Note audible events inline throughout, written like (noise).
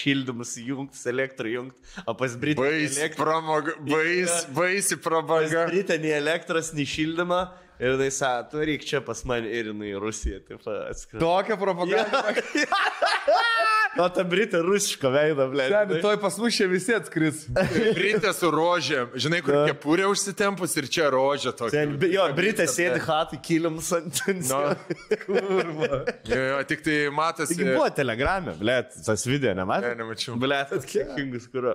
šildymus jungtis, elektrą jungtis, o pas Britą... Bais, pramoga, bais, baisi prabanga. Britą nei elektros, nei šildymą. Ir tai sako, tu reik čia pas mane ir jinai į Rusiją. Taip atskrido. Tokia propaganda. (laughs) O ta Britė rusiško veido, ble. Seni, toj pas mus čia visi atskris. Britė su rožė. Žinai, kur kepurė užsitempus ir čia rožė tokia. Ten, jo, Britė sėdi hatai, kilimus ant No. Jo, jo, tik tai matosi. Taigi buvo telegramė, ble, tas video Ne, nematė. nemačiau. Ble, atkikingus, kurio.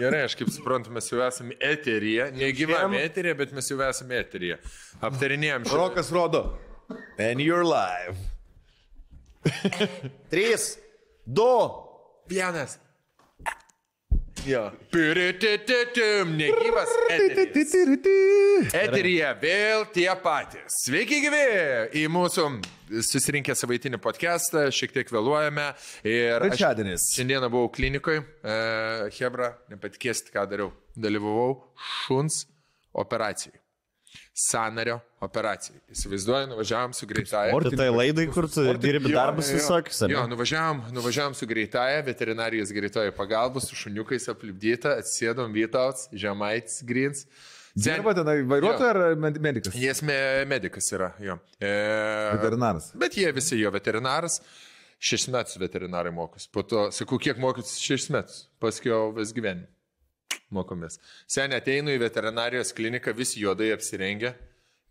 Gerai, aš kaip suprantu, mes jau esame eteryje. Negyvame eteryje, bet mes jau esame eteryje. Aptarinėjom šį. Rokas rodo. And you're live. (laughs) Trys, du. Vienas. Jo. Negyvas eteryje. Eteryje vėl tie patys. Sveiki gyvi į mūsų susirinkę savaitinį podcastą, šiek tiek vėluojame. Ir Trečiadienis. šiandieną buvau klinikoje, Hebra, nepatikėsit, ką dariau. Dalyvavau šuns operacijai. Sanario operacijai. Įsivaizduoju, nuvažiavom su greitaja. Ar tai laidai, kur tu dirbi Jo, darbus jo, jo. visokius? ne? Jo, nuvažiavam, nuvažiavam su greitaja, veterinarijos greitoje pagalbos, su šuniukais aplipdyta, atsėdom Vytauts, Žemaitis, Grins. Dirba tenai vairuotojas ar med- medikas? Jis me, medikas yra, jo. E, Veterinaras. Bet jie visi jo veterinaras. Šešis metus veterinarai mokosi. Po to, sakau, kiek mokytis? Šešis metus. Paskiau vis gyvenimą. Mokomės. Seniai ateinu į veterinarijos kliniką, visi juodai apsirengę.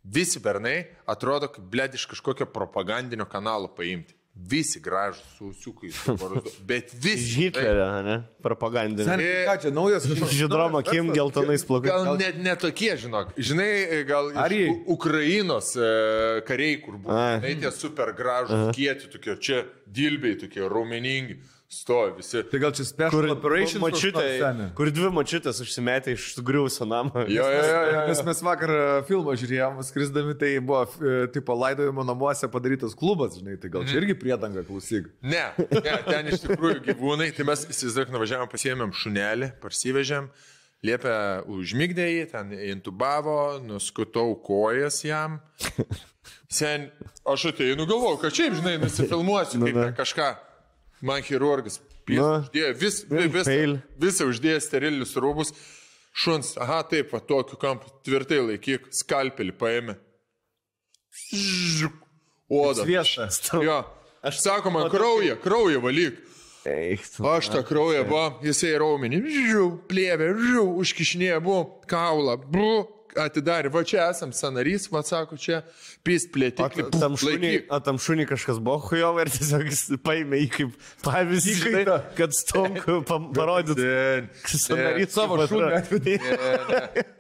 Visi bernai atrodo, kaip bled iš kažkokio propagandinio kanalo paimti. Visi gražus, su (laughs) ūsiukais, su barzdu, bet visi. Hitlerio, ne? Propagandinė. Ką čia naujas? Žydroma Kim geltonais plaukais. Gal net netokie, žinok. Žinai, gal Ar iš jie- U- Ukrainos e, kariai, kur buvo. Ai. Tai tie super gražus, kieti tokie, čia dilbiai tokie, raumeningi, stovi visi. Tai gal čia special operation? Mačiutė, kur dvi mačiutės užsimetė iš sugriuvusio namo. Jo, jo, jo, jo. Nes mes vakar e, filmą žiūrėjom, skrisdami, tai buvo e, tipo laidojimo namuose padarytas klubas, žinai, tai gal čia irgi priedanga, klausyk. Ne, ne, ten iš tikrųjų gyvūnai. Tai mes įsivaizduok, nuvažiavam, pasiėmėm šunelį, parsivežėm. Liepia užmygdė jį, ten intubavo, nuskutau kojas jam. Sen, aš ateinu, galvoju, kad šiaip, žinai, nusifilmuosiu, kaip da. ten kažką. Man chirurgas Nu. uždėjo vis, vis, visą uždėjo sterilius rūbus. Šuns, aha, taip, va, tokiu kampu tvirtai laikyk, skalpelį paėmė. Oda. Sviestas. Jo, aš sakoma, kraują, kraują valyk. Eik, tu. Aš tą kraują buvo, jisai raumenį, žiū, plėvė, žiū, užkišnėje buvo, kaulą, buvo, atidarė, va čia esam sanarys, va sako, čia pist laikyk. o tam šuniui kažkas buvo hujovai ir tiesiog paėmė jį kaip pavyzdį, žinai, kad stonku parodytų. Sanarys Savo atvedė.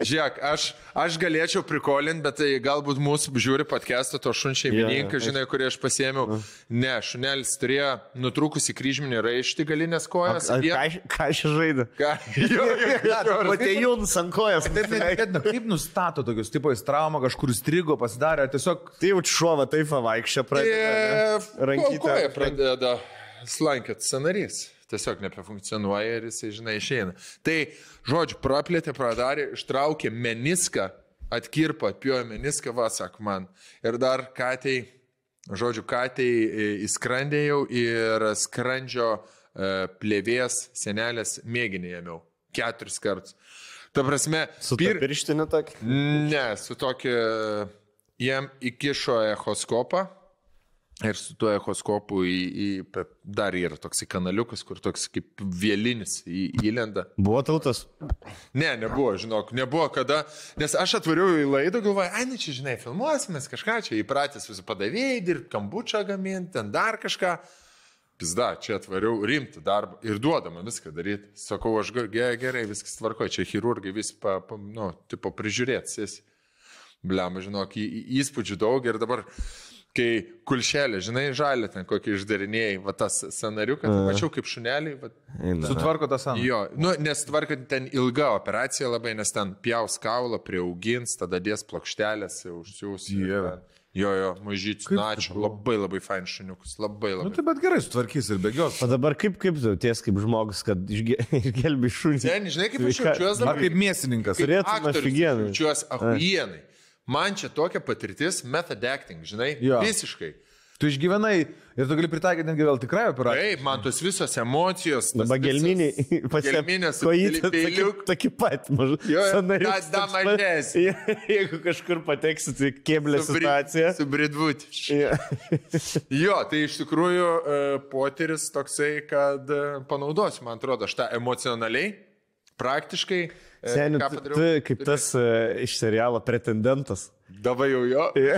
Žiūrėk, aš, aš galėčiau prikolinti, bet tai galbūt mūsų žiūri podcast'ą to šun šeimininką, Jo, jo, žinai, kurį aš pasėmiau. Ne, šunelis turėjo nutrūkusi kryžminį raištį galinės kojas. Ar Jie- Ką ką čia žaidė? Ką? Jo, jo, jo, jo. Matėjūnas ant kojas. Net, kaip nustato tokius, tipo, jis traumą kažkur strigo, pasidarė, ar tiesiog Tai jau šuova taip vaikščia pradėjo. Rankytė pradeda slankėti sanarys. Tiesiog nebefunkcionuoja ir jisai, žinai, išeina. Tai, žodžiu, praplėtė, pradarė, ištraukė meniską, atkirpo, atpjojo meniską, vasak man. Ir dar katei, žodžiu, katei įskrandėjau ir skrandžio e, plėvės senelės mėginį ėmiau. Keturis kartus. Ta prasme, Su pir- pir... pirštinė tokia. Ne, su tokia, jam įkišo echoskopą ir su tuo echoskopu į, į, dar yra toks kanaliukas, kur toks kaip vėlinis į, įlenda. Buvo tautas. Ne, nebuvo, žinok, nebuvo kada, nes aš atvariau į laidą, galvoju, ai, nu čia, žinai, filmuosimės kažką, čia įpratęs visi padavėjai, dirbti kambučią gaminti, ten dar kažką. Pizda, čia atvariau rimtą darbą ir duodama viską daryti. Sakau, aš ga- ge- gerai, viskas tvarko, čia chirurgai vis, pa, pa, nu, tipo, prižiūrėtis. Bliam, žinok, įspūdžių daug ir dabar, kai kulšelė, žinai, žalė ten kokį išdarinėjai, va tas sanariukas, tai mačiau kaip šuneliai, va, sutvarko tą saną. Jo, nu, nes tvarkant ten ilga operacija labai, nes ten pjaus kaulą, prieaugins, tada dės plokštelės, užsiūs. ir Dieve. ten- Jo, jo, mažytis, na, ačiū, labai labai fain šuniukus, labai Nu, labai. tai bet gerai sutvarkys ir bėgios. O dabar kaip, kaip tu ties kaip žmogus, kad išge- (laughs) išgelbi šunį? Ten, žinai, kaip aš jaučiuosi Ar dabar. kaip mėsininkas. Turėtum aфиgenai. Jaučiuosi ahuienai. Man čia tokia patirtis, method acting, žinai, Jo. visiškai. Tu išgyvenai ir tu gali pritaikyti netgi vėl tikrai operaciją. Taip, man tos visos emocijos. Dabar (laughs) kojytė peiliuk. tokį pat mažą. Jo, jo, da- da mažesnį. (laughs) Jeigu kažkur pateksit į keblę Su situaciją. Su bridvut. (laughs) Jo. Tai iš tikrųjų e, potyris toksai, kad e, panaudosiu, man atrodo, aš tą emocionaliai, praktiškai. e, Seniai, kaip tas iš serialo pretendentas. Davai jau (laughs) jo. Jo.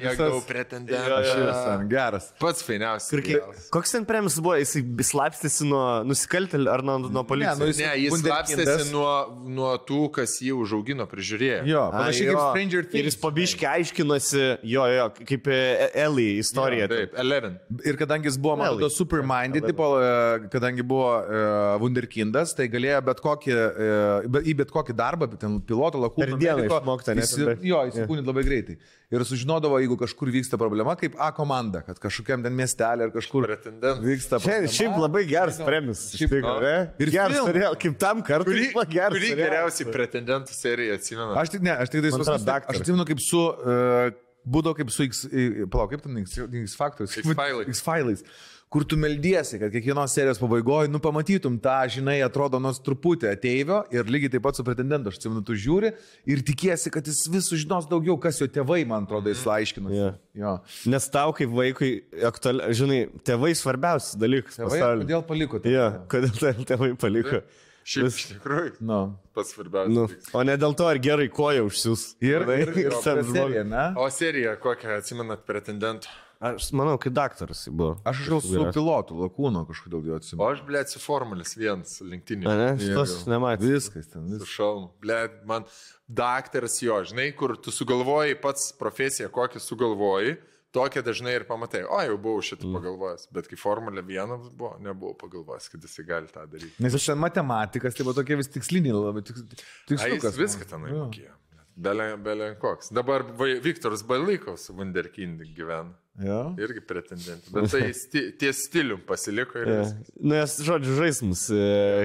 Šis ten geras. Pats fainiausias. Ir kiek, koks ten premis buvo, jisai slapstėsi nuo nusikaltėlių ar nuo, nuo policijos? nu jis- Ne, jis slapstėsi nuo, nuo tų, kas jį užaugino, prižiūrėjo. Jo, Ai, panašiai kaip jo. Stranger Ir Things. jis pabiškai aiškinosi, jo, jo, kaip e, Eli istorija. Taip, Eleven. Ir kadangi jis buvo, man atrodo, superminded, tipo, e, kadangi buvo uh, Wunderkindas, tai galėjo bet kokį, uh, į bet kokį darbą, ten piloto, lakūną. Per dieną išmokta, ne? įsi- Jo, įsikūnyti labai greitai. Ir sužinodavo, jeigu kažkur vyksta problema, kaip A komanda, kad kažkokiam ten miestelė ar kažkur Pretendentas. vyksta Šiaip, problema. šiaip labai geras premis. iš Šiaip- tikro, ne? Ir geras serial, kaip tam kartui. Kurį, geras kurį geriausiai pretendentų seriją atsimenu? Aš tik ne, aš tik tai daktaras. aš atsimenu kaip su, uh, būdavo kaip su X, palauk, kaip ten X, X faktorius. X-Filais. X failais. Kur tu meldiesi, kad kiekvienos serijos pabaigoje, nu pamatytum tą, žinai, atrodo nors truputį ateivio ir lygiai taip pat su pretendentu, aš atsimenu, tu žiūri ir tikiesi, kad jis vis sužinos daugiau, kas jo tėvai, man atrodo, jis aiškina. Jo. Jo. Nes tau kaip vaikui, aktuali, žinai, tėvai svarbiausias dalykas. Tėvai, pasaulyje. kodėl paliko tai? Jo, kodėl tėvai paliko. Šiaip Vis- iš tikrųjų. Nu. Pats svarbiausias. Nu, dalykas. o ne dėl to, ar gerai koja užsiūs. Ir, Žinai, ir, ir, (laughs) ten ir žmogus- serija, ne? O serija, kokią atsimenat pretendentų? Aš manau, kai daktaras jis buvo. Aš gal su pilotu, lakūnu kažkodėl O atsimenu. aš, blėt, su Formulis 1 lenktynį. A, ne, jo. nematė. Viskas ten, viskas. šalmu. Blėt, man daktaras jo, žinai, kur tu sugalvoji pats profesiją, kokią sugalvoji, tokią dažnai ir pamatai. O, jau buvau šitą mm. pagalvojęs, bet kai Formulė 1 buvo, nebuvau pagalvojęs, kad jisai gali tą daryti. Nes aš ten matematikas, tai buvo tokie vis tiksliniai, labai tiks, tiksliukas. viską ten mokėjo. Belen, koks. Dabar Viktoras Bailykovas Wunderkind gyvena. Jo. Irgi pretendentė. Bet tai sti, ties stilium pasiliko ir Ja. Nu, nes, žodžiu, žaidimus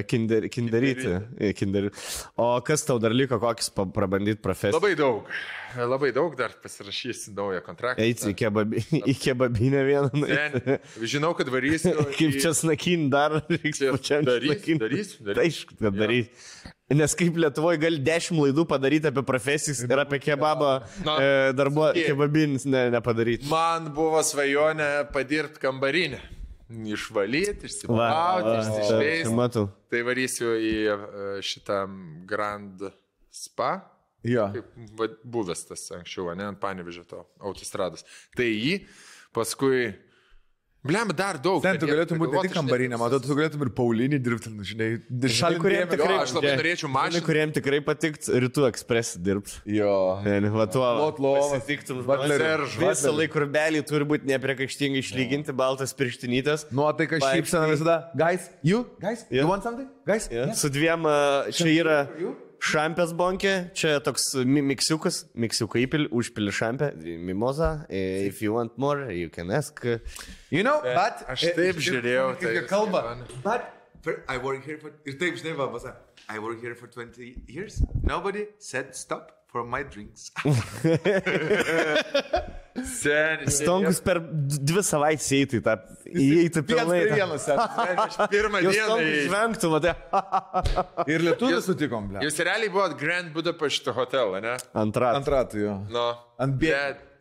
kinder, kinderyti. e, Kinder. O kas tau dar liko, kokius pa- prabandyt profesiją? Labai daug. Labai daug dar pasirašysi naują kontraktą. Eiti į, kebabi, į kebabinę vieną. Ten, žinau, kad varysiu. (laughs) Kaip čia snakin dar reiks Čia pačiam darysiu, darysiu. Tai aišku, kad Jo. daryti. Nes kaip Lietuvoje gali dešimt laidų padaryti apie profesijas ir apie kebabą e, sakyk. kebabinis ne, nepadaryti. Man buvo svajonė padirbti kambarinę. Išvalyti, išsiplauti, išsišveisti. matau. Tai varysiu į e, šitą Grand Spa. Jo. Kaip buvęs tas anksčiau, ne ant panevežio to autostrados. Tai jį, paskui... Blem, dar daug. Ten tu galėtum būti ne tik kambarinė, matau, tu galėtum ir Paulinį dirbti, nu, žinai, šalia kuriem Jo, aš labai norėčiau mažinti. Kuriem tikrai patikt rytų ekspresą dirbti. Jo. Va tuo. Lot lovas. Pasitiktum Butlerio. žmonės. Visą laiką kurbelį turi būti nepriekaištingai išlyginti, baltas pirštinytas. Nuotaika šypsena visada. Guys, you? Guys? Yeah. You want something? Guys? Ja. Su dviem, a, čia yra šampės bonkė, čia toks mi- miksiukas, miksiuką įpil, užpili šampę, mimoza, if you want more, you can ask. You know, but... Aš taip žiūrėjau, tai kalba. But I work here for... Ir taip, žinai, va, pasakė. I work here for 20 years. Nobody said stop for my drinks. (laughs) Seniai. Stonkus per dvi savaitės įeitų į tą, įeitų pilnai. vienas. vienas. (laughs) Pirmą Jau dieną. žvengtų, va, tai. (laughs) Ir lietuvių sutikom, ble. Jūs realiai buvot Grand Budapest hotel, ne? Antrą. Antratų jo. Nu. Ant bė- bet-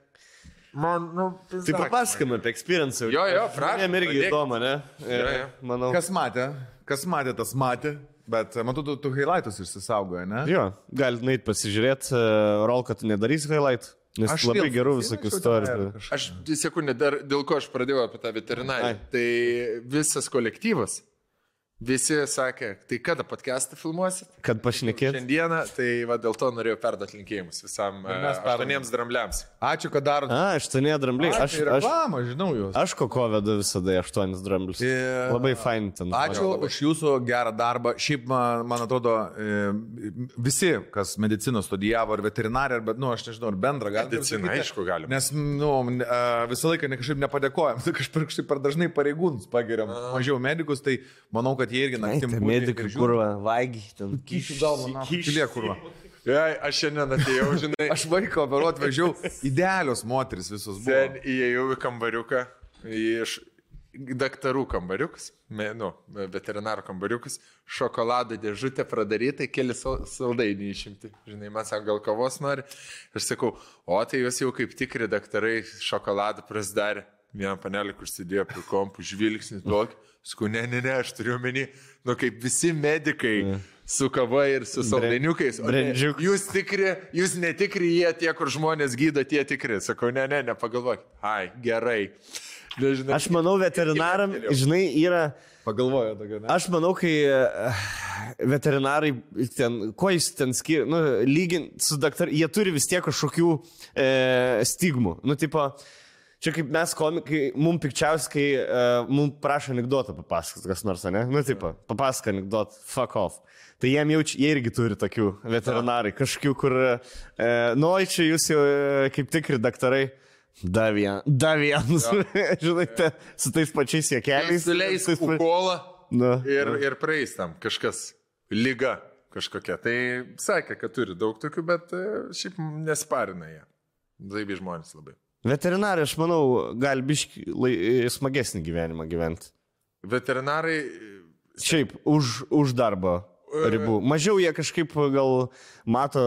Man, nu, Tai papasakome apie experience. Jo, jo, prašom, Jam irgi įdomu, ne? Ir, Jo, jo. Manau. Kas matė? Kas matė, tas matė. Bet matau, tu, tu highlightus išsisaugoji, ne? Jo, galit nueit pasižiūrėti, uh, rol, kad tu nedarysi highlight. Nes Aš labai gerų visokių istorijų. Aš sekundė dar, dėl ko aš pradėjau apie tą veterinariją. Ai. Tai visas kolektyvas, visi sakė, tai kada podcastą filmuosit? Kad pašnekėt. Šiandieną, tai va, dėl to norėjau perduoti linkėjimus visam e, aštuoniems drambliams. Ačiū, kad darot. A, aš ten nedrambliai. Aš, aš, reklamą, žinau jūs. aš koko vedu visada aštuonis dramblius. Ir- Labai fain ten. Ačiū už jūsų gerą darbą. Šiaip, man, man atrodo, e, visi, kas mediciną studijavo, ar veterinarė, ar, bet, nu, aš nežinau, ar bendrą. Medicina, pasakyti? aišku, galima. Nes, nu, e, visą laiką ne kažkaip nepadėkojam, (laughs) tai kažkaip per dažnai pareigūnus pagiriam, mažiau medikus, tai manau, kad jie irgi naktim medikai, kurva, vaigi, ten Kyšių galvą, Kyšių. kurva. Jei, aš šiandien atėjau, žinai, Aš vaiką operuoti važiavau, idealios moteris visos buvo. ten įėjau į kambariuką, iš daktarų kambariukas, me- nu, veterinaro kambariukas, šokolado dėžutė pradaryta, keli sal- saldainiai išimti. Žinai, man sako, gal kavos nori. Aš sakau, o tai jūs jau kaip tikri daktarai šokoladą prasidarė. Vieną panelį, kur sėdėjo prie kompų, žvilgsnis tokį. Sakau, ne, ne, ne, aš turiu omeny, nu kaip visi medikai su kava ir su saldainiukais. ne. Jūs tikri, jūs netikri, jie tie, kur žmonės gydo, tie tikri. Sakau, ne, ne, nepagalvok. Ai, gerai. Nežinau. Aš manau, veterinaram, žinai, yra... Pagalvojo tokio, ne? Aš manau, kai eh, veterinarai ten, ko jis ten skiria, nu, lygint su daktaru, jie turi vis tiek kažkokių e, stigmų. Nu, tipo, čia kaip mes komikai, mums pikčiausia, kai e, mums prašo anegdotą papasakoti kas nors, ne? Nu, tipo, papasakok anegdotą, fuck off. Tai jiem jau, čia- jie irgi turi tokių veterinarai, kažkokių, kur, e, nu, oi, čia jūs jau e, kaip tikri daktarai. Da vien, da vienas, (laughs) žinai, te, su tais pačiais jėkeliais. Suleis pa- kukolą Nu, ir, ir praeis tam kažkas, lyga kažkokia. Tai sakė, kad turi daug tokių, bet šiaip nesparina jie. Zaibi žmonės labai. Veterinarai, aš manau, gali biški lai, smagesnį gyvenimą gyventi. Veterinarai, Šiaip, už, už darbo ribų. Mažiau jie kažkaip gal mato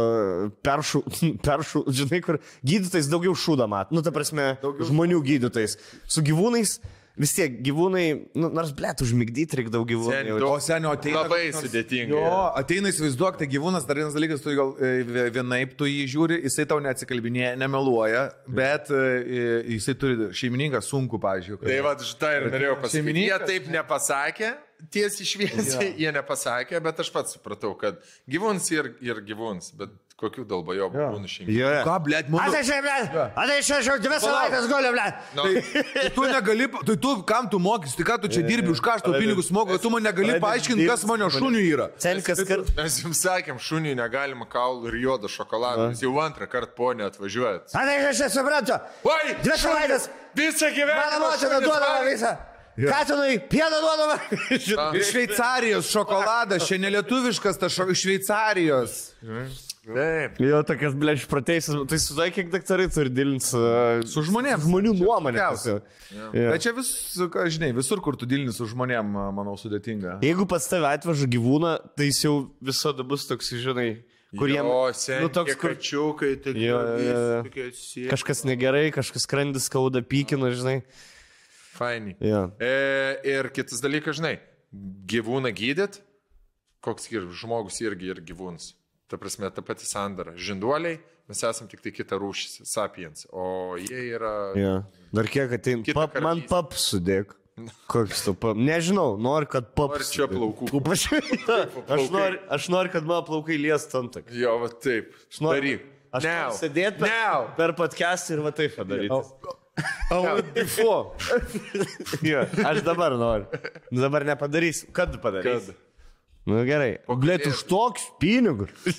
peršų, (laughs) peršų žinai, kur gydytais daugiau šūdą mato. Nu, ta prasme, daugiau žmonių gydytais. Su gyvūnais vis tiek gyvūnai, nu, nors blėt, užmigdyti reikia daug gyvūnų. Sen, O senio ateina. Labai sudėtinga. Jo, ateina įsivaizduok, tai gyvūnas, dar vienas dalykas, tu gal e, vie- vienaip tu jį žiūri, jisai tau neatsikalbinėja, nemeluoja, bet e, jisai turi šeimininką sunku, kad- Tai va, šitą ir norėjau pasakyti. Jie Šeimininkas- taip nepasakė, tiesiai šviesiai, jie nepasakė, bet aš pats supratau, kad gyvūns ir, ir gyvūns, bet kokių dalbajo būna šeimininkai. Jo. Ką, blėt, mano. Atai čia, blėt! Atai čia, aš jau dvi savaitės galiu, blėt! Tai, tai tu negali, tai tu kam tu mokys, tai ką tu čia dirbi, už ką aš tau pinigus moku, tu man negali paaiškinti, kas mano šuniu yra. Cenkas kart. Mes jums sakėm, šuniui negalima kaulų ir juodo šokolado. Jūs jau antrą kartą ponė atvažiuojat. Atai aš čia suprantu. Oi! Dvi savaitės. Visą gyvenimą. Mano motina duodama visą. Katinui pieną duodama. Iš Šveicarijos šokoladas, čia nelietuviškas, tas Šveicarijos. Taip. Jo, tokias, ble, išpratėjusias. Tai su tai, kiek daktarai turi dilinti su, Su žmonėm. žmonių nuomonė. Tikriausiai. tiesiog. Bet čia vis, ką žinai, visur, kur tu dilini su žmonėm, manau, sudėtinga. Jeigu pas tave atveža gyvūną, tai jis jau visada bus toks, žinai, kuriem... O, sen, nu, toks, kur kačiukai, tai Jo, jo, jo. kažkas negerai, kažkas skrandis skauda, pykina, žinai. Fainai. Jo. E, ir kitas dalykas, žinai, gyvūną gydyt, koks ir žmogus irgi ir gyvūnas. Ta prasme, ta pati sandara. Žinduoliai, mes esame tik tai kita rūšis, sapiens, o jie yra... Jo. Dar kiek ateina. Kitą Pap, man pap sudėk. Koks tu pap? Nežinau, noriu, kad pap. Nori čia plaukų. (laughs) aš, noriu, aš noriu, kad mano plaukai liestų ant tak. Jo, va taip. Aš noriu. Daryk. Aš noriu sėdėti per, Now. per podcast ir va taip padaryti. Before. (laughs) Jo, aš dabar noriu. Nu, Dabar nepadarysiu. Kad padarysiu? Kad? Nu gerai. Blėt, už tokius pinigus. (laughs)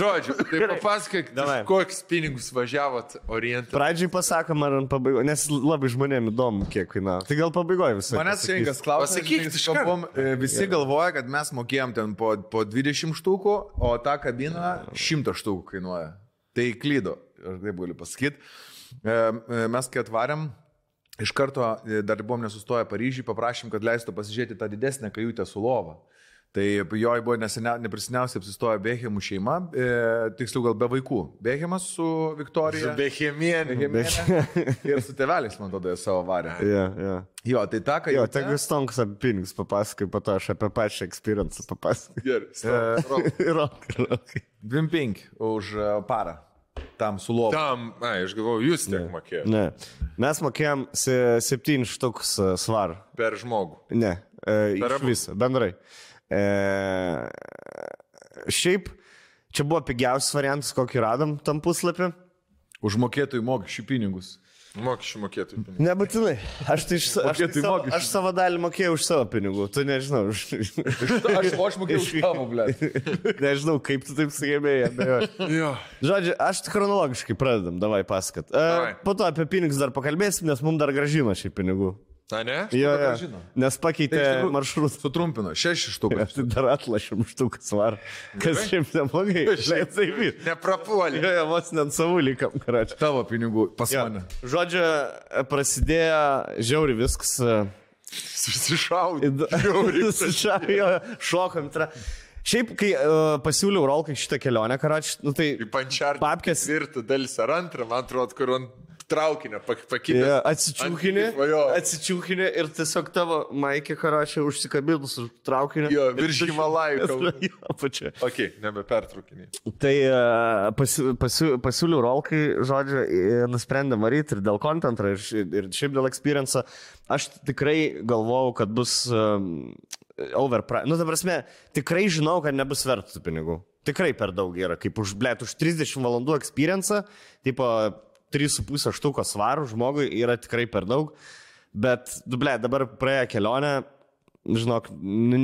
Žodžiu, tai papasakok, kokius pinigus važiavot orientą. Pradžiai pasakom ar ant pabaigos, nes labai žmonėm įdomu, kiek kainavo. Tai gal pabaigoje visą. Manęs šiandien klausimas. Pasakyk žinai, iš su karto. kalbom, e, Visi galvoja, kad mes mokėjom ten po, po 20 štukų, o ta kabina 100 štukų kainuoja. Tai klydo, aš taip galiu pasakyti. E, e, Mes kai atvarėm, iš karto e, dar buvom nesustoję Paryžiui, paprašym, kad leistų pasižiūrėti tą didesnę kajutę su lova. Tai jo buvo neprisiniausiai apsistoję Behemų šeima, e, tiksliau gal be vaikų. Behemas su Viktorija. Behemienė. Behemienė. Ir su tėveliais, man jie savo varė. Jo, jo. Jo, tai ta, kai... Jo, tegu stonks apie pinigus papasakai, po to aš apie pačią experience papasakai. Gerai. Rok, rok. 25 už e, parą. Tam su lovu. Tam, na, aš galvoju, jūs tiek mokėjote Ne. Mes mokėjom 7 štukus e, svarų. per žmogų. Ne, e, Per viso, bendrai. E, šiaip, čia buvo pigiausias variantas, kokį radom tam puslapį. Už mokėtojų mokesčių pinigus. Mokesčių mokėtojų pinigų. Nebūtinai. Aš tai, iš, sa- aš, tai savo, aš savo dalį mokėjau už savo pinigų, tu nežinau. Už, Aš, aš mokėjau už tavo, ble. (laughs) nežinau, kaip tu taip sugebėjai. Žodžiu, aš chronologiškai pradedam, davai. E, Davai. po to apie pinigus dar pakalbėsim, nes mums dar gražino šiai pinigų. Na ne? Jo, jo. Nes pakeitė Tai tikrųjų- maršrutą. Sutrumpino, šeši štukai. (laughs) Tai dar atlašim štukas var. Kas šiaip neblogai. Žinai, taip. Neprapuolė. Jo, jo, vos net savų likam, karačią. Tavo pinigų pas mane. Žodžiu, prasidėjo žiauri viskas. Susišaudė. (laughs) Susišavėjo, šokom. Tra... Šiaip, kai uh, pasiūliau Rolkai šitą kelionę, karač, nu tai... Į pančiartą. Papkės. Tvirtą dalis ar antrą, man atrodo, kur ant traukinio pak- pakitęs. Ja, atsičiūkinė, atsičiūkinė ir tiesiog tavo maikė karašė užsikabinus už traukinio. Jo, virš Himalajų kalnų. (laughs) Jo, pačia. Ok, nebepertraukinį. Tai e, pasi, pasi, pasiūliau Rolkai, žodžiu, nusprendėm varyti ir dėl kontento, ir, ir šiaip dėl experience. Aš tikrai galvojau, kad bus um, overprice. Nu, ta prasme, tikrai žinau, kad nebus vertų tų pinigų. Tikrai per daug yra, kaip už, blėt, už 30 valandų experience, tipo 3,5 štuko svarų žmogui yra tikrai per daug. Bet, du, blėt, dabar praėjo kelionę, žinok, ne,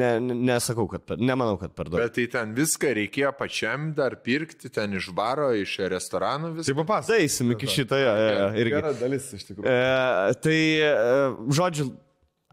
ne, nesakau, kad per, nemanau, kad per daug. Bet tai ten viską reikėjo pačiam dar pirkti, ten iš baro, iš restoranų viską. Tai papas. Tai eisim iki šito, jo, jo, irgi. Gera dalis iš tikrųjų. E, tai, e, žodžiu,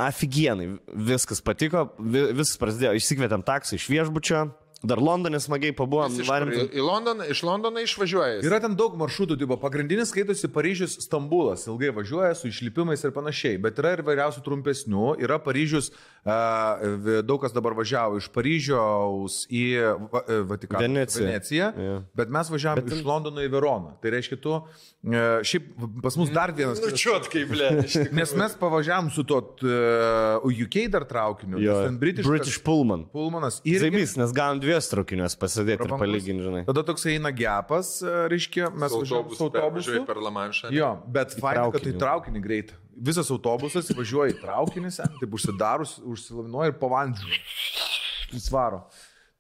aфиgienai, viskas patiko, vi, viskas prasidėjo, išsikvietėm taksą iš viešbučio, dar Londone smagiai pabuvom, Iš, varėm. į, į Londoną, iš Londono išvažiuoja. Yra ten daug maršrutų, tipo, pagrindinis skaitosi Paryžius, Stambulas, ilgai važiuoja su išlipimais ir panašiai, bet yra ir vairiausių trumpesnių. Yra Paryžius, daug kas dabar važiavo iš Paryžiaus į e, Vatikaną. Veneciją. Veneciją Jo. bet mes važiavome iš Londono į Veroną. Tai reiškia, tu, uh, šiaip pas mus dar vienas. Nučiuot kaip, ble. (laughs) Nes mes pavažiavam su to uh, UK dar traukiniu. Jo, British, Pullman. Pulmanas. Ir Zaibys, nes galim dvies traukinius pasidėti ir palyginti, žinai. Tada toks eina gepas, e, reiškia, mes važiuojame su autobusu. per Lamanšą. Jo, bet faina, kad tai traukinį. greit. Visas autobusas įvažiuoja į traukinį, taip užsidarus, užsilavinuoja ir pavan svaro.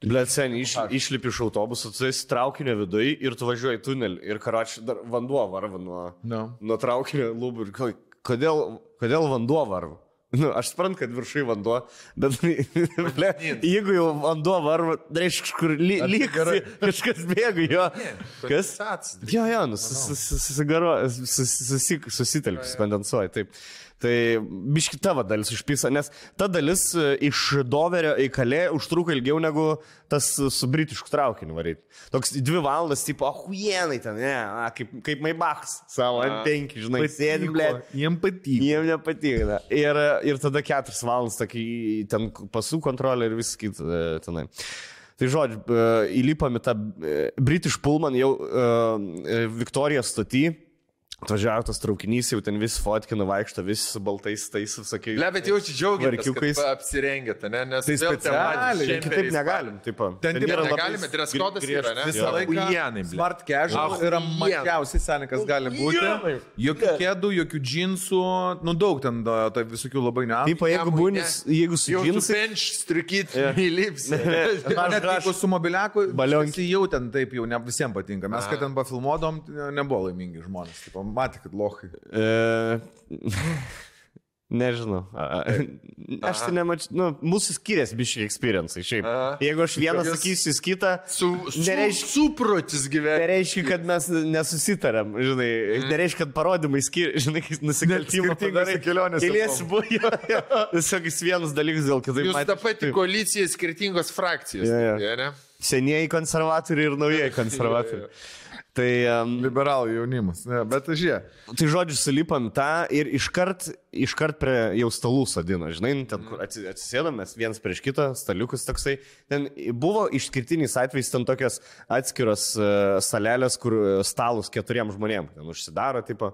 Blet, sen, iš, išlipi iš autobuso, tu esi traukinio viduje ir tu važiuoji tunelį ir karač dar vanduo varva nuo, No. nuo traukinio lūbų. Ir ko- kodėl, kodėl vanduo varva? Nu, aš suprantu, kad viršai vanduo, bet ble, jeigu jau vanduo varva, tai reiškia kažkur ly, lyg kažkas bėga jo. Kas? Jo, jo, nu, susigaro, susitelkis, kondensuoja, taip. Tai biški tavo dalis išpisa, nes ta dalis e, iš Doverio į Kalė užtruko ilgiau negu tas su britišku traukiniu varyti. Toks dvi valandas, tipo, ahuienai ten, ne, a, kaip, kaip Maibachs, savo M5, žinai, sėdi, ble. Jiem patiko. Jiem nepatiko. ne. Ir, ir tada keturias valandas tokį ten pasų kontrolę ir visą kitą e, tenai. Tai žodžiu, e, įlipam į tą British Pullman jau uh, Viktorijos stoty. Atvažiavo tas traukinys, jau ten visi fotkina, vaikšto, visi su baltais tais, sakai. Le, bet jaučiu džiaugiamės, Varkiukais. kad apsirengėte, ne? Nes Tai specialiai, Kitaip negalim, taip. Ten Ten yra negalime, dress code'as yra, ne? Visą laiką ble. smart casual Ahuienai. yra mažiausiai senikas gali būti. Ahuienai. Jokių kėdų, jokių džinsų, nu daug ten tai visokių labai niuansų. Taip, jeigu būni, jeigu su Jau su džinsai, bench strikyt įlips. Net jeigu su mobiliaku, Balionki. visi jau ten taip jau ne visiems patinka. Mes, kad ten pafilmuodom, nebuvo laimingi žmonės. Taip, matė, kad lohai. E, Nežinau. A- a- Aš tai nemačiau. Nu, mūsų skiriasi biškai experience. Šiaip. Aha. Jeigu aš vieną sakysiu, jis kitą. Su, su, Nereiškia- suprotis gyvenimas. Nereiškia, kad mes nesusitarėm, žinai. Nereiškia, kad parodymai skiriasi, žinai, kai nusikaltimą skirtingose kelionėse Keliesi buvo, jo, jo. Tiesiog jis vienas dalykas dėl kitaip. Jūs matėt. tą patį koaliciją skirtingos frakcijos. Jo, jo. tokie, ne? Senieji konservatoriai ir naujieji konservatoriai. Tai, um, Liberalų jaunimas. Ne, bet žiūrėk. tai žodžiu, sulipam tą ir iškart, iškart prie jau stalų sadino, žinai, nu, ten, kur atsi- atsisėdom mes viens prieš kitą, staliukus toksai. Ten buvo išskirtiniais atvejais ten tokios atskiros uh, salelės, kur e, stalus keturiem žmonėm, ten užsidaro, tipo,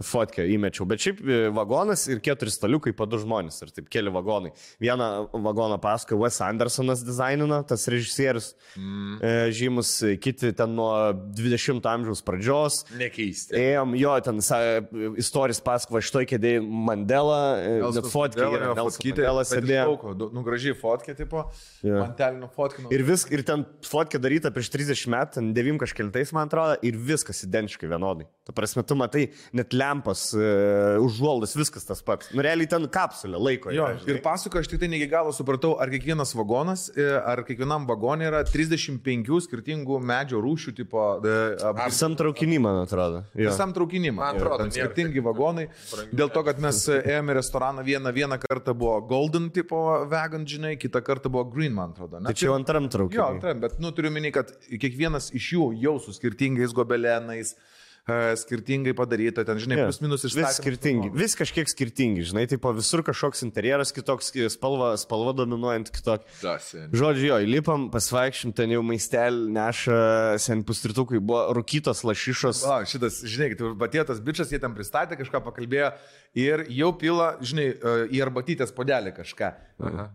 fotkę įmečiau. Bet šiaip e, vagonas ir keturi staliukai po du žmonės ir taip keli vagonai. Vieną vagoną paskui Wes Andersonas dizainino, tas režisierius mm. e, žymus, e, kiti ten nuo 20 amžiaus pradžios. Nekeisti. Ėjom, jo, ten istorijas pasako, šitoj kėdėjai Mandela, e, net fotkė yra, Mandela sėdėjo. Nu, gražiai fotkė, tipo. Jo. Mantelinio fotkino. Ir, vis, ir ten fotkė daryta prieš 30 metų, ten 9 kažkeltais, man atrodo, ir viskas identiškai vienodai. Ta prasme, tu matai, net lempas, uh, užuoldas, viskas tas pats. Nu, realiai ten kapsulė laiko. Jo, yra, ir pasako, aš tik tai ne iki galo supratau, ar kiekvienas vagonas, e, ar kiekvienam vagonė yra 35 skirtingų medžio rūšių, tipo, e, Visam traukinį, man atrodo. Jo. visam traukinimui. Man atrodo, nėra skirtingi vagonai. Dėl to, kad mes ėjome į restoraną vieną, vieną kartą buvo Golden tipo vegan, žinai, kitą kartą buvo Green, man atrodo. Ne? Tai čia jau antram Jo, traukiniu. antram, bet, nu, turiu minį, kad kiekvienas iš jų jau su skirtingais gobelenais, e, skirtingai padaryta, ten, žinai, Jo. plus minus Vis išstatymai. skirtingi, vis kažkiek skirtingi, žinai, tai po visur kažkoks interjeras kitoks, spalva, spalva dominuojant kitokia. Žodžiu, jo, įlipam, pasvaikščiam, ten jau maistelį neša, sen pustritukui buvo rūkytos lašišos. O, šitas, žinai, tai batėtas bičias, jie ten pristatė, kažką pakalbėjo ir jau pila, žinai, e, į arbatytės podelį kažką. Aha.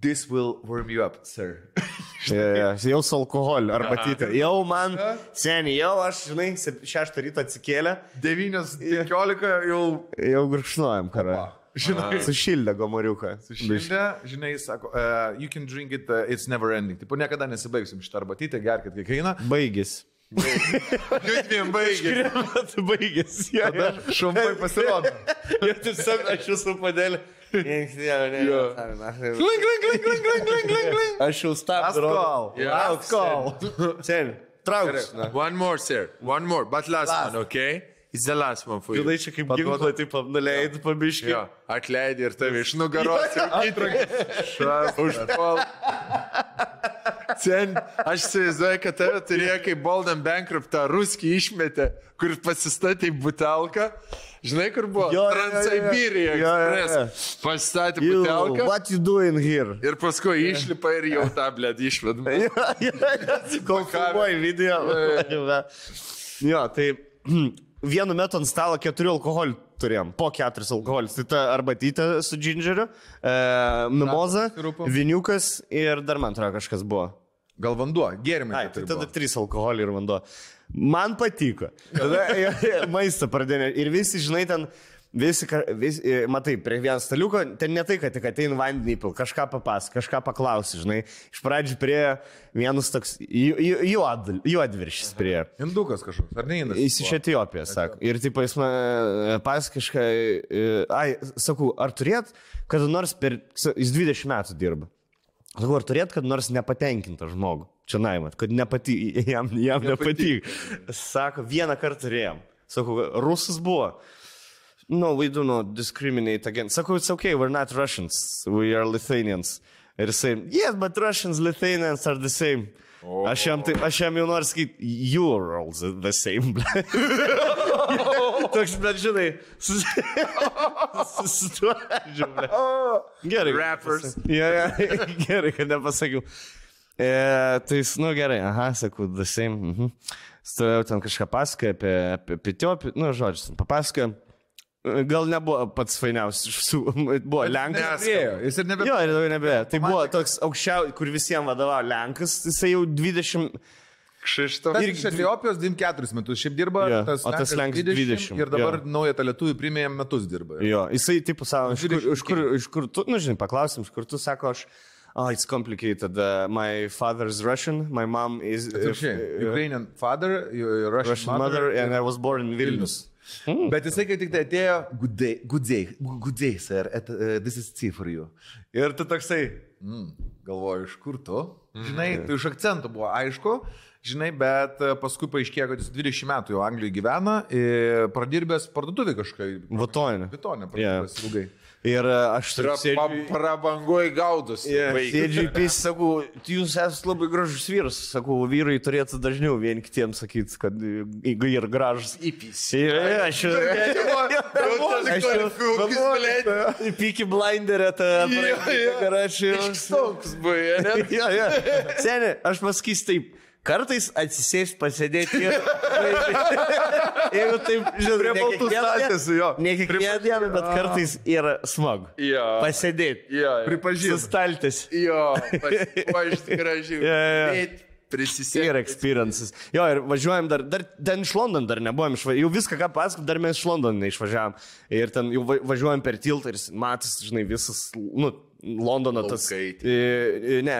This will warm you up, sir. (laughs) Ja, ja, jau su alkoholiu, arba tytė. Jau man, seniai, jau aš, žinai, sep- šeštą rytą atsikėlė, 9.15 jau, jau gurkšnojam, karą. žinai, Sušildė gomoriuką. Šiandien, žinai, sako, uh, you can drink it, uh, it's never ending. Tipo, niekada nesibaigsim šitą arbatytę, gerkit kiekvieną. Baigis. Liūdviem baigė. Baigis. Ja, ja. Šumpai pasirodo. (laughs) Jau tiesiog aš jūsų padėlį. Klink, klink, klink, klink, klink, klink, klink, klink. Aš jau stabdau. Lauks. Askol. Seniai, trauks. One more, sir. One more, but last, one, okay? Last one for you. Žinai, čia kaip ginklai, taip nuleidai pabiškai. Jo, atleidai ir tave iš nugaros. (laughs) Užpal. Sen, aš įsivaizduoju, kad tave turėjo kaip Bolden Bankrupt tą ruskį išmetę, kur pasistatė butelką. Žinai, kur buvo? Jo, jo, jo, jo. Transsibirija Jo, jo, jo. Express. Pasistatė You, butelką. what you doing here? Ir paskui išlipa ir jau tą blėd išvedam. Kol filmuoji video. Jo, tai (clears throat) vienu metu ant stalo keturi alkoholių turėjom, po keturis alkoholius. Tai ta arbatytė su džingeriu, e, mimoza, viniukas ir dar man atrodo kažkas buvo. Gal vanduo, gėrimai. Ai, tai tada buvo. trys alkoholiai ir vanduo. Man patiko. Tada maistą pradėjome. Ir visi, žinai, ten, visi, visi e, matai, prie vieno staliuko, ten ne tai, kad tik ateina vandenį įpil, kažką papas, kažką paklausi, žinai. Iš pradžių prie vienas toks ju- ju- juod- juodviršis prie. Indukas kažkoks, ar ne indas? Jis iš Etiopijos, sako. Ir taip jis man pas kažką, e, ai, sakau, ar turėt, kada nors per, jis 20 metų dirba. Sakau, ar turėt, kad nors nepatenkintą žmogų. Čia naimat, kad nepati, jam, jam nepatyk. Sako, vieną kartą turėjom. Sakau, rusas buvo. No, we do not discriminate against. Sakau, it's okay, we're not Russians, we are Lithuanians. Ir jisai, yes, but Russians, Lithuanians are the same. Oh. Aš jam, tai, aš jam jau noriu sakyti, you're all the, the same. Toks, bet žinai, susituodžiu. Gerai. Rappers. Ja, ja, gerai, kad nepasakiau. E, tai, jis, nu gerai, aha, sakau, the same. Mhm. Stovėjau ten kažką pasakoja apie, apie, apie Etiopiją, nu, žodžius, papasakoja. Gal nebuvo pats fainiausias iš visų, (laughs) buvo Lenkas. Jis ir nebe... Jo, ir daugiau nebe. Tai buvo toks aukščiausias, kur visiems vadovavo Lenkas, jisai jau 20, Kšištof. Ir iš Etiopijos 24 metus šiaip dirba, Jo, tas, o tas Lenkas Lenkas 20, Ir dabar jo. naują tą lietuvį primė metus dirba. Jo, jisai taip savo, iš kur, 20 iš kur, iš kur tu, nu žinai, paklausim, iš kur tu sako, aš, oh, it's complicated, uh, my father's Russian, my mom is uh. Ukrainian father, Russian, Russian mother, and I was born in Vilnius. Bet jisai kai tik tai atėjo, good day, sir, at, uh, this is tea for you. Ir tu toksai, mm, galvoju, iš kur tu? Žinai, tai iš akcentų buvo aišku, žinai, bet e, paskui paaiškėjo, kad jis 20 metų jau Anglijoje gyvena, ir pradirbęs parduotuvį kažkaip. Vatonė. Vitonė, Yeah. pradirbęs ilgai. Ir uh, aš taip sėdžiu. Prabangoj gaudus. Yeah, sėdžiu į pys, sakau, jūs esate labai gražus vyras. Sakau, vyrai turėtų dažniau vieni kitiems sakyti, kad jeigu ir gražus. Yeah, aš (laughs) jau. Aš jau. Piki blinderę tą. Garačių. Toks buvo, ne? Seniai, aš pasakysiu taip. Kartais atsisėsti, pasėdėti ir... (laughs) Jeigu taip, žinai, Prie baltų staltiesių, jo. Ne kiekvieną dieną, bet kartais yra smagu. Jo. Pasėdėti. Jo, Pripažįstu. Sustaltis. jo. Aš gražiai. Jo, jo. Bet Prisisėk. Ir experiences. Jo, ir važiuojam dar, dar ten iš Londono dar nebuvom išvažiavę. Jau viską, ką pasakot, dar mes iš Londono neišvažiavam. Ir ten jau va- važiuojam per tiltą ir matas, žinai, visas, nu, Londono tas. Laukai. e, e, Ne,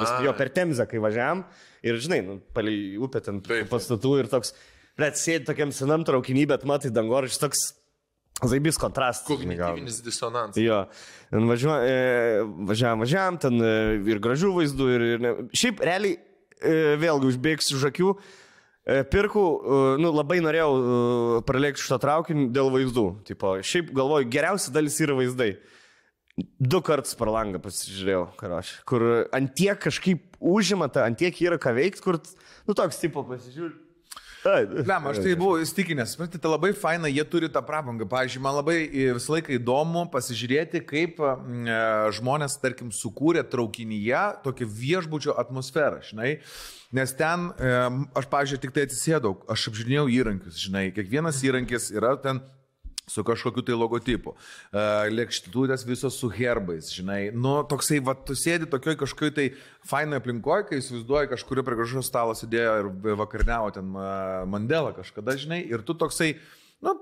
prasme, Jo, per Temzę, kai važiavam. Ir, žinai, nu, palei upę ten Taip. pastatų ir toks, bet sėdi tokiam senam traukinį, bet matai, dangoraižiai toks, zaibys kontrastas. Kognityvinis disonansas. Jo, važiuojam, važiavam, važiavam, ten e, ir gražių vaizdų, ir, ir ne. šiaip realiai, vėlgi užbėgsiu už akių, Pirkau, nu, labai norėjau pralėkti šitą traukinį dėl vaizdų. Tipo, šiaip galvoju, geriausia dalis yra vaizdai. Du kartus per langą pasižiūrėjau, karoš, kur antiek kažkaip užima, ta, antiek yra ką veikti, kur, nu, toks tipo pasižiūrėjau. Lem, aš tai buvau įstikinęs, suprantate, tai labai faina, jie turi tą prabangą. Pavyzdžiui, man labai e, visą laiką įdomu pasižiūrėti, kaip e, žmonės, tarkim, sukūrė traukinyje tokią viešbučio atmosferą, žinai. Nes ten, e, aš, pavyzdžiui, tik tai atsisėdau, aš apžiūrėjau įrankius, žinai, kiekvienas įrankis yra ten su kažkokiu tai logotipu. Uh, Lėkštutės visos su herbais, žinai. Nu, toksai, va, tu sėdi tokioj kažkokioj tai fainai aplinkoje, kai įsivaizduoji kažkurio prie gražus stalo sėdėjo ir vakarniavo ten uh, Mandela kažkada, žinai, ir tu toksai, nu,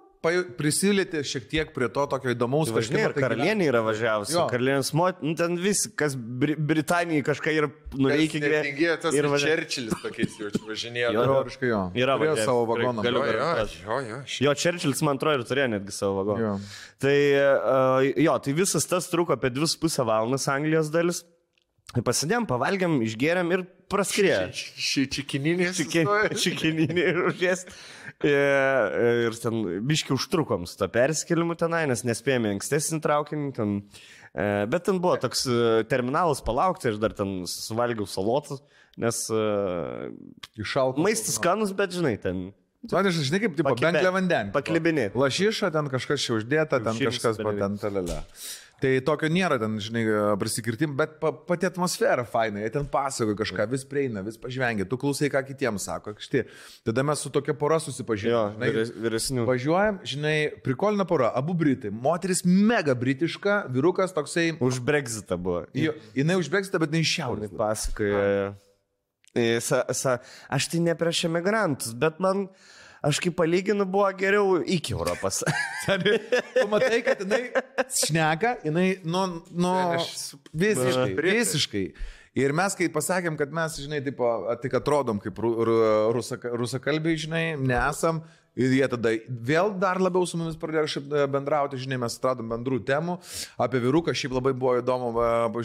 prisilieti šiek tiek prie to tokio įdomaus Važinė, ir tai karalienė yra važiavusi. Karalienės mot, nu, ten vis, kas Bri Britanijai kažką ir nuveikė Netingėjo tas ir važiavo. Čerčilis tokiais jau važinėjo. Jo. Teoriškai jo. Yra važiavęs, savo vagoną. galiu Jo, jo, jo. Jo, Čerčilis, man atrodo, ir turėjo netgi savo vagoną. Jo. Tai, uh, jo, tai visas tas truko apie 2,5 valandas Anglijos dalis. Pasidėm, pavalgiam, išgeriam ir praskrėjo. Čikininį. Čikininį ir užės. Ir ten biški užtrukom su to perskelimu tenai, nes nespėjome ankstesnį traukinį. Ten, e, bet ten buvo toks e, terminalas palaukti, aš dar ten suvalgiau salotų, nes e, Iššalko. maistas skanus, bet žinai, ten Man iš, žinai, kaip, tipo, bent vandenį. paklibinėt. Lašiša, ten kažkas čia uždėta, ten Kiaušinis kažkas per ten talelė. Tai tokio nėra ten, žinai, prisikirtim, bet pa, pati atmosfera faina, jie ten pasakoja kažką, vis prieina, vis pažvengia, tu klausai, ką kitiems sako, štai. Tada mes su tokia pora susipažinome. vyres- vyresnių. Važiuojam, žinai, prikolina pora, abu britai. Moteris mega britiška, vyrukas toksai, Už Brexitą buvo. jo, jinai užbėgsta, bet ne iš šiaurės. Pasakoja. Sa, sa, aš tai ne prieš emigrantus, bet man, aš kaip palyginu, buvo geriau iki Europos. (laughs) Tu matai, kad jinai šneka, jinai, nu, nu visiškai, visiškai. Ir mes, kai pasakėm, kad mes, žinai, taip, tik atrodom kaip ru- ru- rusaka- rusakalbiai, žinai, nesam. Ir jie tada vėl dar labiau su mumis pradėjo e, bendrauti, žinai, mes atradom bendrų temų. Apie vyruką šiaip labai buvo įdomu,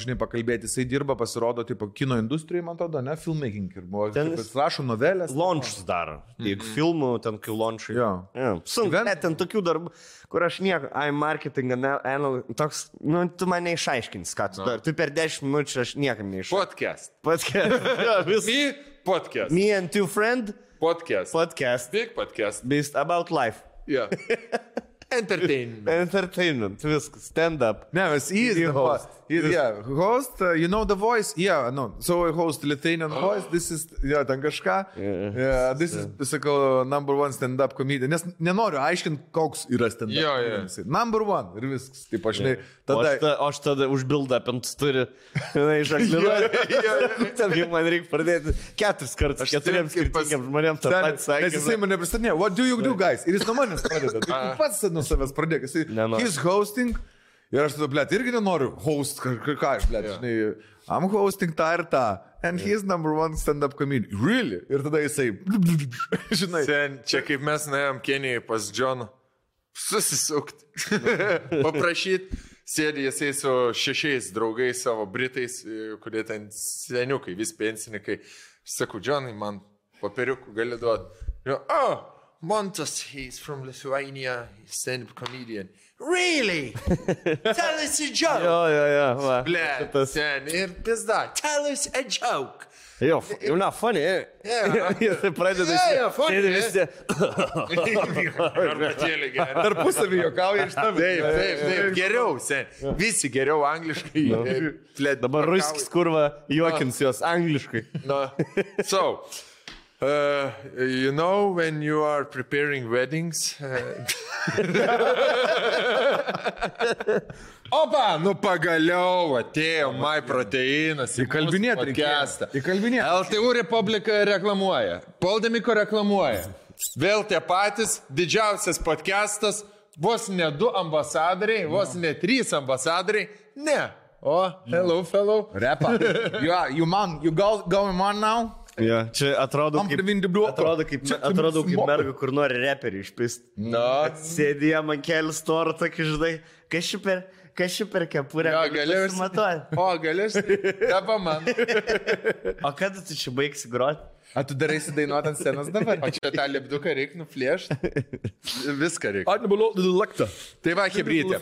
žinai, pakalbėti. Jisai dirba, pasirodo, tipo, kino industrijoje, man atrodo, ne, filmmaking. Ir buvo, Ten jis- rašo novelės. Launchus daro. Jeigu filmų, ten kai launchai. Jo. Ja. Sunku, Event- net ten tokių darbų, kur aš nieko, ai, marketing, anal, toks, nu, tu mane išaiškins, ką tu darai. Tu per 10 minučių aš niekam neišaiškinu. Podcast. Podcast. (laughs) Me podcast. Me and two friend Podcast. podcast. Big podcast. Based about life. Yeah. (laughs) Entertainment. Entertainment, viskas, stand up. No, it's easy. He the host. host. Yeah, host. Uh, you know the voice. Yeah, no. So I host Lithuanian voice. This is, yeah, ten kažką. Yeah. Yeah, this is, sakau, number one stand-up comedian. Nes nenoriu aiškinti, koks yra stand-up. Jo, jo. comedian. Number one. Ir viskas. Taip, aš žinai. O Tada... aš, ta, o aš tada užbildapint turi, žinai, (laughs) žaklinuoti. Ten jau man reikia pradėti keturis kartus, keturiems skirtingiems žmonėms tą patį sakė. nes jisai mane pristatinė, what do you do, guys? Ir jis nuo manęs pradeda. (laughs) Pats nuo savęs Nenoriu. he's hosting. Ir aš tada, blėt, irgi nenoriu host, ką, ką aš, blėt, žinai, I'm hosting tą ir tą. And he's number one stand-up comedian. Really? Ir tada jisai, (laughs) žinai. Sen, čia kaip mes nuėjom Kenijai pas Džoną. Susisukti. (laughs) Paprašyti. Sėdė jisai su šešiais draugais savo britais, e, kurie ten seniukai, vis pensininkai. Sakau, Džonai, man papiriukų gali duoti. Jo, oh, Montas, he's from Lithuania, he's stand-up comedian. Really? (laughs) Tell us a joke. Jo, jo, jo. Va. Ble, Tas, ten ir pizda. Tell us a joke. jo, jau na, funny. Yeah. Jis pradeda Yeah, yeah, funny, yeah. visi. Arbatėlį gerai. Tarpusavį juokauja iš tavęs. Taip, taip, taip, geriau, sen. Visi geriau angliškai. Plėt, Dabar ruskis kurva juokins jos angliškai. No. So, uh, you know when you are preparing weddings. Uh... (laughs) Opa, nu pagaliau atėjo My Proteinas. Įkalbinėt reikėjo. Įkalbinėt. LTU Republika reklamuoja. Poldemiko reklamuoja. Vėl tie patys, didžiausias podcastas, vos ne du ambasadoriai, vos ne trys ambasadoriai. Ne. O, hello, fellow. Repa. (laughs) You, are, you man, you go, going on now? Ja, čia atrodo kaip, atrodo kaip, Čia- atrodo kaip merga, kur nori reperį išpist. Na, Sėdėjo man kelias torą, tokį žinai, kas ši per, kas ši per kepurę. galėjau. Matuoju. O, galės. Dabar man. (laughs) O kada tu čia baigsi groti? A tu darysi dainuoti ant scenos dabar? O čia tą lipduką reikia nuplėšti. Viską reikia. Aš nebuvau laktą. Tai va, hebrytė.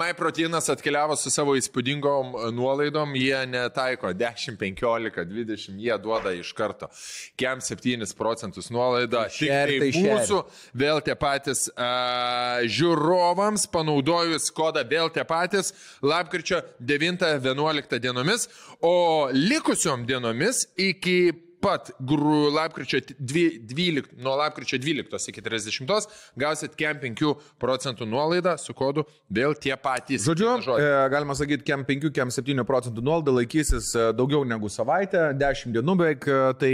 MyProteinas atkeliavo su savo įspūdingom nuolaidom, jie netaiko 10, 15, 20, jie duoda iš karto. Kem 7 procentus nuolaidą. Tik Share, tai tai share. mūsų vėl tie patys uh, žiūrovams, panaudojus kodą vėl tie patys, lapkričio 9-11 dienomis, o likusiom dienomis iki pat gru, lapkričio dvi- 12, nuo lapkričio 12 iki 30 gausit kem 5 procentų nuolaidą su kodu vėl tie patys. Žodžiu, Žodžiu. e, galima sakyti, kem 5, kem 7 procentų nuolaida laikysis e, daugiau negu savaitę, 10 dienų beveik, e, tai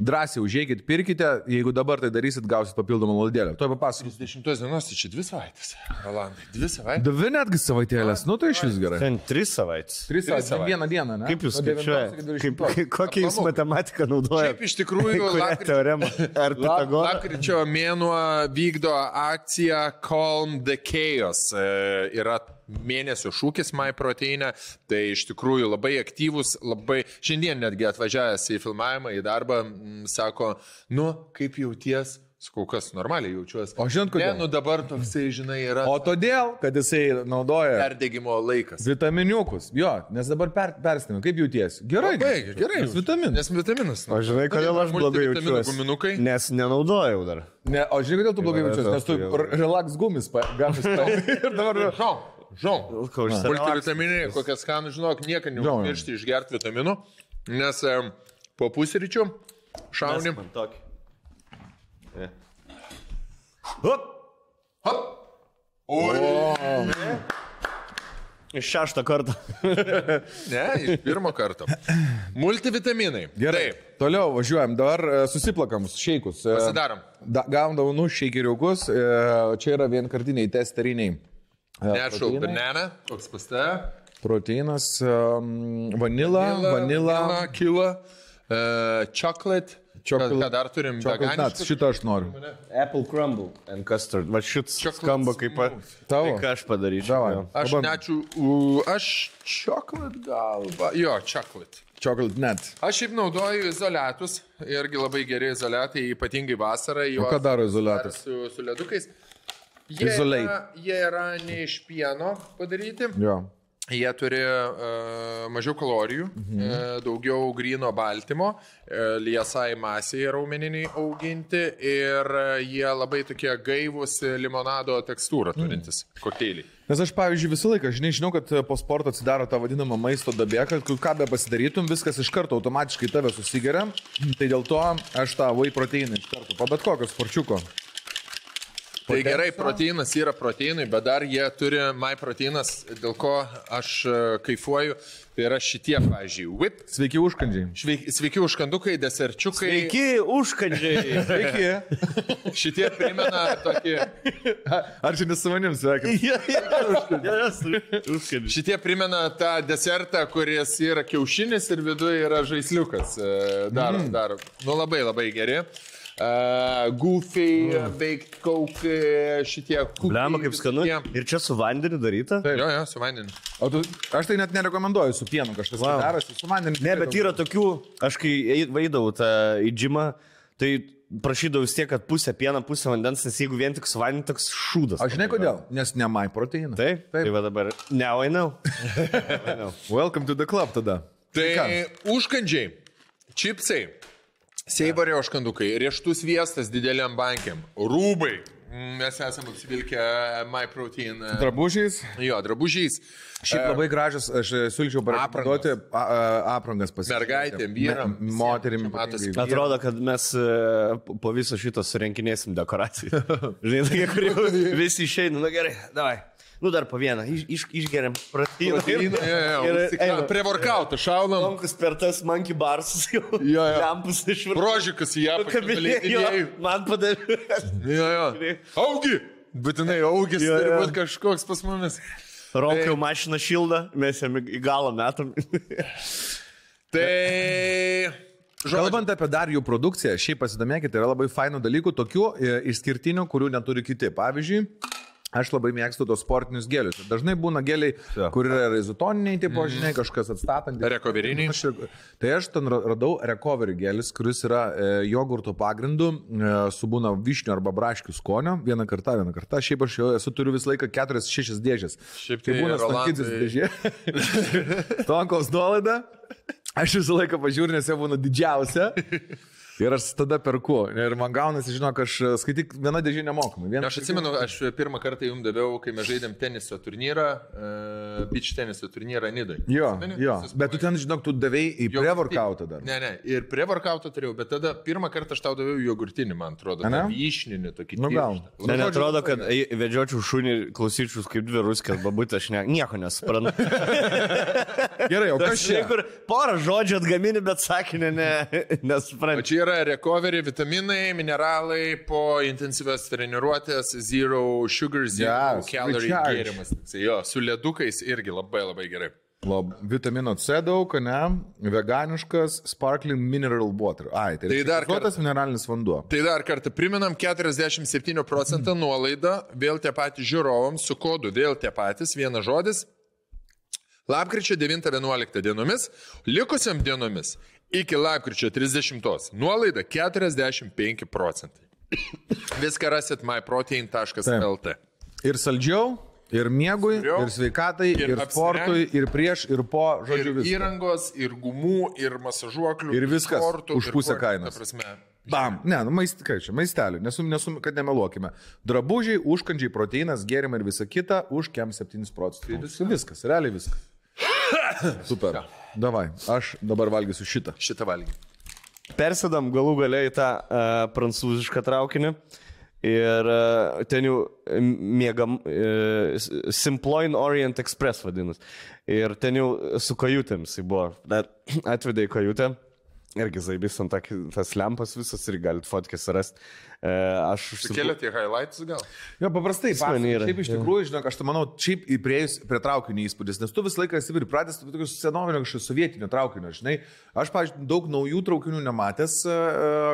drąsiai užėjkit, pirkite, jeigu dabar tai darysit, gausit papildomą nuolaidėlę. Tuo papasakosiu. 30 dienos, tai čia dvi savaitės. Rolandai, dvi savaitės. Dvi netgi savaitėlės, nu tai iš vis gerai. Ten tris savaitės. Tris savaitės. savaitės. Vieną dieną, ne? Kaip jūs Nuo 9 skaičiuojate? iki 20. Kaip, (laughs) kokią jūs matematiką naudojate? Šiaip iš tikrųjų, lapkričio-? Lapkričio mėnuo vykdo akciją Calm the Chaos. E, Yra mėnesio šūkis MyProtein. Tai iš tikrųjų labai aktyvus, labai šiandien netgi atvažiavęs į filmavimą, į darbą, sako, nu, kaip jauties, sakau, kas normaliai jaučiuosi. O žinot, kodėl? Ne, nu dabar toksai, žinai, yra O todėl, kad jisai naudoja perdegimo laikas. vitaminiukus. Jo, nes dabar per, perstimė. Kaip jauties? Gerai. Labai gerai. Nes vitaminai. Nes vitaminas. O žinai, kodėl aš blogai jaučiuosi? Guminukai. Nes nenaudojau dar. Ne, o žinai, kodėl tu blogai jaučiasi? Nes tu relax gumis, pa- gamis. pa- (laughs) Ir dabar... Žau, žau. Multivitaminai, kokie skanų, žinok, niekada neužmiršti išgerti vitaminų, nes em, po pusryčių šaunim. Man Ne. Hop! Hop. O, Iš šeštą kartą. (laughs) ne, iš pirmo karto. Multivitaminai. Gerai. Taip, Toliau važiuojam, dabar e, susiplakam šeikus. E, pasidarom. Da, gavom daunų šeikeriukus, e, čia yra vienkartiniai testeriniai. Natural proteinai. banana, koks pas tave? Proteinas, um, vanila, vanila, kila, uh, chocolate. Chocolate- Ką, ką dar turim? chocolate nuts. Šitą aš noriu. Apple crumble and custard. Va šit skamba kaip... pa- Tavo? Tai ką aš padaryčiau? Davai. Aš Pabandom. nečiu, u, aš chocolate galva. Jo, chocolate. Chocolate net. Aš šiaip naudoju izolatus, irgi labai geri izolatai, ypatingai vasarą. O ką daro izoliatas? Su, su ledukais. Jie Isolate. yra, jie yra ne iš pieno padaryti, Jo. Jie turi uh, mažiau kalorijų, mhm. uh, daugiau grino baltymo, uh, liesai masiai raumeniniai auginti ir uh, jie labai tokie gaivus limonado tekstūrą turintis mm. kokteiliai. Nes aš, pavyzdžiui, visą laiką, žinai, žinau, kad po sporto atsidaro tą vadinamą maisto dabę, kad ką be pasidarytum, viskas iš karto automatiškai tave susigeria. Tai dėl to aš tą whey proteiną iš karto, po bet kokio sporčiuko. Tai gerai, proteinas yra proteinai, bet dar jie turi MyProteinas, dėl ko aš e, kaifuoju. Tai yra šitie, pavyzdžiui, whip. Sveiki užkandžiai. Sveiki, sveiki užkandukai, deserčiukai. Sveiki, užkandžiai. (laughs) Sveiki. Šitie primena tokį. (laughs) Ar čia nesu manim sveikin? (laughs) Užkandžiai. Šitie primena tą desertą, kuris yra kiaušinis ir viduje yra žaisliukas. E, Dar, mm. dar. Nu labai labai geri. Uh, Goofy, mm. baked coke, šitie kukiai. Blema, kaip skanu. visokie. Ir čia su vandeniu daryta? Jo, jo, su vandeniu. O tu, aš tai net nerekomenduoju su pienu kažkas Wow. wow. darosi, su manimi. Ne, bet yra tokių, aš kai vaidavau tą į džimą, tai prašydavau vis tiek, kad pusę pieno, pusę vandens, nes jeigu vien tik su vandeniu, toks šūdas. Aš žinai kodėl, nes ne my proteinas. Taip, taip. Tai va dabar. Now I know. Now I know. (laughs) Welcome to the club tada. Tai užkandžiai, čipsai, seibario užkandukai, rieštus viestas dideliam bankiam, rūbai. Mm, Mes esame apsivilkę MyProtein. e, Drabužiais. Jo, drabužiais. Šiaip labai gražios, aš e, siūlyčiau parekomenduoti aprangas pasirinkti. Mergaitėm, vyram, Me- Moterim. Matosi. Atrodo, kad mes e, po- viso šito surinkinėsim dekoraciją. (laughs) Žinai, tokie, kur jau (laughs) visi išeina, nu gerai, davai. Nu dar po vieną, iš, iš, išgeriam proteiną. Proteiną, jo, jo, užsikra- Prie workautų šaunam. Lankus per tas monkey barsus (laughs) jau. Jo, jo. Lempus išvarė. Brožikas į ją Kabinėjo, man padarė. Jo, jo. Augi. Būtinai augis Jo, turi jo. būti kažkoks pas mumis. Rokiau mašiną šildą, mes jam į galą metam. Tai... (laughs) Žodžiu, Kalbant apie dar jų produkciją, šiaip pasidomėkite, yra labai fainų dalykų, tokių e, išskirtinių, kurių neturi kiti. Pavyzdžiui, Aš labai mėgstu tos sportinius gelius. Dažnai būna geliai, Jo. kur yra izotoniniai, tipo, žinai, kažkas atstatantis. Recoveriniai. Tai aš ten ra- radau recovery gelis, kuris yra e, jogurto pagrindu, e, su būna vyšnių arba braškių skonio. Vieną kartą, vieną kartą. Šiaip aš jau esu turiu visą laiką 4-6 dėžės. Šiaip tai būna Rolandai- dėžė. (laughs) Tonkos nuolaida. Aš visą laiką pažiūriu, nes jau būna didžiausia. Ir aš tada perku. Ir man gaunasi, žinok, aš e, skaityk vieną dėžę nemokamai. Vieną Aš atsimenu, aš pirmą kartą jums daviau, kai mes žaidėm teniso turnyrą, uh, beach teniso turnyrą Nidai. Jo, Atsimeni? jo. Bet tu ten, žinok, tu davėjai į pre-workoutą dar. Ne, ne, ir pre-workoutą turėjau, bet tada pirmą kartą aš tau daviau jogurtinį, man atrodo, vyšninį tokį. Nu, gal. tirštą. Ne, Žodžiu, netrodo, kad vedžiočiau šunį, klausyčiau kaip dvi ruskės, babutė, aš ne, nieko nesuprantu. Gerai, o kas čia? porą žodžių atgamini, bet sakinį ne, (laughs) nesuprantu. Yra recovery, vitaminai, mineralai po intensyvios treniruotės, zero sugar, zero Yes, calorie gėrimas. Jo, su ledukais irgi labai labai gerai. Lab, vitamino C daug, ne? Veganiškas sparkling mineral water. Ai, tai, Tai dar tas mineralinis vanduo. Tai dar kartą priminam, 47 procentą nuolaida, vėl tie patys žiūrovams, su kodu vėl tie patys, vienas žodis. Lapkričio 9-11 dienomis, likusiam dienomis iki lapkričio 30 nuolaida 45 procentai. Viską rasit myprotein.lt. Ir saldžiau, ir miegui, Stipriau, ir sveikatai, ir, ir ir sportui, ir prieš, ir po, Ir žodžiu, viską. įrangos, ir gumų, ir masažuoklių. Ir viskas sportų, už ir pusę kainos. Bam. Ne, nu maist, ką čia, maistelį, nesum, nesum, kad nemeluokime. Drabužiai, užkandžiai, proteinas, gėrimai ir visa kita už kem 7 procentų. Viskas, viskas, realiai viskas. (coughs) Super. Davai, aš dabar valgysiu šitą. šitą valgį. Persėdam galų galiai tą uh, prancūzišką traukinį. Ir uh, ten jau mėgam, uh, Simploin Orient Express vadinasi. Ir ten jau su kajutėm jisai buvo. (clears throat) Atvedė į kajutę. Irgi zaibys ant tak- tas lempas visas ir galit fotkės rasti. Uh, aš užsipu- Sukėlėte highlights gal? Jo, paprastai, yra, šiaip iš tikrųjų, žinok, aš tai manau, šiaip įprėjus prie traukinio įspūdis, nes tu visą laiką esi pripratęs prie tokius senovinio kažkokio sovietinio traukinio, žinai. Aš, pavyzdžiui, daug naujų traukinių nematęs, e,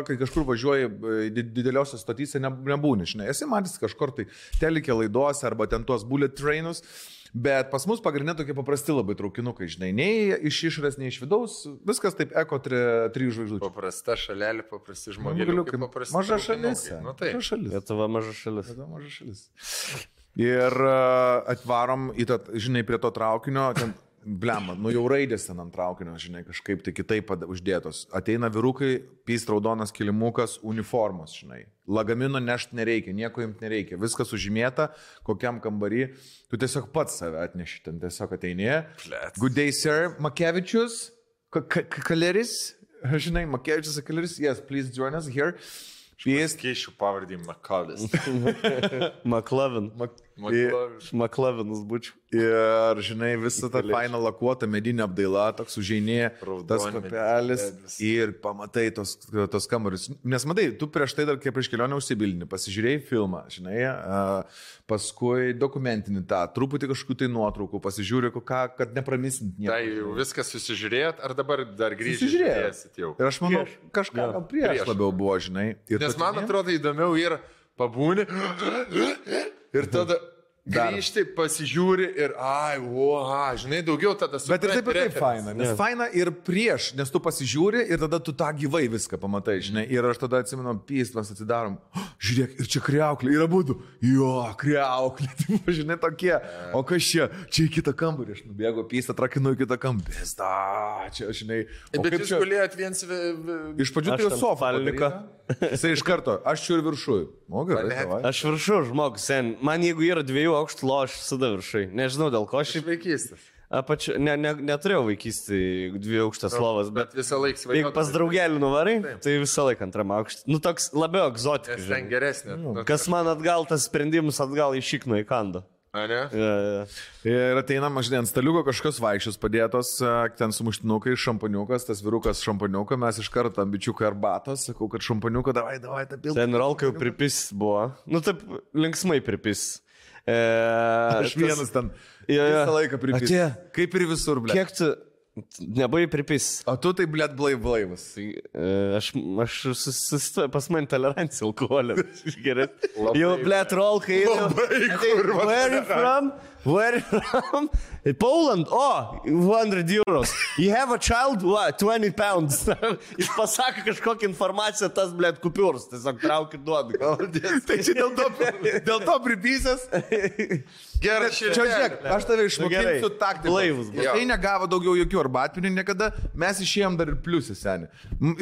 kai kažkur važiuoji e, di- dideliuose stotyse, ne- nebūni, žinai. Esi matęs kažkur tai telikė laiduose arba ten tuos bullet trainus. Bet pas mus pagrindinė tokie paprasti labai traukinukai, žinai, nei iš išorės, nei iš vidaus, viskas taip eko tri, trijų žvaigždučių. Paprasta šalelė, paprasti Nu, kaip Maža šalis. Nu, taip. Maža šalis. Lietuva maža šalis. Tada maža šalis. Ir uh, atvarom į tą, žinai, prie to traukinio, ten, blemba, nu jau raidės ten ant traukinio, žinai, kažkaip tai kitaip uždėtos. Ateina vyrukai, pys raudonas kilimukas, uniformos, žinai. Lagamino nešti nereikia, nieko imti nereikia. Viskas sužymėta, kokiam kambarį. Tu tiesiog pats save atneši ten, tiesiog ateini. Blet. Good day, sir. Makevičius. Ka- ka- ka- Kaleris. (laughs) Žinai, Makevičius, Kaleris. Yes, please join us here. Jis Keišiu pavardį Makalis. (laughs) McLovin. Makalis. McLovinas būčiau. Ir, žinai, visa ta faina lakuota medinė apdaila, toks užėjinė, tas kapelis ir pamatai tos, tos kambarius. Nes matai, tu prieš tai dar kaip prieš kelionę užsibildini, pasižiūrėjai filmą, žinai, paskui dokumentinį tą, truputį kažkokių tai nuotraukų, pasižiūrėjai, ką, kad nepramisint nieko. Tai jau viskas susižiūrėjot, ar dabar dar grįžti? Susižiūrėjau. Jau? Ir aš manau, kažką gal prieš, prieš. labiau buvo, žinai. Ir Nes man atrodo įdomiau yra pabūni ir tada Dar. grįžti, pasižiūri ir, ai, uoha, žinai, daugiau tada Bet ir taip ir taip faina, nes Jo. faina ir prieš, nes tu pasižiūri ir tada tu tą gyvai viską pamatai, žinai. Ir aš tada atsimenu, pystmas atsidarom, oh, žiūrėk, ir čia kreuklė, yra būdų. Jo, kreuklė, (laughs) tai žinai tokie. O kas čia? Čia į kitą kambarį, aš nubėgu, pystą, trakinu į kitą kambarį. Pista, čia, žinai. Bet jūs gulėjot viens... vi- vi- Iš pradžių tai sofą. padaryta. Jisai iš karto, aš čia ir viršui. O gerai. Aš viršų žmogus, sen. Man jeigu yra dviejų aukštų loš, visada viršui. Nežinau dėl ko Iš vaikystės. apač... ne, ne, neturėjau vaikystėje dvi aukštas lovas, bet Bet visą laiką svajojau. jeigu pas draugelį nuvarai, tai visą laiką antram aukštui. Nu toks labiau egzotikas. Nes ten geresnė. Nu, Kas man atgal tas sprendimas atgal į šikną į kandą. A, ne? Ja, ja. Ir ateina mažai ant staliuko kažkokios vaikščios padėtos, e, ten sumuštinukai, šampaniukas, tas virukas šampaniuką, mes iš karto ant bičiuką arbatos, sakau, kad šampaniuką davai, davai, tą pilną. Ten rolkai jau pripis buvo. Nu taip, linksmai pripis. E, Aš vienas ten. Jo, jo. Visą laiką pripis. Atėjo. Kaip ir visur, ble. Kiek tu, Nebuvai pripis. O tu tai, blėt, blaiv blaivas. E, Aš, aš susistoju, pas mane tolerancija alkoholio. (laughs) Gerai. Jau, blėt, rol, kai... Labai kurva Where you from? Where from? Poland. Oh, 100 euros. You have a child? What? 20 pounds. (laughs) Jis pasako kažkokią informaciją, tas, blėt, kupiūrs. Tiesiog traukit duodu. Tai čia dėl to, dėl to pripysęs. Gerai, Čia, žiūrėk, aš tave gerai. išmokysiu taktiką. Blaivus bus. Tai negavo daugiau jokių arbatpinių niekada, mes išėjom dar ir pliusį senį.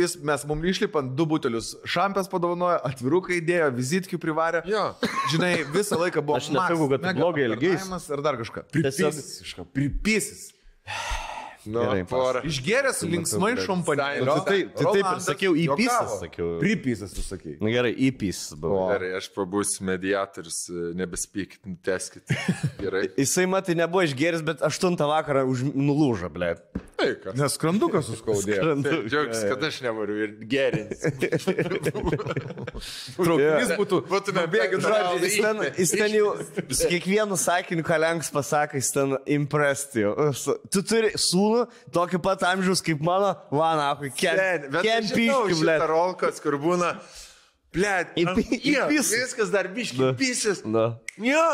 Jis, mes mums išlipant du butelius šampės padovanojo, atviruką įdėjo, vizitkių privarė. Jo. Žinai, visą laiką buvo... Aš nesakau, kad blogai elgeis. Ar dar kažką. Tiesiog- Pripysis. kažką, Pripysis. Nu, Gerai, porą. Išgeręs linksmai šampanėlio. Nu, tai taip- tai taip ir sakiau, įpysęs sakiau. Pripysęs, tu sakai. Na gerai, įpys buvo. Gerai, aš pabūsiu mediatorius, nebespykit, teskit. Gerai. Jisai, matai, nebuvo išgeris, bet 8 vakarą už nulūžo, ble. Tai kas. Nes skrandukas suskaudėjo. Džiaugiuosi, kad aš nenoriu ir gerinti. (laughs) Traukinys būtų... Būtume bėgių background. Jis ten, jis ten jau kiekvienu sakiniu, ką lenks pasakė, jis ten impresti. Tu turi sūnų tokio pat amžiaus kaip mano, vana, Ten, ken, bet ken aš žinau piški, šitą ble. rolkas, kur būna, įpis. viskas dar biški, pisis. Jo,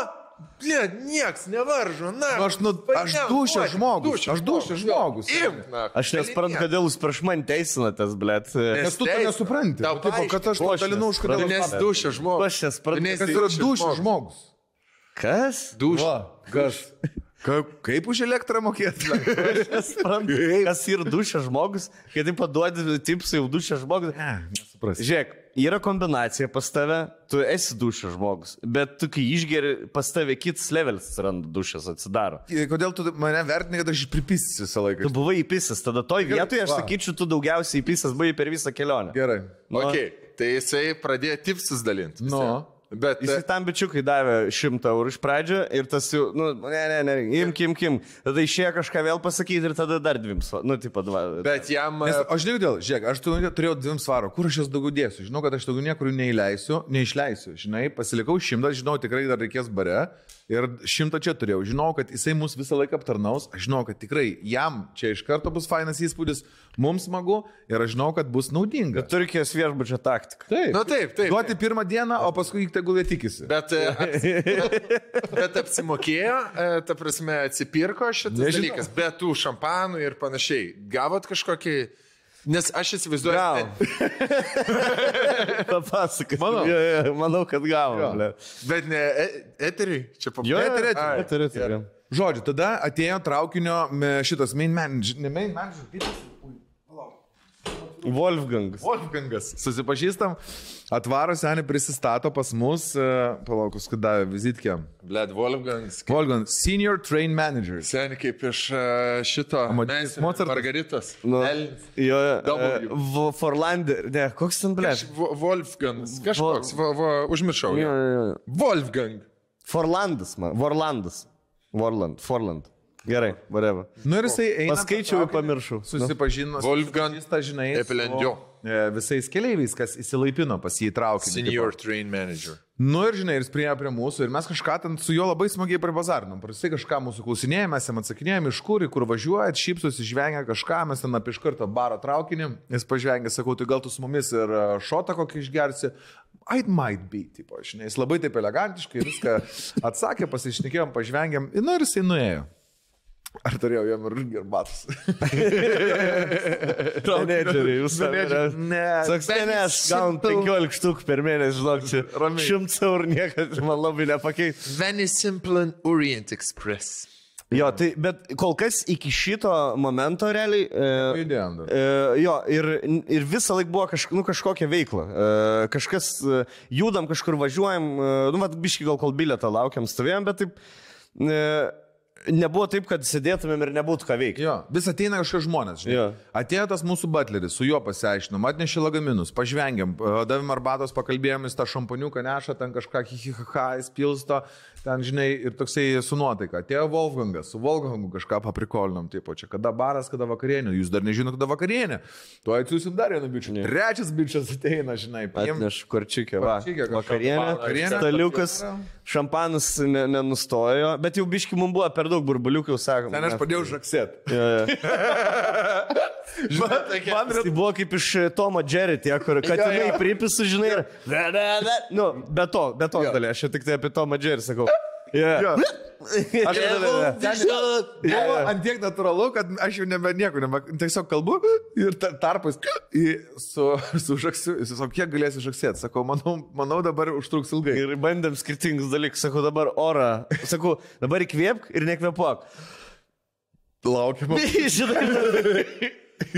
blėt, nieks nevaržo, na. Aš, nu, aš dušę žmogus. Aš dušę žmogus. Im, na. Aš nesuprantu, kodėl jūs prieš man teisinatės, ble. Nes tu to nesupranti. Tau Tu Tipo, kad aš to dalinu už kodėl. Nes dušė žmogus. Aš nesuprantu. Kas yra dušė dušę žmogus? Kas? Dušė. Va, kas? Kaip, kaip už elektrą mokėti? Kas yra dušė žmogus, kai tai paduodi tipsai jau dušė žmogus. Nesuprasi. Žiūrėk, yra kombinacija pas tave, tu esi dušė žmogus, bet tu kai išgeri, pas tave kitas levelis atsiranda dušės, atsidaro. Kodėl tu mane vertini, kad aš pripysiu visą laiką? Tu buvai įpisęs, tada toj vietoje aš va. sakyčiau, tu daugiausiai įpisęs buvai per visą kelionę. Gerai. Nu, Ok, tai jisai pradėjo tipsus dalinti. Nu. Bet Jis tam bičiukai davė 100 eurų iš pradžio ir tas jau, nu, ne, ne, ne, imk, imk, imk. Tada išėjo kažką vėl pasakyti ir tada dar dvim, sva- nu, tipo, dva. Bet jam... Nes, aš žinau, kodėl, žiūrėk, aš tu- turėjau dviem svaro, kur aš jas daugiau dėsiu. Žinau, kad aš daugiau niekur neįleisiu, neišleisiu. Žinai, pasilikau šimtą, žinau, tikrai dar reikės bare. Ir šimtą čia turėjau. Žinau, kad jisai mus visą laiką aptarnaus. Aš žinau, kad tikrai jam čia iš karto bus fainas įspūdis, mums smagu ir aš žinau, kad bus naudinga. Turkijos viešbučio taktika. Taip. Nu taip, taip. Duoti pirmą dieną, o paskui tegul jie tikisi. Bet, (laughs) aps- bet apsimokėjo, e, ta prasme, atsipirko šitas Nežinau. dalykas, be tų šampanų ir panašiai. Gavot kažkokį... Nes aš įsivaizduoju, Gal. (laughs) Papasakok. Manau. Jo, jo, manau, kad gavo. ble. bet ne e- eteriui, čia paprastai. eterį, eterį, eterį. Žodžiu, tada atėjo traukinio šitas main manager, ne main manager, jis? Wolfgangas. Wolfgangas. Susipažįstam, atvaro senį prisistato pas mus, e, palaukus, kad davė vizitkę. Bled Wolfgangs. Wolfgang, Senior Train Manager. Seniai kaip iš e, šito. Matyt, Mensi- Mozartas. Margaritas. Nu, Elnis. jo, W. uh, Forlander, ne, koks ten ble? Kaž- Vo- Wolfgangs. Kažkoks, va, va, užmiršau. Jo, jo. jo. Wolfgang. Forlandas, man. Vorlandas. Vorland. Forland. Gerai, whatever. Nu ir jisai eina. Paskaičiau ir pamiršau. Susipažino. Wolfgang susipažįsta, žinai, su, Epelendžio. e, visais keliaiviais, kas įsilaipino pas jį įtraukti. Senior train manager. Nu ir žinai, ir jis priejo prie mūsų ir mes kažką ten su juo labai smagiai pribazarinom. Jisai kažką mūsų klausinėjome, mes jam atsakinėjome, iš kur, kur važiuojat, šypsosi, žvengia kažką, mes ten apie iš karto baro traukinį, jis pažvengia, sakau, tai gal tu su mumis ir e, šotą kokį išgersi. I might be, tipo, žinai, jis labai taip elegantiškai viską atsakė, pasišnekėjom, pažvengiam, nu ir jisai nuėjo. Ar turėjau jam ir gerbatus? (laughs) Menedžeriai, jūs (laughs) Menedžeriai, ne. Saks, ne, ne, aš gaunu 15 štuk per mėnesį, žinok, čia Ramiai. 100 eurų niekas man labai nepakeis. Very simple and Orient Express. Jo, tai, bet kol kas iki šito momento realiai. E, Judėjom. E, jo, ir, ir visą laiką buvo kaž, nu, kažkokia veikla. E, kažkas e, judam, kažkur važiuojam, e, nu, mat, biški gal kol bilietą laukiam, stovėjom, bet taip. E, nebuvo taip, kad sėdėtumėm ir nebūtų ką veikti. Jo, vis ateina kažkokie žmonės. Žinai. Jo. Atėjo tas mūsų butleris, su juo pasiaiškinom, atnešė lagaminus, pažvengiam, e, davėm arbatos, pakalbėjom, jis tą šampaniuką neša, ten kažką hihihaha, jis pilsto, ten, žinai, ir toksai su nuotaika. Atėjo Wolfgangas, su Wolfgangu kažką paprikolinom, taip, čia kada baras, kada vakarienė, jūs dar nežinote, kada vakarienė. Tuo atsiųsim dar vieną bičią. Trečias bičias ateina, žinai, paim. Atneš korčiukę, va. Kažkokią. Vakarienė, Vakarienė. staliukas, šampanas ne, nenustojo, bet jau biški mums buvo per daug burbuliukų, sakom. Ten aš pradėjau žaksėti. (laughs) Man tai buvo kaip iš e, Tomo Jerry, tie, kur katinai pripisų, žinai, ir... Ve, ve, ve. Nu, be to, be to, dalė, aš tik tai apie Tomą Jerry sakau. Yeah. Aš (laughs) buvo ant tiek natūralu, kad aš jau nebe nieko, nebe, tiesiog kalbu ir ta- tarpais į, su, su žaksiu, jis sako, kiek galėsiu žaksėti. Sakau, manau, manau dabar užtruks ilgai. Ir bandėm skirtingus dalykus. Sakau, dabar orą. Sakau, dabar įkvėpk ir nekvėpuok. Laukiam. (laughs) Žinai,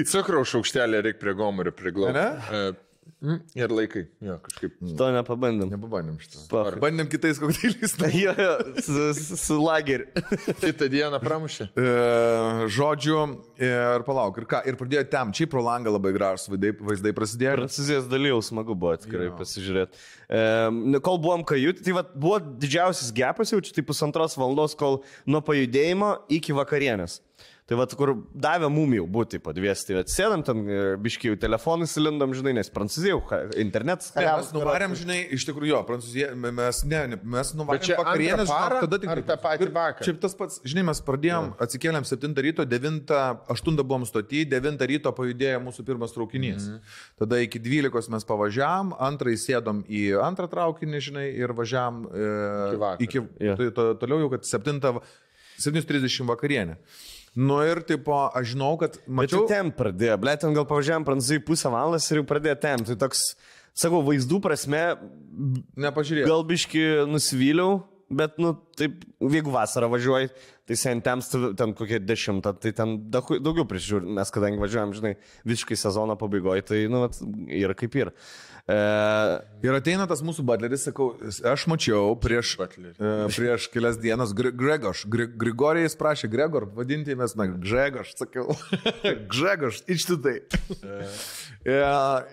Cukraus šaukštelį reikia prie gomurio priglausti. Mm, ir laikai. Jo, kažkaip. to nepabandėm. Nepabandėm šitą. Pa. Bandėm kitais kokteiliais. (laughs) Jo, jo, su, su, su lageriu. (laughs) Kitą dieną pramušė. E, žodžiu, ir palauk, ir ką, ir pradėjo tem, čia pro langą labai gražus vaizdai, vaizdai prasidėjo. Prancūzijos dalyjau smagu buvo tikrai pasižiūrėti. E, kol buvom kajutį, tai vat, buvo didžiausias gepas jau čia tai pusantros valandos, kol nuo pajudėjimo iki vakarienės. Tai va, kur davė mum jau būti po dviesi, tai atsėdam ten, e, biškiai jau telefonus įlindom, žinai, nes prancūzijau, internetas. Ne, mes nuvarėm, žinai, iš tikrųjų, jo, Prancūzija, mes, ne, ne, mes nuvarėm žinok, tada tik tą patį vakarą? Čia tas pats, žinai, mes pradėjom, atsikėlėm 7 ryto, 9, 8 buvom stoti, 9 ryto pajudėjo mūsų pirmas traukinys. Mhm. Tada iki 12 mes pavažiavam, antrą įsėdom į antrą traukinį, žinai, ir važiavam e, Iki iki, Jo. tai, to, toliau jau, kad 7, 7.30 vakarienė. Nu ir, tipo, aš žinau, kad Bet mačiau... ten pradėjo, ble, ten gal pavažiavam prancūzijai pusę valandos ir jau pradėjo ten. Tai toks, sakau, vaizdų prasme, Nepažiūrėjau. gal biški nusivyliau, bet, nu, taip, jeigu vasarą važiuoji, tai sen temps ten kokie dešimtą, tai ten daug- daugiau prižiūri, mes kadangi važiuojam, žinai, visiškai sezono pabaigoje, tai, nu, yra kaip yra. E, Ir ateina tas mūsų butleris, sakau, aš mačiau prieš, Butleris. e, prieš kelias dienas Gre- Gregoš. Gre- Grigorijais prašė Gregor, vadinti mes, na, Gžegoš, sakiau. Gžegoš, (laughs) ištutai.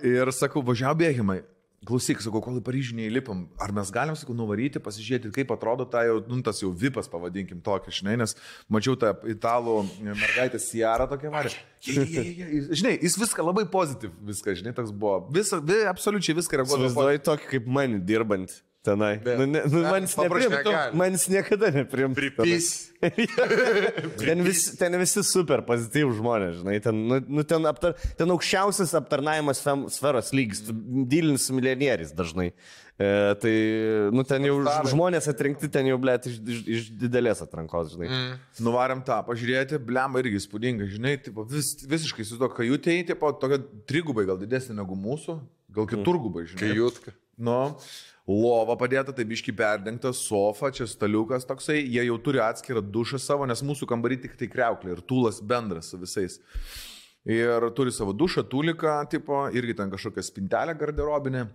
ir sakau, važiavo bėgimai. Klausyk, sakau, kol į Paryžių neįlipam, ar mes galim, sakau, nuvaryti, pasižiūrėti, kaip atrodo ta jau, nu, tas jau vipas, pavadinkim tokį, žinai, nes mačiau tą italų mergaitę Sierra je, je. Žinai, jis viską labai pozityv, viską, žinai, toks buvo. Visa, vi, absoliučiai viską reaguodavo. Įsivaizduoju tokį kaip mani dirbant tenai. Bet- Nu, ne, nu, Ne, manis neprimtų. Manis niekada neprimtų. (laughs) Pripys. Ten visi, ten visi super pozityvų žmonės, žinai, ten, nu, nu, ten, aptar, ten aukščiausias aptarnavimas sferos lygis, dylins milijonieriais dažnai. E, tai, nu, ten jau ž- žmonės atrinkti, ten jau, blėt, iš, iš, iš didelės atrankos, žinai. Mm. Nuvarėm tą, pažiūrėti, blem irgi įspūdinga, žinai, tipo, vis, visiškai su to kajutėje, tipo, tokia trigubai gal didesnė negu mūsų, gal keturgubai, žinai. Kajutka. Nu, lova padėta, tai biški perdengta, sofa, čia staliukas toksai, jie jau turi atskirą dušą savo, nes mūsų kambarį tik tai kreuklė ir tūlas bendras su visais. Ir turi savo dušą, tūliką, tipo, irgi ten kažkokią spintelę garderobinę.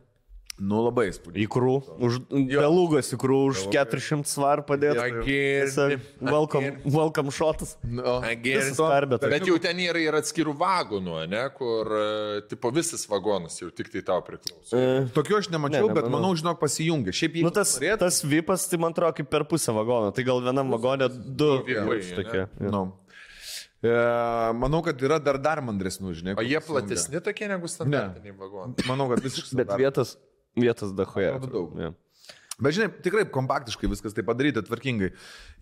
Nu, labai įspūdinga. Įkrų, už belugos įkrų už 400 svarų padėti. Jo, girdi. Tiesiog Welcome, welcome shotas. Nu, Visas parbėtas. Bet jau ten yra ir atskirų vagonų, ne, kur, e, tipo, visas vagonas jau tik tai tau priklauso. Tokių aš nemačiau, Ne, ne, bet manau, žinok, pasijungia. Šiaip jeigu Nu, tas, norėtum- tas vipas, tai man atrodo, kaip per pusę vagono. Tai gal vienam vagone du. jauč ne? tokie. Jo. Nu. E, manau, kad yra dar dar mandresnių, žinai. O jie platesni tokie negu standartiniai vagonai. Manau, kad visiškai. Bet vietos, vietos dahoje. Daug. Ja. Bet žinai, tikrai kompaktiškai viskas tai padaryta, tvarkingai.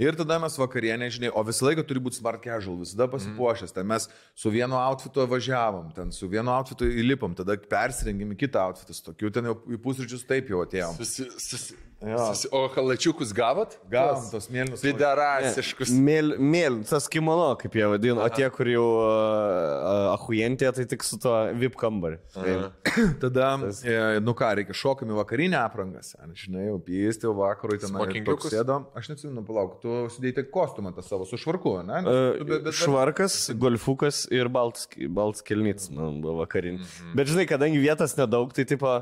Ir tada mes vakarienė, žinai, o visą laiką turi būti smart casual, visada pasipuošęs. Ten mes su vienu outfitu važiavom, ten su vienu outfitu įlipom, tada persirengėm į kitą outfitą. su Tokiu ten jau į pusryčius taip jau atėjom. Susi, susi, o halačiukus gavot? Gavom tos mėlynus. Pidarasiškus. Mėl, mėl, tas kimono, kaip jie vadina, o tie, kur jau uh, ahujentė, tai tik su tuo VIP kambariu. Tai, (coughs) Tada, e, nu ką, reikia šokami vakarinę aprangą, sen, žinai, jau pysti, jau vakarui ten Smokingiukus? sėdo. Aš neatsimenu, palauk, tu sudėjai kostiumą tą savo su švarku, ne? uh, Tu be- bet- švarkas, golfukas ir balts, balts kelnyts, man buvo vakarin. Mhm. Bet žinai, kadangi vietos nedaug, tai tipo...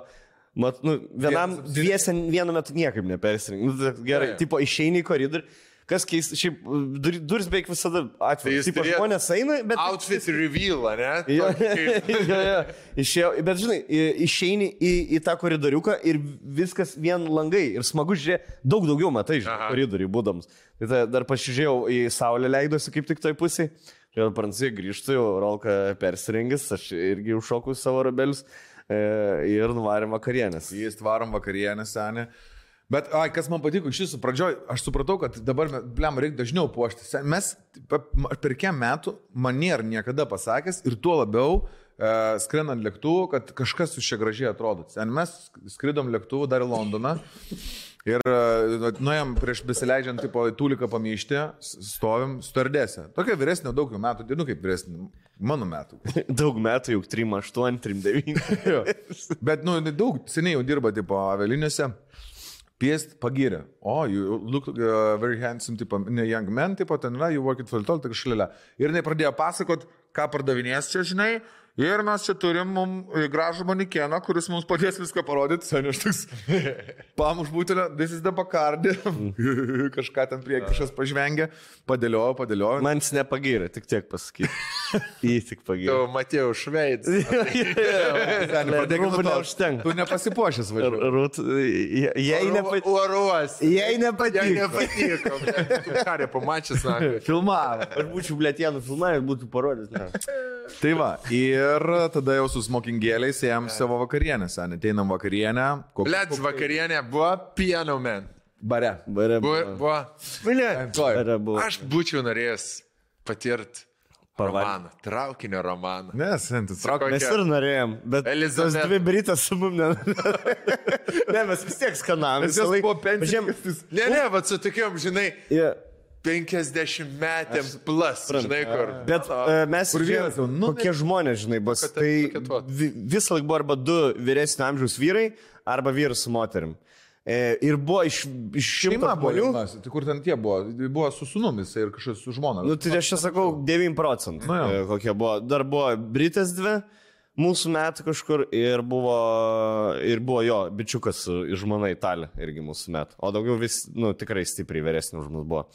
Mat, nu, vienam dviesen vienu metu niekaip nepersirink. Nu, tai gerai, Jo, jo. tipo išeini į koridorių. Kas keista, šiaip dur, duris beveik visada atviras. jis turėjo- žmonės eina, bet... Outfit reveal, ne? Jo, jo, jo. Išėjau, bet žinai, išeini į, į tą koridoriuką ir viskas vien langai ir smagu žiūrėti, daug daugiau matai, koridoriui būdams. Tai ta, dar pasižiūrėjau į saulę leidosi kaip tik toj pusėje. Ir prancūzija grįžtų, jau Rolka persirengęs, aš irgi užšokau savo rabelius ir nuvarėm vakarienės. Jis tvarom vakarienę senę. Bet, ai, kas man patiko iš jūsų pradžioj, aš supratau, kad dabar, blem, reikia dažniau puoštis. Mes per kiek metų man nėra niekada pasakęs ir tuo labiau e, skrendant lėktuvu, kad kažkas jūs čia gražiai atrodo. Sen mes skridom lėktuvu dar į Londoną. Ir e, nuėjom prieš besileidžiant, tipo, į Tuliką pamyštį, stovim stardėse. Tokia vyresnė, daug jau metų, nu kaip vyresnė, mano metų. (laughs) Daug metų, juk 3-8, 3-9. Jo. Bet, nu, daug seniai jau dirba, tipo, avialinėse. Piest pagirė. O, oh, you look uh, very handsome, tipo, ne young man, tipo, ten yra, you work it for the tai kažkaip. Ir jinai pradėjo pasakot, ką pardavinės čia, žinai. Ir mes čia turim mum gražų manikieną, kuris mums padės viską parodyti. Seniai aš toks. (laughs) Pam už būtelę, this is the Bacardi. (laughs) Kažką ten prie kažkas pažvengė. Padėliojo, padėliojo. Man jis nepagyrė, tik tiek pasakyti. (laughs) (laughs) Jį tik pagyrė. (laughs) Tu matėjau nuo Rūbų to. neužtenka. Tu nepasipošęs važiuoji. Rūt, je- jei nepatiko. Oruos. Jei nepatiko. nepatiko. blet, Tu karė pamačias, na. Filmavo. Aš būčiau blėtienų filmavęs, būtų parodęs. Tai va, ir tada jau su smokingėliais ėjom savo vakarienę, seniai. Ateinam vakarienę. Blet, vakarienė buvo piano man. Bare. Bare Buvo. Bare buvo. Aš būčiau norėjęs patirti Pavalgyt. romaną, traukinio romaną. Ne, seniai, tu trauk. Mes ir norėjom, bet Elizabet. tos dvi britas su mum ne. (laughs) ne, mes vis tiek skanavom. Nes jos buvo Žem... pensininkas. Ne, ne, va su tokiam, žinai, Yeah. 50 metėm plus, žinai, kur. Bet uh, mes Kur vyras jau numirė? kokie žmonės, žinai, bus. Tai visą laiką buvo arba du vyresnio amžiaus vyrai, arba vyras su moterim. E, ir buvo iš, iš šimto žmonių. Tai kur ten tie buvo? Buvo su sunumis ir kažkas su žmona. Nu, tai aš čia sakau 9 procentų. Nu, jo. e, kokie buvo. Dar buvo Britas dvi. Mūsų metų kažkur ir buvo, ir buvo jo bičiukas su žmona Italija, irgi mūsų metų. O daugiau vis, nu, tikrai stipriai vyresni už mus buvo.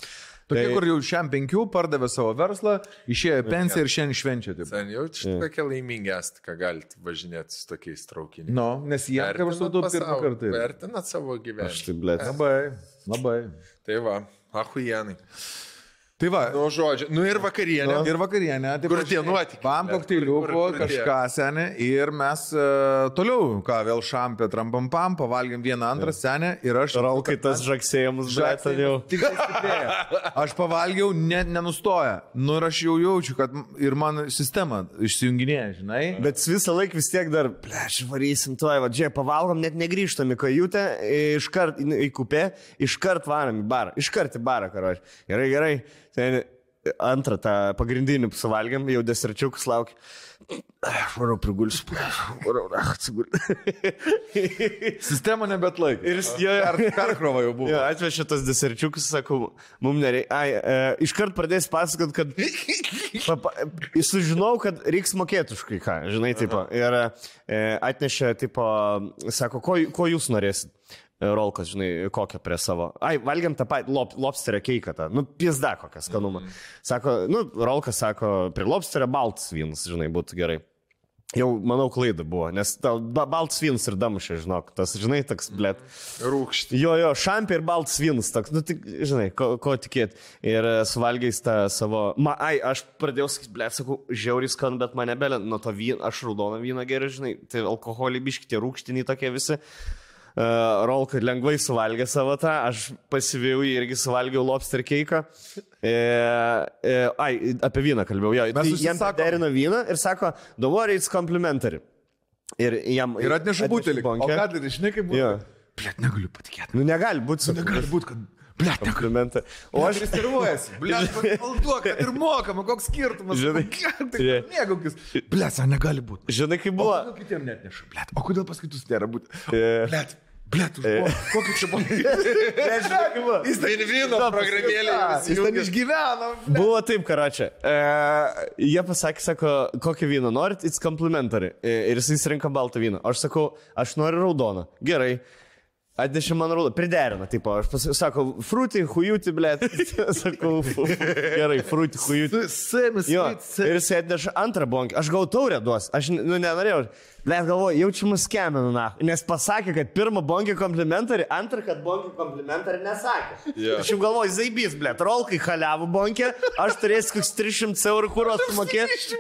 Tokie, tai- kur jau šiam penkių pardavė savo verslą, išėjo pensiją ir šiandien švenčia. Taip. Sen jau tokia laimingi esate, ką galite važinėti su tokiais traukiniais. Nu, nes jie, kaip aš supratau, pirmą kartą. Vertinat savo Aš gyvenimą. tai, blėt. Labai, labai. Tai va, ahujenai. Tai va, Nu, žodžiu, nu ir vakarienė. Ir vakarienė. taip Kur tie nuotykiai? Pam kokteiliuko, kažką senė. Ir mes uh, toliau, ką vėl šampė, trampam pam, pavalgėm vieną antrą senę. Ir aš... Raukai tas žaksėjimus, blėt, ten jau. Tik tai. Aš pavalgiau, net nenustoja. Nu ir aš jau jaučiu, kad ir man sistema išsijunginėja, žinai. Bet visą laiką vis tiek dar, pleš, varysim tuoj, va, žiūrėk, pavalgom, net negrįžtam į kajutę, iškart į, į kupę, iškart varom į barą, iškart į barą, karoči. Gerai, gerai. Ten antrą tą pagrindinį suvalgiam, jau deserčiukus laukia. Varau prigulsiu, varau, atsigulsiu. (laughs) Sistema nebetlaik. Ir jis jo, Per, perkrova jau buvo. Jo, atvežė tos deserčiukus, sakau, mums nereikia. Ai, e, iškart pradės pasakot, kad... (laughs) Papa, sužinau, kad reiks mokėti už kai ką, žinai, tipo. Ir e, atnešė, tipo, sako, ko, ko jūs norėsit? Rolkas, žinai, kokią prie savo. Ai, valgiam tą patį lop, lobsterio keiką, tą. Nu, pizda kokią skanumą. Sako, nu, Rolkas sako, prie lobsterio baltas vynas, žinai, būtų gerai. Jau, manau, klaida buvo, nes tau ba- baltas vynas ir damušė, žinok, tas, žinai, toks, blėt. Rūkšti. Jo, jo, šampė ir baltas vynas toks, nu tik, žinai, ko, ko tikėti. Ir e, suvalgiais tą savo... Ma, ai, aš pradėjau sakyti, ble, sakau, žiauriai skan, bet mane belė, nuo to vyno, aš raudoną vyną geriau, žinai, tai alkoholį biški, tie rūkštiniai tokie visi. Uh, Rolka lengvai suvalgė savo tą, aš pasivėjau jį irgi suvalgiau lobster keiką. E, e, ai, apie vyną kalbėjau, jo. Tai jam derino vyną ir sako, don't worry, it's complimentary. Ir, jam, Ir atneša butelį. O ką darai, žinai, kaip buvo? Blet, negaliu patikėti. Nu negali būti, sakau. Negali būti, kad... Blet. Komplimentą. O aš Registruojasi. Blet, (laughs) valduok, kad ir mokama, koks skirtumas. Žinai, (laughs) tai mėgaukis. Blet, negali būti. Žinai, kaip O buvo. kodėl kitiem net neša? Blet, o kodėl pas kitus nėra būti? E. Blet, blet, kokį čia buvo? Kaip buvo. Vinvino programėlė. Jis ten išgyveno. Buvo taip, karačia. E, jie pasakė, sako, kokį vyną norit, it's complimentary. Ir jis rinka baltą vyną. Aš sakau, aš noriu raudoną. Gerai. Atnešė man raudoną. Priderino, tipo, aš pasakau, sako, fruity, hujuti, blė. sakau, fu, gerai, fruity, hujuti. Ir jis atneša antrą bonkę. Aš gavau taurę duos. Aš nu, nenorėjau. Bet galvoju, jaučiu mus skeminu, na. Nes pasakė, kad pirmą bonkį komplimentarį, antrą, kad bonkį komplimentarį nesakė. Jo. Aš jau galvoju, zaibys, blė, rolkai haliavų bonkė, aš turėsiu kokius 300 eurų kuros sumokėti.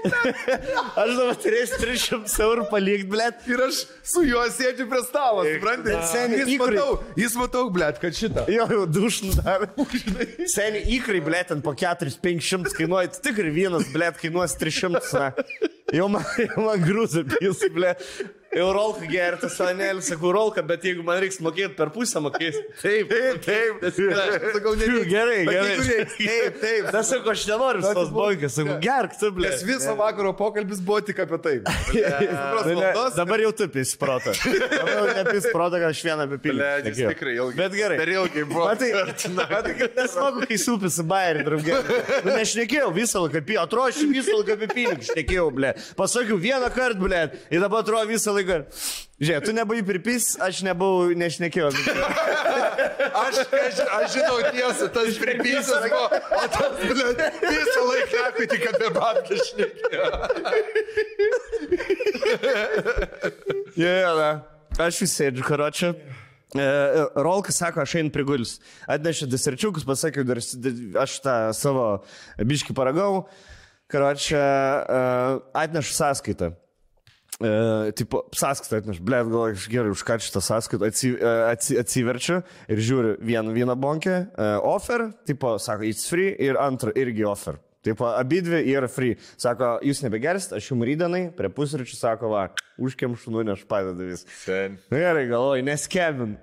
aš dabar turėsiu 300 eurų palikti, blė. Ir aš su juo sėdžiu prie stalo, suprantate? Seniai, Jis žiūri. matau, jis matau, blėt, kad šitą. Jo, jau dušnų dar. (laughs) Seniai įkrai, blė, ten po 4-500 kainuoja, tikrai vienas, blė, kainuos 300. Na. Jau man, jau man grūzą pys, blė. Jau rolka gerti, sanelį, sakau, rolka, bet jeigu man reiks mokėti per pusę, mokės. Taip, taip, taip. Sakau, nereikia. Gerai, gerai. reiks, Taip, taip. Na, sakau, aš nenoriu tos bonkės, sakau, gerk, tu, blė. Nes viso vakaro pokalbis buvo tik apie tai. (laughs) Ne, dabar jau tu pis protą. Dabar jau nepis protą, kad aš vieną apipilį. Ble, jis tikrai ilgai. Bet gerai. Per ilgai buvo. Matai, matai, kaip nesmagu, kai supis į bairį, draugai. Nu, nešnekėjau visą laiką apie, atrodo, aš visą laiką apie pinigus šnekėjau, ble. Pasakiau vieną kartą, ble. Ir dabar atrodo visą laiką. Žiūrėk, tu nebuvai pripis, aš nebuvau, nešnekėjau. tai. Aš, aš, aš žinau tiesą, tas pripysas buvo, o tas ble, visą laiką kai tik apie babkę šnekėjo. Jo, jo, da. Aš vis sėdžiu, karočią. E, Rolkas sako, aš einu prigulis. Atnešė deserčiukus, pasakiau, dar aš tą savo biški paragau. Karočią, atnešu sąskaitą. E, tipo, sąskaitą atnešu, blėt, gal aš gerai už ką šitą sąskaitą atsi, atsi, atsiverčiu ir žiūriu vieną, vieną bonkę, e, offer, tipo, sako, it's free ir antrą irgi offer. Taip, abi dvi yra free. Sako, jūs nebegersit, aš jums rydanai, prie pusryčių sako, va, užkiam šunu, aš padedu vis. Sen. Nu Gerai, galvoju, neskebin.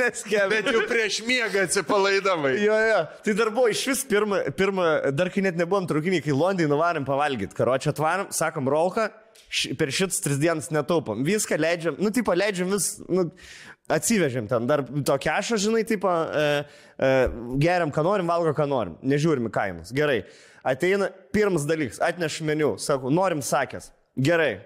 neskebin. Bet jau prieš miegą atsipalaidavai. Jo, jo, tai dar buvo iš vis pirmą, pirmą, dar kai net nebuvom traukinį, kai Londonį nuvarėm pavalgyti. Karočią atvarėm, sakom, rolką, š- per šitas tris dienas netaupom. Viską leidžiam, nu, tipo, leidžiam vis, nu, atsivežėm ten dar to kešą, žinai, tipo, e, e, geriam, ką norim, valgo, ką norim, nežiūrim į kainas. Gerai, ateina pirmas dalykas, atneš meniu, sako, norim sakęs. Gerai,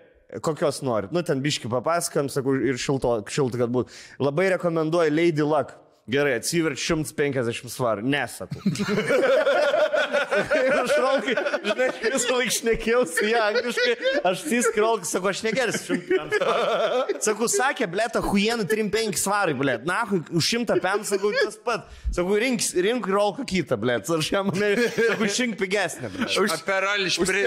kokios norit. Nu, ten biški papasakam, sakau, ir šilto, šilto, kad būtų. Labai rekomenduoju Lady Luck. Gerai, atsiverč 150 svarų. Nesakau. (laughs) (laughs) Ir aš rolkai, žinai, visą laiką šnekėjau su ją angliškai, aš įskrolkai, sakau, aš negersiu 100. Sakau, sakė, blėta, huienų 3-5 svarai, blėt, na, už 100 pen, sakau, tas pat. Sakau, rink, rink rolką kitą, blėt, aš jam, sakau, šink pigesnę, blėt. Per alšprį.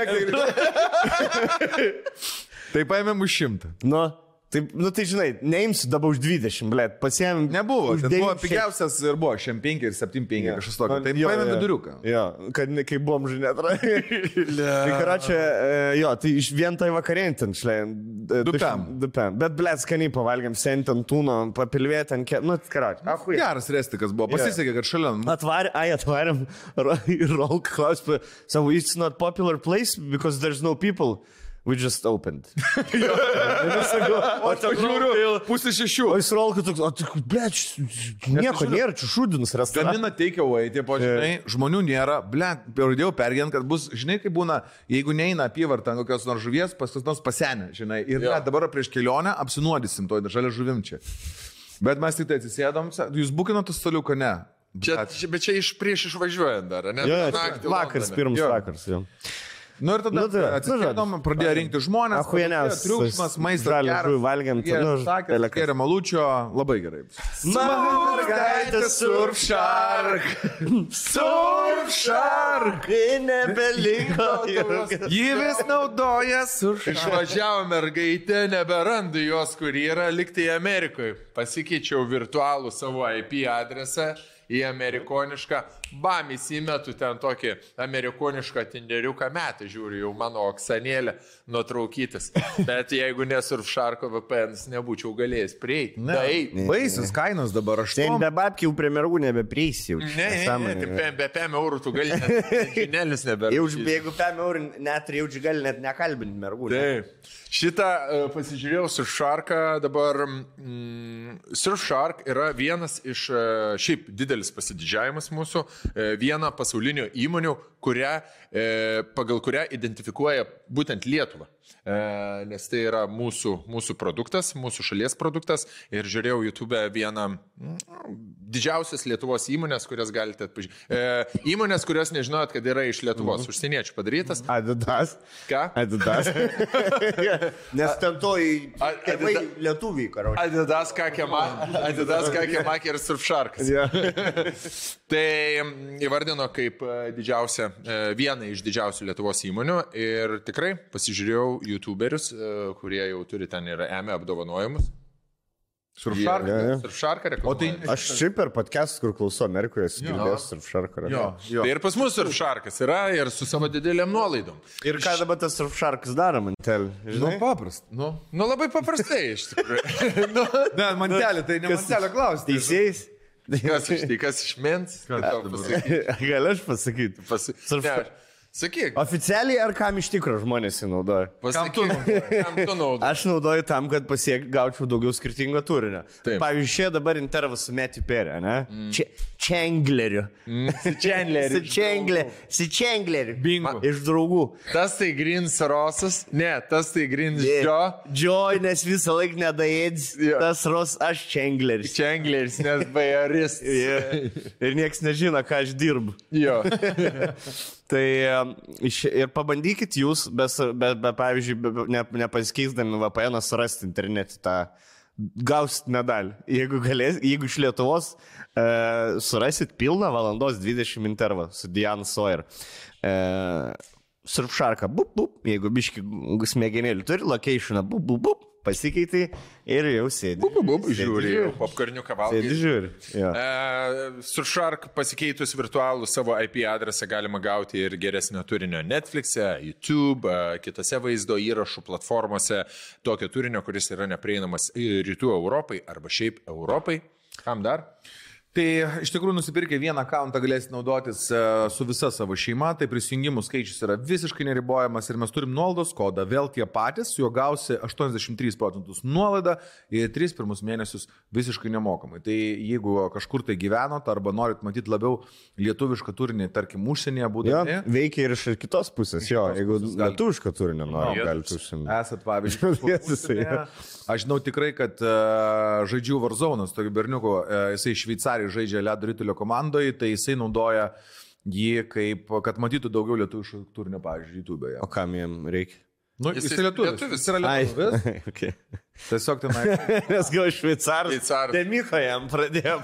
Tai paėmėm už šimtą. Nu, taip, nu tai žinai, neimsiu dabar už 20, blėt, pasiėmėm. Nebuvo, už ten buvo 9. pigiausias ir buvo šiam 5 ir 7 5 kažkas tokio. Tai Jo, paėmėm jo. viduriuką. Jo, kad ne, kai buvom žinai, (laughs) tai karačia, jo, tai iš vien tai vakarien ten šlė. Dupem. Dupem. Bet blėt, skaniai pavalgiam, senten tūno, papilvėt ant, ke... nu, karačia. Ahui. Geras restikas buvo. Pasisekė, kad šalia. Atvarė, ai, atvarėm (laughs) Rolk klausė, savo, it's not popular place because there's no people. We just opened. O ten žiūriu, pusė šešių. o jis Rolkas toks, o tai, blėt, nieko nėra, čia šudinas restoranas. Gamina takeaway, tie pažinai, žmonių nėra, ble, pradėjau pergyvent, kad bus, žinai, kaip būna, jeigu neina apyvarta ant kokios nors žuvies, pas kas nors pasenė, žinai, ir ne, dabar prieš kelionę apsinuodysim to žalia žuvim čia. Bet mes tik tai atsisėdom, jūs bukinot staliuką, ne? Čia, bet čia iš prieš išvažiuojant dar, ne? Jo, Naktį vakaras, pirmas vakaras. Jo. Nu ir tada Nu, tai nu, atsisėdom, žodžiu. pradėjo rinkti žmonės. Prasidėjo Triukšmas, maistas. geras, žuvį jie nu, sakė. Gėrė malučio, labai gerai. Mergaitė surfšark, surfšark, kai nebeliko. Ji vis naudoja suršą. Išvažiavo mergaitė, neberandu jos, kur yra, liktai Amerikoje. Pasikeičiau virtualų savo IP adresą į amerikonišką, bam, įsimetu ten tokį amerikonišką tinderiuką metą, žiūriu, jau mano oksanėlė nuotraukytis. Bet jeigu nesurfšarko VPN, nebūčiau galėjęs prieiti. Ne, Tai, baisius kainos dabar aš Ten be babkių prie mergų nebeprieisi. ne, ne, ne, tai pe- be 5 eurų tu gali net (laughs) žinėlis nebėra. Jau jeigu 5 eurų net jaučiu gali net nekalbinti mergų. ne? Taip. Šitą uh, pasižiūrėjau Surfsharką dabar. Mm, Surfshark yra vienas iš, uh, šiaip didelis pasididžiavimas mūsų, uh, viena pasaulinio įmonių, kurią, uh, pagal kurią identifikuoja būtent Lietuvą. Uh, nes tai yra mūsų, mūsų produktas, mūsų šalies produktas. Ir žiūrėjau YouTube vieną mm, didžiausias Lietuvos įmonės, kurias galite atpažinti. Uh, įmonės, kurios nežinojot, kad yra iš Lietuvos, užsieniečių padarytas. Adidas. Ką? Adidas. (laughs) Nes ten to į... Tėvai lietuviai, karo. Adidas kakėma, Adidas kakėma ir surfsharkas. Ja. (laughs) Tai mm, įvardino kaip e, didžiausia, e, vieną iš didžiausių Lietuvos įmonių ir tikrai pasižiūrėjau YouTuberius, e, kurie jau turi ten ir EME apdovanojimus. Jo, jo. Surfsharką O reklamuoja. tai- Aš šiaip per podcast, kur klausau Amerikoje, esu girdėjęs Surfshark. Jo, jo. Tai ir pas mus Surfsharkas yra ir su savo didelėm nuolaidom. Ir ką dabar tas Surfsharkas daro, man tel? Nu, Žinai? paprasta. Nu. Nu labai paprastai iš tikrųjų. (laughs) nu, Ne, mantelė, tai ne mantelė klausti. Teisėjais? kas iš tai, kas išmins? Gal aš pasakyti? Pasi... Surf- Ne, sakyk, Oficialiai ar kam iš tikrųjų žmonės jį naudoja? pasakyk, kam tu naudoji. Aš naudoju tam, kad pasiek, gaučiau daugiau skirtingo turinio. Taip. Pavyzdžiui, čia dabar intervas su Matthew Perry, ne? Mm. Čengleriu. Su (laughs) Čengleriu. Su Čengleriu. Su Čengleriu. Bingo. Iš draugų. Tas tai Grins Rosas, ne, tas tai Grins Džo. Joy, nes visą laiką nedaėdz. Jo. Tas Ros, aš Čengleris. Čengleris, nes bajaris. Yeah. (laughs) Ir niekas nežino, ką aš dirbu. Jo. (laughs) Tai um, ir pabandykit jūs, be, be, be pavyzdžiui, be, ne, nepasikeisdami VPN surasti internete tą gausit medalį. Jeigu, galės, jeigu iš Lietuvos e, surasit pilną valandos 20 intervą su Diana Sawyer. E, Surfsharką, bup, bup, jeigu biški smegenėlį turi, locationą, bup, bup, bup, pasikeitai ir jau sėdi. Bub, bub, Sėdi, žiūri, popkarniuką Sėdi valgai. žiūri. Jo. E, Surfshark pasikeitus virtualų savo IP adresą galima gauti ir geresnio turinio Netflix'e, YouTube, e, kitose vaizdo įrašų platformose, tokio turinio, kuris yra neprieinamas rytų Europai arba šiaip Europai. Kam dar? Tai iš tikrųjų nusipirkę vieną akantą galėsit naudotis e, su visa savo šeima, tai prisijungimų skaičius yra visiškai neribojamas ir mes turim nuolaidos kodą, vėl tie patys, juo gausi 83 procentus nuolaidą ir 3 pirmus mėnesius visiškai nemokamai. Tai jeigu kažkur tai gyvenot arba norit matyti labiau lietuvišką turinį, tarkim, užsienyje Jo, būdami, veikia ir iš kitos pusės, jo, kitos jeigu pusės gali- lietuviško turinio nori, Jo. galite užsimti. esat pavyzdžiui, (laughs) užsienyje. jo. aš žinau tikrai, kad uh, žaidžiu Varzonas, tokio berniuko, uh, jisai Šveicarijai žaidžia Ledo Rytulio komandoje, tai jisai naudoja jį kaip, kad matytų daugiau lietuviškų turinio, pavyzdžiui, YouTube'e. O kam jam reikia? Nu, Jis jis, jis lietuvis. lietuvis. Yra lietuvis. (laughs) okay. Tiesiog tenai. (laughs) Nes gal šveicaras. Šveicaras. Tai Miko jam pradėjo.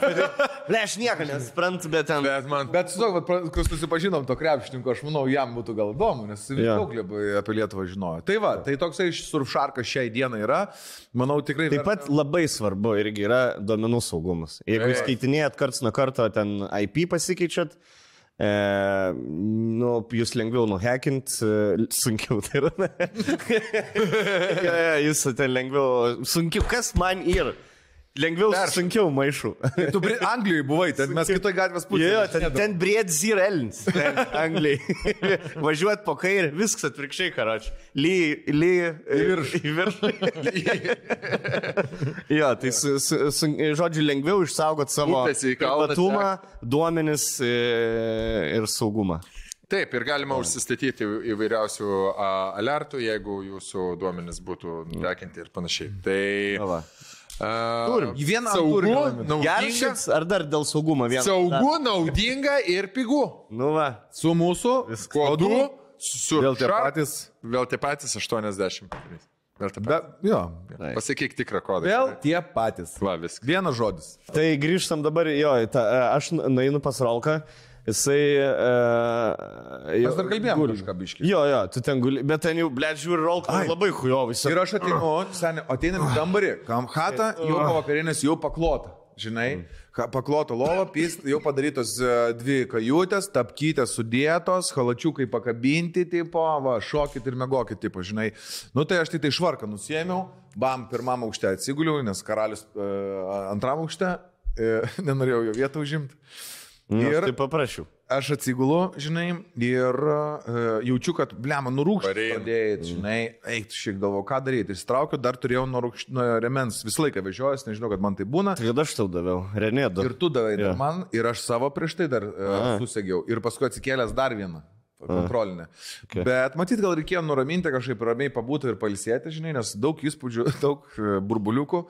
Ne, aš nieko nesprantu, bet ten. Bet man Bet su to, kai susipažinom to krepšininko, aš manau, jam būtų gal įdomu, nes jis Jo. daug labai apie Lietuvą žinojo. Tai va, tai toksai surfšarkas šiai dienai yra. Manau, tikrai. Taip pat labai svarbu irgi yra duomenų saugumas. Jeigu jūs skaitinėjat karts nuo karto ten IP pasikeičiat, e, nu, jūs lengviau nuhekint, e, sunkiau tai yra. (laughs) jūs ten lengviau, sunkiau, kas man yra? Lengviau, sunkiau maišų. Tu pri... Anglijoje buvai, ten mes kitoje gatvės pusėje. jo, ten, ten briedis ir elnis. Ten, Anglijai. (laughs) Važiuot po kairį, viskas atvirkščiai, karoči. Lyja, lyja. Į viršų. Į viršų. (laughs) jo, tai su, su, su, žodžiu, lengviau išsaugot savo privatumą, duomenis e, ir saugumą. Taip, ir galima užsistatyti įvairiausių alertų, jeigu jūsų duomenys būtų nutekinti ir panašiai. Tai... Na va. a, Turim. Į vieną Saugu, naudinga, ar dar dėl saugumo vieną? saugu, naudinga ir pigu. Nu va. Su mūsų Kodu su Vėl tie patys. Vėl tie patys 80. Vėl tie Be, patys. jo. Pasakyk tikrą kodą. Vėl tie patys. Va, viskas. Vienas žodis. Tai grįžtam dabar, jo, tą, e, aš nueinu pas Rolką, jisai... Uh, Mes dar kalbėjome kažką biškį. Jo, jo, tu ten guli, bet ten jau, ble, žiūri, Rolką labai hujovai. Ir aš ateinu, seniai, ateinam į kambarį, kam hata, jau po vakarienės jau paklota. Žinai, Ha- paklota lova, pys, jau padarytos e, dvi kajutės, tapkytės sudėtos, halačiukai pakabinti, tipo, va, šokit ir megokit, tipo, žinai. Nu tai aš tai tai švarką nusėmiau, bam, pirmam aukšte atsiguliau, nes karalius uh, antram aukšte, uh, (laughs) nenorėjau jo vietą užimti. Ir Ir tai paprašiau. aš atsigulu, žinai, ir uh, jaučiu, kad, blema, nurūkšti Pareina. pradėjai, žinai, eik, šiek galvo, ką daryti. Ištraukiu, dar turėjau nuo, rūkš... nuo remens visą laiką vežiojęs, nežinau, kad man tai būna. Tai aš tau daviau? Renė, du. Ir tu davai dar man, ir aš savo prieš tai dar uh, susegiau. Ir paskui atsikėlęs dar vieną. Kontrolinę. Okay. Bet matyt, gal reikėjo nuraminti kažkaip ramiai pabūti ir palsėti, žinai, nes daug įspūdžių, (laughs) daug e, burbuliukų.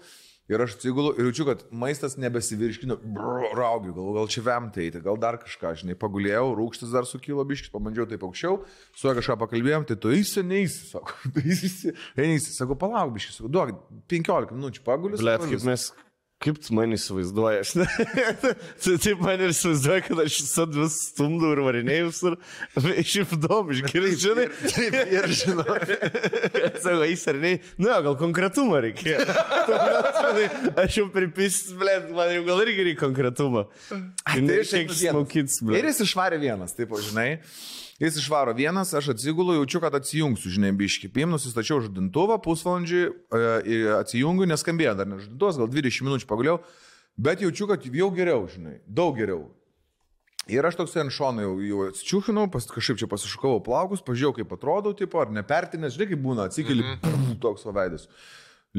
Ir aš atsigulu ir jaučiu, kad maistas nebesivirškino, brr, raugiu, gal, gal čia vemtai, eiti, gal dar kažką, žinai, pagulėjau, rūkštis dar sukilo biškis, pabandžiau taip aukščiau, su juo kažką pakalbėjom, tai tu eisi, neįsi, sako, (laughs) tu eisi, eisi, sako, palauk biškis, sako, duok, 15 minučių pagulis. Sako, kaip mes Kaip tu mane įsivaizduoji? (laughs) Aš ne- tu taip mane ir įsivaizduoji, kad aš visad vis stumdau ir varinėjus ir šiaip įdomu, išgirdai, žinai. Taip, ir žinau. (laughs) Sako, eis ar ne? Nu, gal konkretumą reikėjo. (laughs) Aš jau pripist, blėt, man jau gal irgi reikia konkretumą. tai aš šiek tiek smokits, blėt. Ir jis išvarė vienas, taip, žinai. Jis išvaro vienas, aš atsigulu, jaučiu, kad atsijungsiu, žinai, biški. Pim, nusistačiau žadintuvą, pusvalandžiui e, atsijungiu, neskambėjo dar nežadintuvas, gal 20 minučių paguliau, bet jaučiu, kad jau geriau, žinai, daug geriau. Ir aš toks ant šono jau, jau atsičiūchinau, pas, kažkaip čia pasišukavau plaukus, pažiūrėjau, kaip atrodau, tipo, ar nepertinės, žinai, kaip būna, atsikeli, mm -hmm. toks vaveidas.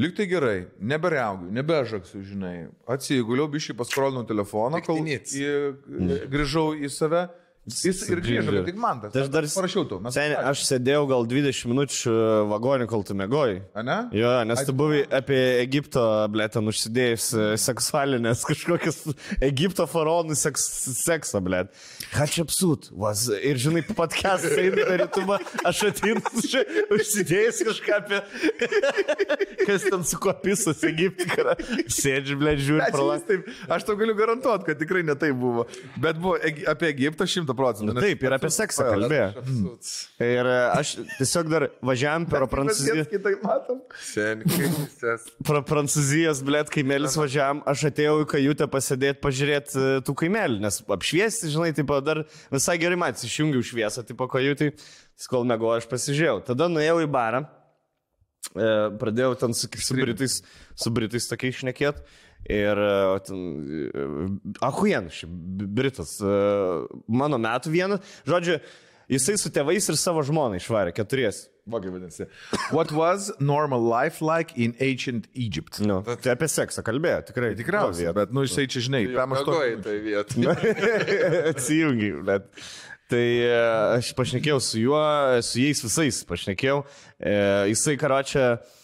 Liktai gerai, nebereagiu, nebežaksiu, žinai. Atsiguliau, biškai paskrolinau telefoną, kol į, grįžau į save. Jis ir grįžo, tik man tas. Tai aš dar parašiau tau. mes pasakėm. aš sėdėjau gal 20 minučių vagonį, kol tu mėgoji. A ne? Jo, nes tu buvai apie Egipto, blė, ten užsidėjęs e, seksualinės kažkokias Egipto faraonų seks, seksą, blė. Was. Ir žinai, podcast eina į rytumą, aš ateinu (laughs) čia užsidėjęs kažką apie... (laughs) Kas ten su kuo pisas Egipte, kada sėdži, blė, žiūri Ačiū, pro jis taip, aš tau galiu garantuoti, kad tikrai ne taip buvo. Bet buvo apie Egiptą 100 procentų. nes- Taip, ir apie seksą kalbėjo. Ir e, aš tiesiog dar važiavam per Prancūziją. Kitaip matom. Pro Prancūzijos, blėt, kaimelis važiavam, aš atėjau į kajutę pasėdėti, pažiūrėti e, tų kaimelį, nes apšviesti, žinai, tipo, dar visai gerai matys, išjungiau šviesą, tipo, kajutį, kol mėgo aš pasižiūrėjau. Tada nuėjau į barą, e, pradėjau ten su, su britais, su britais tokiais šnekėt. Ir, e, ahujien, šiaip britas, e, mano metų vienas, žodžiu, jisai su tėvais ir savo žmonai išvarė, keturiesi. Vogiai vadinasi. What was normal life like in ancient Egypt? Nu, tai apie seksą kalbėjo, tikrai. Tikriausiai, bet, nu, jisai čia, žinai, pamaštu. Pagoji tai vietoj. (laughs) Atsijungi, bet. Tai e, aš pašnekėjau su juo, su jais visais pašnekėjau. E, jisai karočią, e,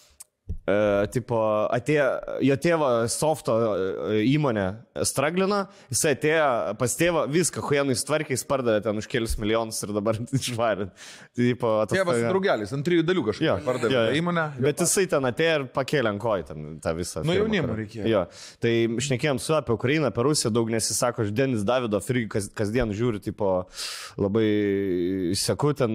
tipo, atėjo, jo tėvo softo e, įmonė straglino, jisai atėjo pas tėvą, viską, huienų įstvarkė, jis pardavė ten už kelius milijonus ir dabar (laughs) išvarė. Tipo, Tėvas atostoga- draugelis, ant trijų dalių kažką Jo, pardavė jo, jo. įmonę. Bet jisai ten atėjo ir pakėlė ant kojų ten tą visą. Nu, jaunimo reikėjo. Jo, tai šnekėjom su apie Ukrainą, apie Rusiją, daug nesisako, aš Denis Davidov irgi kas, kasdien žiūri, tipo, labai seku ten,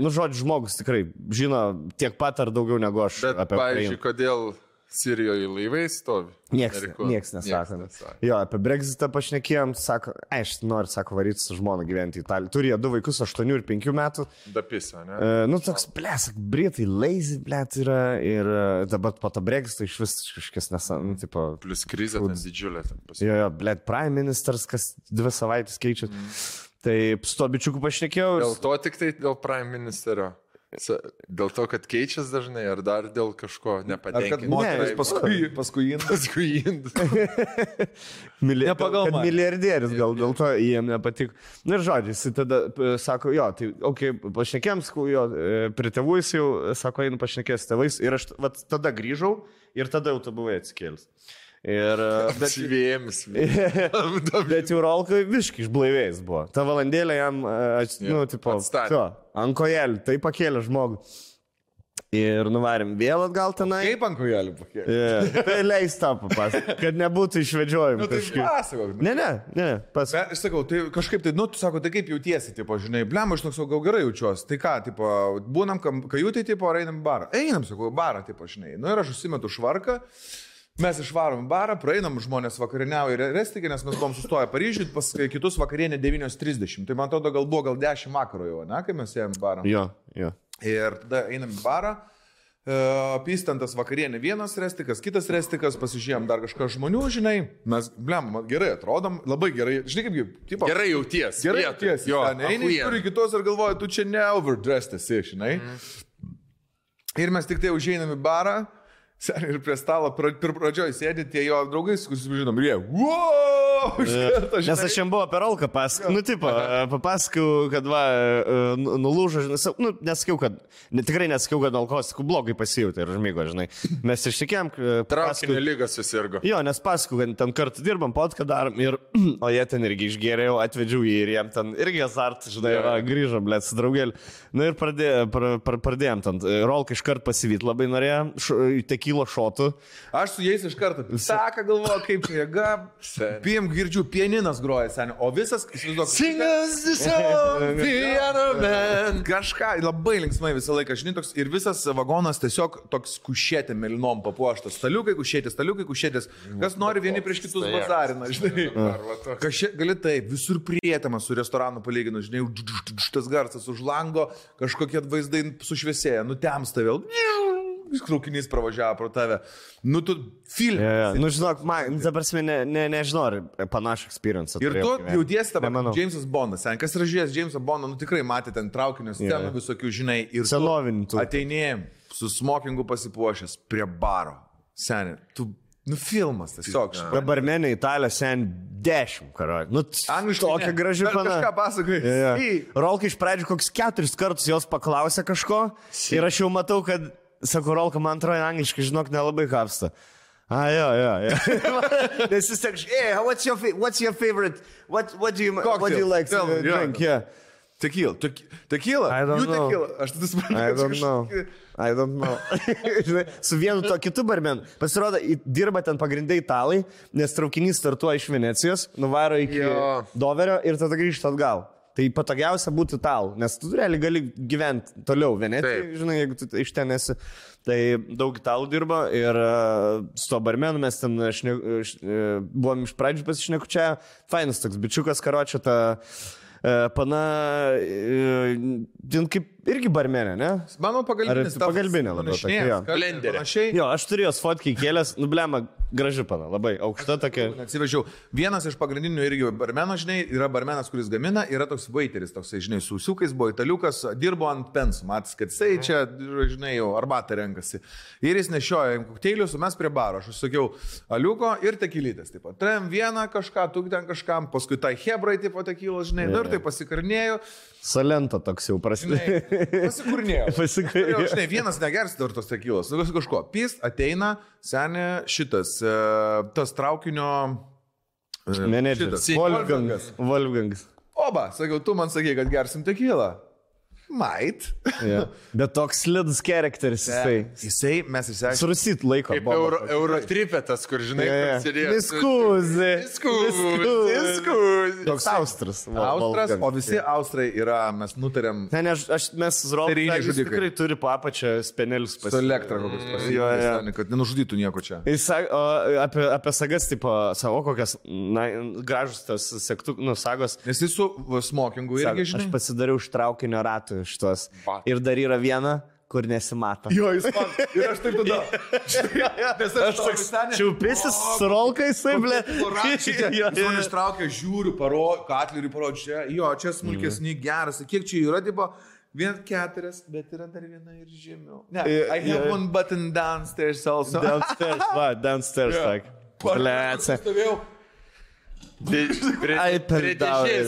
nu, žodžiu, žmogus tikrai žino tiek pat ar daugiau negu aš Bet, apie pavyzdžiui, Ukrainą. Kodėl Sirijoje laivai stovi? Niekas, Amerikos- nieks nesako. nesako. Jo, apie Brexitą pašnekėjom, sako, aš noriu, sako, varyti su žmona gyventi į Italiją. Turi jie du vaikus, 8 ir 5 metų. Dapisa, ne? E, nu, toks, blėsak, britai, lazy, blėt, yra ir e, dabar po to Brexito iš vis kažkas nesą, nu, tipo, Plus krizė ten didžiulė. Ten pas... Jo, jo, blėt, prime ministras, kas dvi savaitės keičia. Mm. Tai su to bičiuku pašnekėjau. Dėl to tik tai dėl prime ministerio. Dėl to, kad keičias dažnai, ar dar dėl kažko Ar kad moteris Ne, paskui, paskui jį. Paskui ind. Mili... Ne pagal kad mane. milijardierius, gal dėl to jiem nepatiko. Na ir žodžiu, jis tada e, sako, jo, tai, okei, okay, pašnekėm, sakau, jo, e, prie tėvų jis jau, e, sako, einu pašnekės tėvais ir aš vat, tada grįžau ir tada jau tu buvai atsikėlis. Ir, e, (laughs) bet, Svėjims. (laughs) bet jau Rolkai viškai išblaivėjęs buvo. Ta valandėlė jam, e, aš, Jo, nu, tipo, jo, ant kojelį, tai pakėlė žmogų. Ir nuvarėm vėl atgal tenai. Kaip ant kojelį pakėlė? Yeah. Tai leis tą papasakoti, kad nebūtų išvedžiojimų Nu, tai pasakok. Ne, ne, ne, pas. Bet aš sakau, tai kažkaip tai, nu, tu sako, tai kaip jautiesi, tipo, žinai, blem, aš toks, gal gerai jaučiuosi. Tai ką, tipo, būnam kajutai, tipo, ar einam barą. Einam, sakau, barą, tipo, žinai. Nu ir aš užsimetu švarką. Mes išvarom barą, praeinam, žmonės vakarieniauja ir restikė, nes mes buvom sustoję Paryžiui, pas kitus vakarienė 9.30. Tai man atrodo, gal buvo gal 10 vakaro jau, ne, kai mes ėjom barą. Jo, jo. Ir tada einam į barą. e, Apystantas vakarienė vienas restikas, kitas restikas, pasižiūrėjom dar kažką žmonių, žinai, mes, blem, gerai atrodom, labai gerai, žinai kaip, tipo, Gerai jauties. Gerai, tiesi. Jo, Jo, eini achujen. turi kitos ir galvoji, tu čia ne overdressed esi, žinai. Ir mes tik tai užeinam į barą. Seniai ir prie stalo pir pradžioj sėdi tie jo draugai, su kuriais žinom, ir jie, wow, (laughs) iš karto, Nes aš jam buvau per Rolką pasakojau, nu, tipo, papasakojau, kad va, e, nu- nulūžo, žinai, nu, nesakiau, kad, ne, tikrai nesakiau, kad alkoholis, sakau, blogai pasijutė ir žmygo, žinai. Mes išsikėm, Traukinio lyga susirgo. Jo, nes pasakau, kad ten kartu dirbam, podką darom ir, (clears throat) o jie ten irgi išgėrėjau, atvedžiau jį ir jiem ten irgi azart, žinai, Jo. va, grįžo, blėt, su draugeliu. Na ir pradė, pra, pra, pradėjom ten, Rolka iškart pasivyti labai norėjo, š- kyla šotų. Aš su jais iš karto. Saka, galvoju, kaip čia jėga. Piem girdžiu, pianinas groja seniai. O visas, įsivaizduok, Singers the song, piano man. Kažką labai linksmai visą laiką, žinai, toks ir visas vagonas tiesiog toks kušėtė melinom papuoštas. Staliukai kušėtis, staliukai kušėtis. Kas nori vieni prieš kitus bazarina, žinai. Kažkaip gali taip, visur prietama su restoranu palyginus, žinai, šitas garsas už lango, kažkokie vaizdai sušviesėja, nutemsta vėl. Traukinys pravažiavo pro tave. Nu, tu film. Ja, ja. Nu, žinok, man, dabar prasme, ne, ne, nežinau, ar panašų experience. Ir tu jautiesi tavo, Nemanau. Jamesas Bondas, sen, kas yra žiūrėjęs Jamesą Bondą, nu tikrai matė ten traukinius, Jo, scenų jo. visokių, žinai, ir tu Senovinį tų. Ateini su smokingu pasipuošęs prie baro. Seniai, tu, nu filmas tiesiog. špa. Dabar menė Italija sen 10 karo. Nu, Angliškai tokia ne. graži pana. kažką pasakoji. Ja, ja. Rolka iš pradžių koks keturis kartus jos paklausė kažko ir aš jau matau, kad, sako, Rolka, man atrodo, angliškai, žinok, nelabai kapsta. A, jo, jo, jo. (laughs) Nes jis sako, hey, what's your, what's your favorite, what, what, do you, what do you like to Tell me, yeah. drink? Yeah. Tequila. Tequila. I don't Jų know. tequila. Aš tada suprantu. I don't know. I don't know. (laughs) Su vienu to kitu barmenu. Pasirodo, dirba ten pagrindai italai, nes traukinys startuoja iš Venecijos, nuvaro iki Jo. Doverio ir tada grįžta atgal. Tai patogiausia būtų italų, nes tu realiai gali gyventi toliau Taip. žinai, jeigu tu iš ten esi. Tai daug italų dirba ir uh, su to barmenu mes ten šne, š, uh, buvom iš pradžių pasišnekučia. Fainas toks bičiukas, karočią tą uh, pana, ten kaip irgi barmenė, ne? Mano pagalbinis. Ar pagalbinė labiau tokia, jo. Panašiai. Jo, aš turėjau fotkiai kėlės, nublema, graži pana, labai aukšta tokia. Atsivežiau. Vienas iš pagrindinių irgi barmenų, žinai, yra barmenas, kuris gamina, yra toks waiteris, toks, žinai, su siūkais, buvo italiukas, dirbo ant pensų, matas, kad jisai čia, žinai, jau arbatą renkasi. Ir jis nešioja kokteilius, o mes prie baro. Aš užsakiau aliuko ir tekilytės. Taip pat, turėjom vieną kažką, tu ten kažkam, paskui tai hebrai, taip pat tekilas, žinai, nu ir tai pasikarnėjau. Salento toks jau prasidėjo. Pasikurnėjau. Pasikurnėjau. Jau, Žinai, vienas negers dar tos tekilos. Nu, kažko. Pys ateina, senė šitas, e, tas traukinio. e, Menedžeris. šitas. Wolfgangas. Wolfgangas. Oba, sakiau, tu man sakai, kad gersim tekilą. Mait. Ja. Bet toks slidus charakteris jisai. Jisai, mes išsiaiškinome. Surusit laiko. Kaip euro, eurotripetas, kur žinai, sėdėjo. Diskuzi. Diskuzi. Diskuzi. Diskuzi. Toks austras. Austras, o visi austrai yra, mes nutarėm Ne, ne, aš, mes žudikai. tikrai turi po apačią spenelius su elektra kokius Jo, jo. pasiekti, kad nenužudytų nieko čia. Jis o, apie, apie sagas, tipo, savo kokias, na, gražus tas sektų, nu, sagos. Nes jis su smokingu irgi, žinai. aš pasidariau iš traukinio ratų šitos. Ir dar yra viena, kur nesimato. Jo, jis man. Ir aš taip tada. (laughs) Nes aš toks Čiaupisis su rolkais. Jo, Jis ištraukė, žiūriu, parodžiu, katleriui parodžiu, čia, jo, čia smulkesni, geras, kiek čia yra, tipo, vien keturias, bet yra dar viena ir žemiau. Ne, Jo, I have jo. one button downstairs also. Downstairs, va, downstairs, (laughs) sak. Blece. Stovėjau. Prie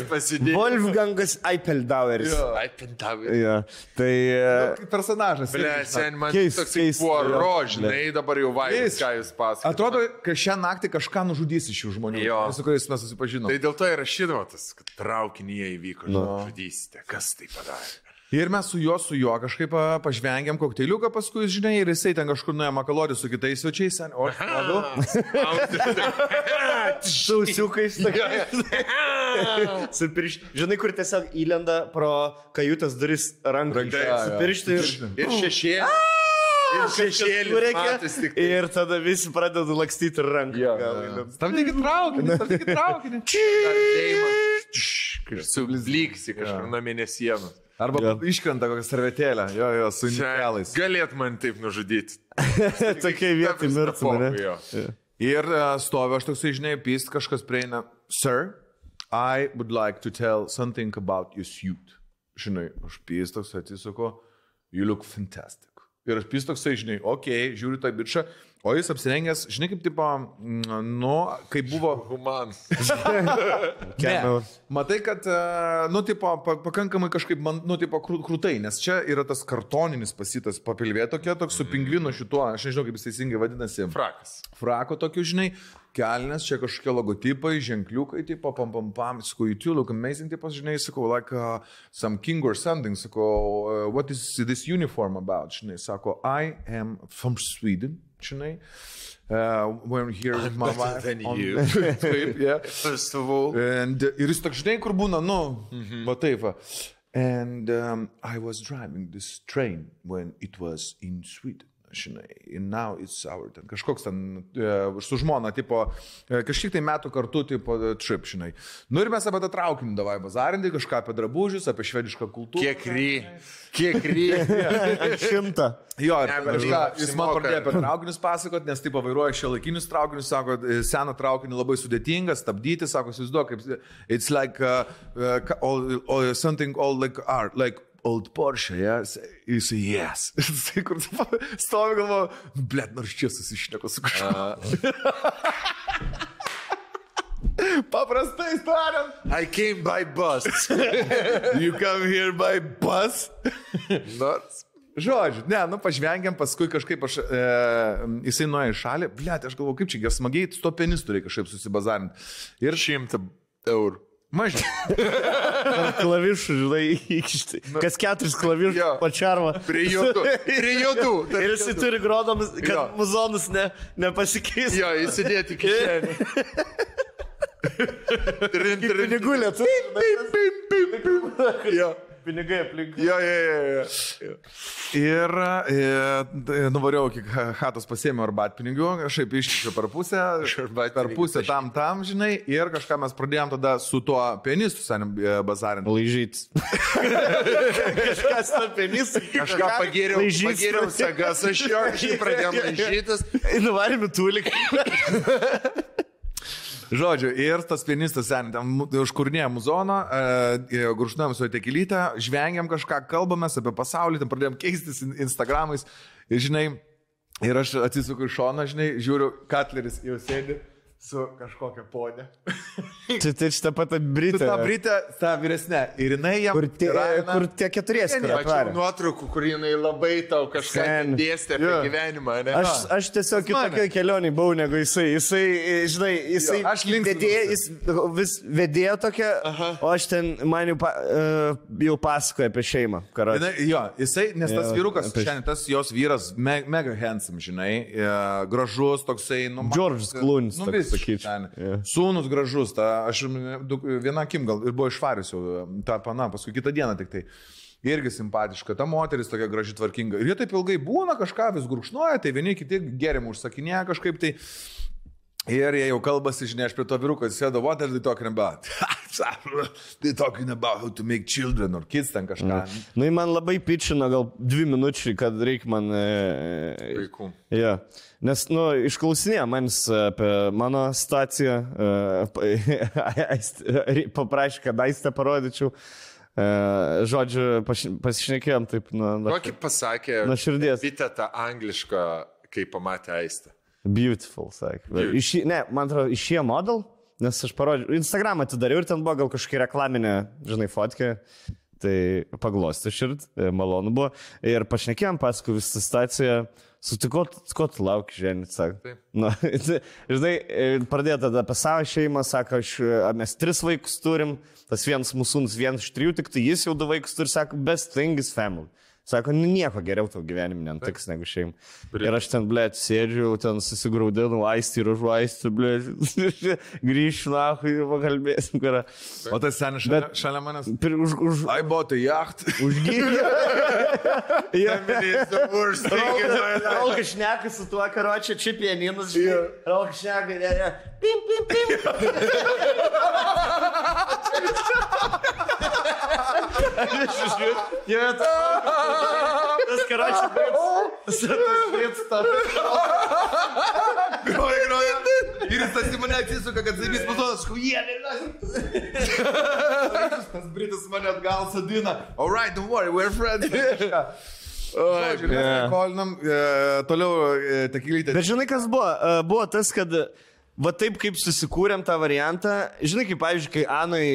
pasidėjo. Wolfgangas. Ai, pentavai. Ja. Tai... e, Kaip personažas. Ble, sen man Keist- toks keist, puoro, žinai, dabar jau vaizdas, ką jūs pasakote. Atrodo, kad šią naktį kažką nužudys iš šių žmonių, Jo. su kuriais mes susipažinom. Tai dėl to ir rašydavo tas, kad traukinyje įvyko, Nu. žudysite, kas tai padarė. Ir mes su juo, su juo kažkaip a, pažvengėm kokteiliuką paskui, žinai, ir jisai ten kažkur nuėjo makalorį su kitais svečiais, sen, o aš labiau. (laughs) Sausiukais. (laughs) Su pirš... Žinai, kur tiesiog įlenda pro kajutės duris ranką. Ranka, Su jo. pirštai ir... Ir šešėlis. Ir šešėlis. matos tik tai. Ir tada visi pradeda lakstyti ir ranką. Jo. einam. Stabdykit traukinį, stabdykit traukinį. Deimantas. Ir subliksi kažkur nuo mėnesienos. Arba Jo. iškrenta kokią servetėlę, jo, jo, su inicialais. Galėt man taip nužudyti. (laughs) Tokiai vietai mirtum. Ir uh, stovi aš toksai, žinai, pyst, kažkas prieina. Sir, I would like to tell something about your suit. Žinai, aš pyst toks atsisuko, you look fantastic. Ir aš pyst toksai, žinai, okei, okay, žiūriu tą bičią, o jis apsirengęs, žinai, kaip tipo, mm, nu, kaip buvo Human. Keliau. (laughs) Ne. Matai, kad, e, nu, tipo, pa, pakankamai kažkaip, man, nu, tipo, krū- krūtai, nes čia yra tas kartoninis pasitas papilvė tokia, toks su pingvinu šituo, aš nežinau, kaip jis teisingai vadinasi. Frakas. Frako tokiu, žinai, kelnes, čia kažkokie logotipai, ženkliukai, tipo, pam, pam, pam, sakau, you two look amazing, tipo, žinai, sakau, like uh, some king or something, sakau, uh, what is this uniform about, žinai, sako, I am from Sweden. Žinai. Uh, when here with my wife. than on- you. Taip, yeah. (laughs) First of all. And, ir jis toks, žinai, kur būna, nu, mm -hmm. va taip. Va. And um, I was driving this train when it was in Sweden. Žinai, and now it's our ten. Kažkoks ten e, su žmona, tipo, e, kažkiek tai metų kartu, tipo, trip, žinai. Nu ir mes apie tą traukinį davai bazarinti, kažką apie drabužius, apie švedišką kultūrą. Kiek ry. Kiek ry. (laughs) Šimtą. Jo, ir Ne, kažką, jis man pradėjo apie traukinius pasakot, nes taip vairuoja šio laikinius traukinius, sako, seną traukinį labai sudėtinga stabdyti, sako, įsivaizduok, kaip, it's like uh, uh, all, all, something all like art, like old Porsche, yes? Jis, yes. Jisai kur stovi galvo, blėt, nors čia susišneko su kažkuo. Paprastai tariant, I came by bus. (laughs) you come here by bus. (laughs) Nors. Žodžiu, ne, nu pažvengiam, paskui kažkaip aš, e, jisai nuėjo į šalį, blėt, aš galvoju, kaip čia, smagiai, to pianistu reikia kažkaip susibazarinti. Ir Šimtą eurų. Mažiau. Klavišų, žinai, įkišti. Kas keturis klavišus Jo. pačiarva. Prie juodų. Prie juodų. Dar Ir jisai turi grodomus, kad Jo. muzonus ne, nepasikeis. Jo, įsidėti kišenį. Trin, trin. Pinigų lietuvių. Jo, Pinigai aplink. jo, jo, jo, jo. Ir e, nuvariau iki hatos pasėmiau arbatpinigių, kažkaip iškišiau per pusę, per pusę tam tam, žinai, ir kažką mes pradėjom tada su tuo pianistu senim e, bazarinti. Laižytis. (laughs) Kažkas tą penisą. Kažką pagėriau, Laižytis. pagėriau sagas, aš jo kažkaip pradėjau (laughs) laižytis. Nuvarėme tūlik. (laughs) Žodžiu, ir tas pianistas sen, ten užkurnėjo muzoną, e, grušnuojam su tekilytę, žvengiam kažką, kalbamės apie pasaulį, ten pradėjom keistis in- Instagramais. Ir žinai, ir aš atsisuku iš šono, žinai, žiūriu, Katleris jau sėdi su kažkokia ponė. (laughs) Čia tai šitą patą Tu Britą. tą Britę, tą vyresnę. Ir jinai jam... Kur tie, raina- kur tie keturiesi, Mačiau nuotraukų, kur jinai labai tau kažką Sen. dėstė apie Jo. gyvenimą, ne? Aš, aš tiesiog kitokioj kelionėj buvau negu jisai. Jisai, žinai, jisai Jo, aš vedėjo, jis vis vedėjo tokia, o aš ten man jau, pa, uh, jau pasakoju apie šeimą. Jinai, jo, jisai, nes tas Jo, vyrukas, apie- šiandien tas jos vyras, me, mega handsome, žinai, e, gražus, toksai, nu, George'as Clooney's nu, visiškai sakyčiau. Jo. Sūnus gražus, ta, aš du, viena akim gal ir buvo išvarius jau tą paną, paskui kitą dieną tik tai. Irgi simpatiška, ta moteris tokia graži, tvarkinga. Ir jie taip ilgai būna, kažką vis gurkšnoja, tai vieni kiti geriam užsakinėja kažkaip tai. Ir jie jau kalbasi, žinai, aš prie to vyruko sėdo, what are they talking about? (laughs) they talking about how to make children or kids ten kažką. Nu, jis man labai pičino gal dvi minučių, kad reikia man... E, Vaikų. Ja. Nes, nu, išklausinėjo manis apie mano situaciją, e, (laughs) paprašė, kad aistę parodyčiau. E, Žodžiu, pasišnekėjom taip, nu, Kokį pasakė nuo širdies. Vitetą anglišką, kai pamatė Aistę? Beautiful, sakė. Bet Iš, ne, man atrodo, išėjo model, nes aš parodžiau, Instagram atidariau ir ten buvo gal kažkokia reklaminė, žinai, fotkė. Tai paglostė širdį, e, malonu buvo. Ir pašnekėjom, paskui visą situaciją. Sutikau, ko tu lauki, žinai, sako. Taip. Na, (laughs) žinai, pradėjo tada apie savo šeimą, sako, aš, mes tris vaikus turim, tas vienas mūsų sūnus, vienas iš trijų, tik tai jis jau du vaikus turi, sako, best thing is family. Sako, nu nieko geriau tau gyvenime nentiks negu šeima. Ir aš ten, blė, sėdžiu, ten susigraudinu, aistį ir užuaistį, blė, (laughs) grįšiu, na, pakalbėsim, ką. O tas senis šalia, šalia manęs. Pir- Už, už, I bought a yacht. užgydė. It's the worst thing in my life. Ralka šneka su tuo karočiu, čia pieninas, žinai. Ralka šneka, ne, ne. Pim, pim, pim. (laughs) (laughs) Jo, tas Tas brits Groja, groja. Ir jis tas į mane atsisuka, kad Zabys muzonas, skujienė. Tas Britas mane atgal sadina. Alright, don't worry, we're friends. Žodžiu, mes kolinam, e, toliau e, tekilytė. Bet žinai, kas buvo? E, Buvo tas, kad va taip kaip susikūrėm tą variantą, žinai, kaip, pavyzdžiui, kai Anui,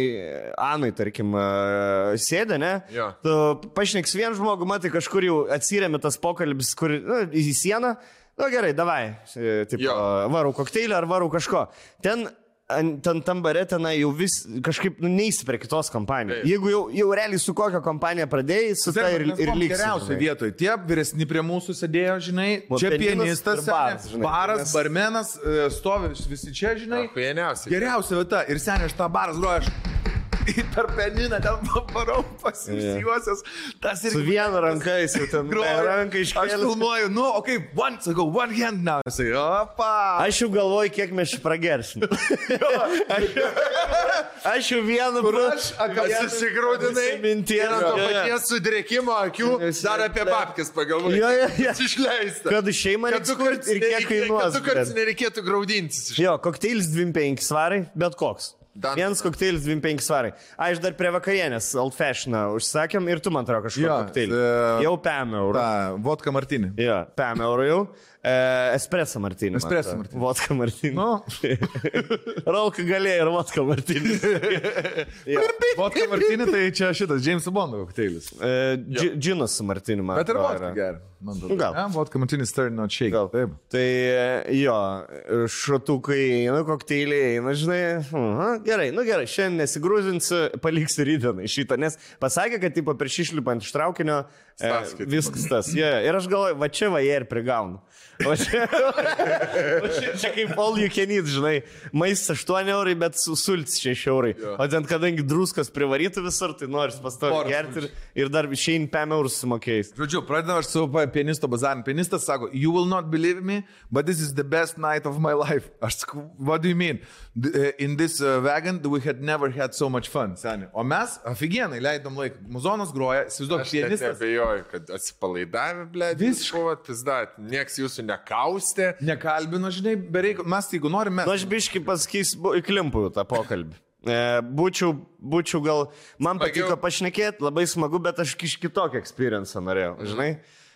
Anui tarkim, e, sėdė, ne? Jo. Tu pašneks vien žmogų, matai, kažkur jau atsiriami tas pokalbis, kur nu, į sieną. Na nu, gerai, davai. e, Jo. varau kokteilį ar varau kažko. Ten ten tam bare tenai jau vis kažkaip nu, neįsi prie kitos kompanijos. Taip. Jeigu jau, jau realiai su kokią kompaniją pradėjai, su ta ir, ir liks. Geriausiai vietoje. Tie vyresni prie mūsų sėdėjo, žinai, O čia pianistas, baras, žinai. baras, Nes- barmenas, e, stovi visi čia, žinai. Geriausia vieta. Ir seniai aš tą baras groju, aš (laughs) per pianiną ten. Tas ir Su viena ranka jis jau ten groja. ranką Aš iškėlė. filmuoju, nu, o kaip, one, sakau, one hand now. Jisai, opa. Aš jau galvoju, kiek mes čia pragersim. (laughs) aš, (laughs) aš jau vienu aš akademiją Susigraudinai. minties. Ir ant to paties sudrėkimo akių dar apie babkės pagalvoju. Jo, jo, jo. Išleista. Kad reikia kartus ir kiek kainuos. Kad du kartus nereikėtų graudintis. Jo, kokteilis 25 svarai, bet koks. Dan- Vienas kokteilis 25 svarai. Aš dar prie vakarienės Old Fashion užsakėm ir tu man atrodo kažkokį kokteilį. e, Jau 5 eurų. Vodka Martinė. Jo, 5 eurų jau. E, espresso Martinį. Espresso Martinį. Vodka Martinį. Nu, Rolka galėjo ir vodka Martinį. vodka Martinė, tai čia šitas James Bondo kokteilis. e, dži- džinas su Martiniu man. Bet ir vodka gerai. Man atrodo. Gal. Ja, vodka Martinė stirring not shake. Gal. Taip. Tai jo, šatukai eina, kokteiliai eina, žinai. Aha, gerai, nu gerai, šiandien nesigrūzinsiu, paliksiu rydienai šitą, nes pasakė, kad tipo prieš išlipant iš traukinio e, Sąskaita. viskas tas. Yeah. Ir aš galvoju, va čia va jie ir prigaunu. O čia, o čia, čia kaip all you can eat, žinai, maistas 8 eurai, bet su sultis 6 eurai. Jo. O ten, kadangi druskas privarytų visur, tai nori pastovi gerti ir, ir dar išein 5 eurų sumokėjai. Žodžiu, pradedam aš su pianisto bazarinu. Pianistas sako, you will not believe me, but this is the best night of my life. (laughs) Aš sakau, what do you mean? Uh, in this uh, wagon we had never had so much fun, seniai. O mes, aфиgenai, leidom laiką. Muzonas groja, įsivaizduok, Aš net nebejoju, kad atsipalaidavę, ble, Visiškai. Pizdat, nieks jūsų nekaustė. Nekalbino, žinai, bereik, mes, tai jeigu norim, mes. Nu, aš biškai pasakysiu, įklimpu tą pokalbį. E, būčiau, būčiau gal, man Smagiau. patiko pašnekėti, labai smagu, bet aš iš kitokio experience norėjau, žinai.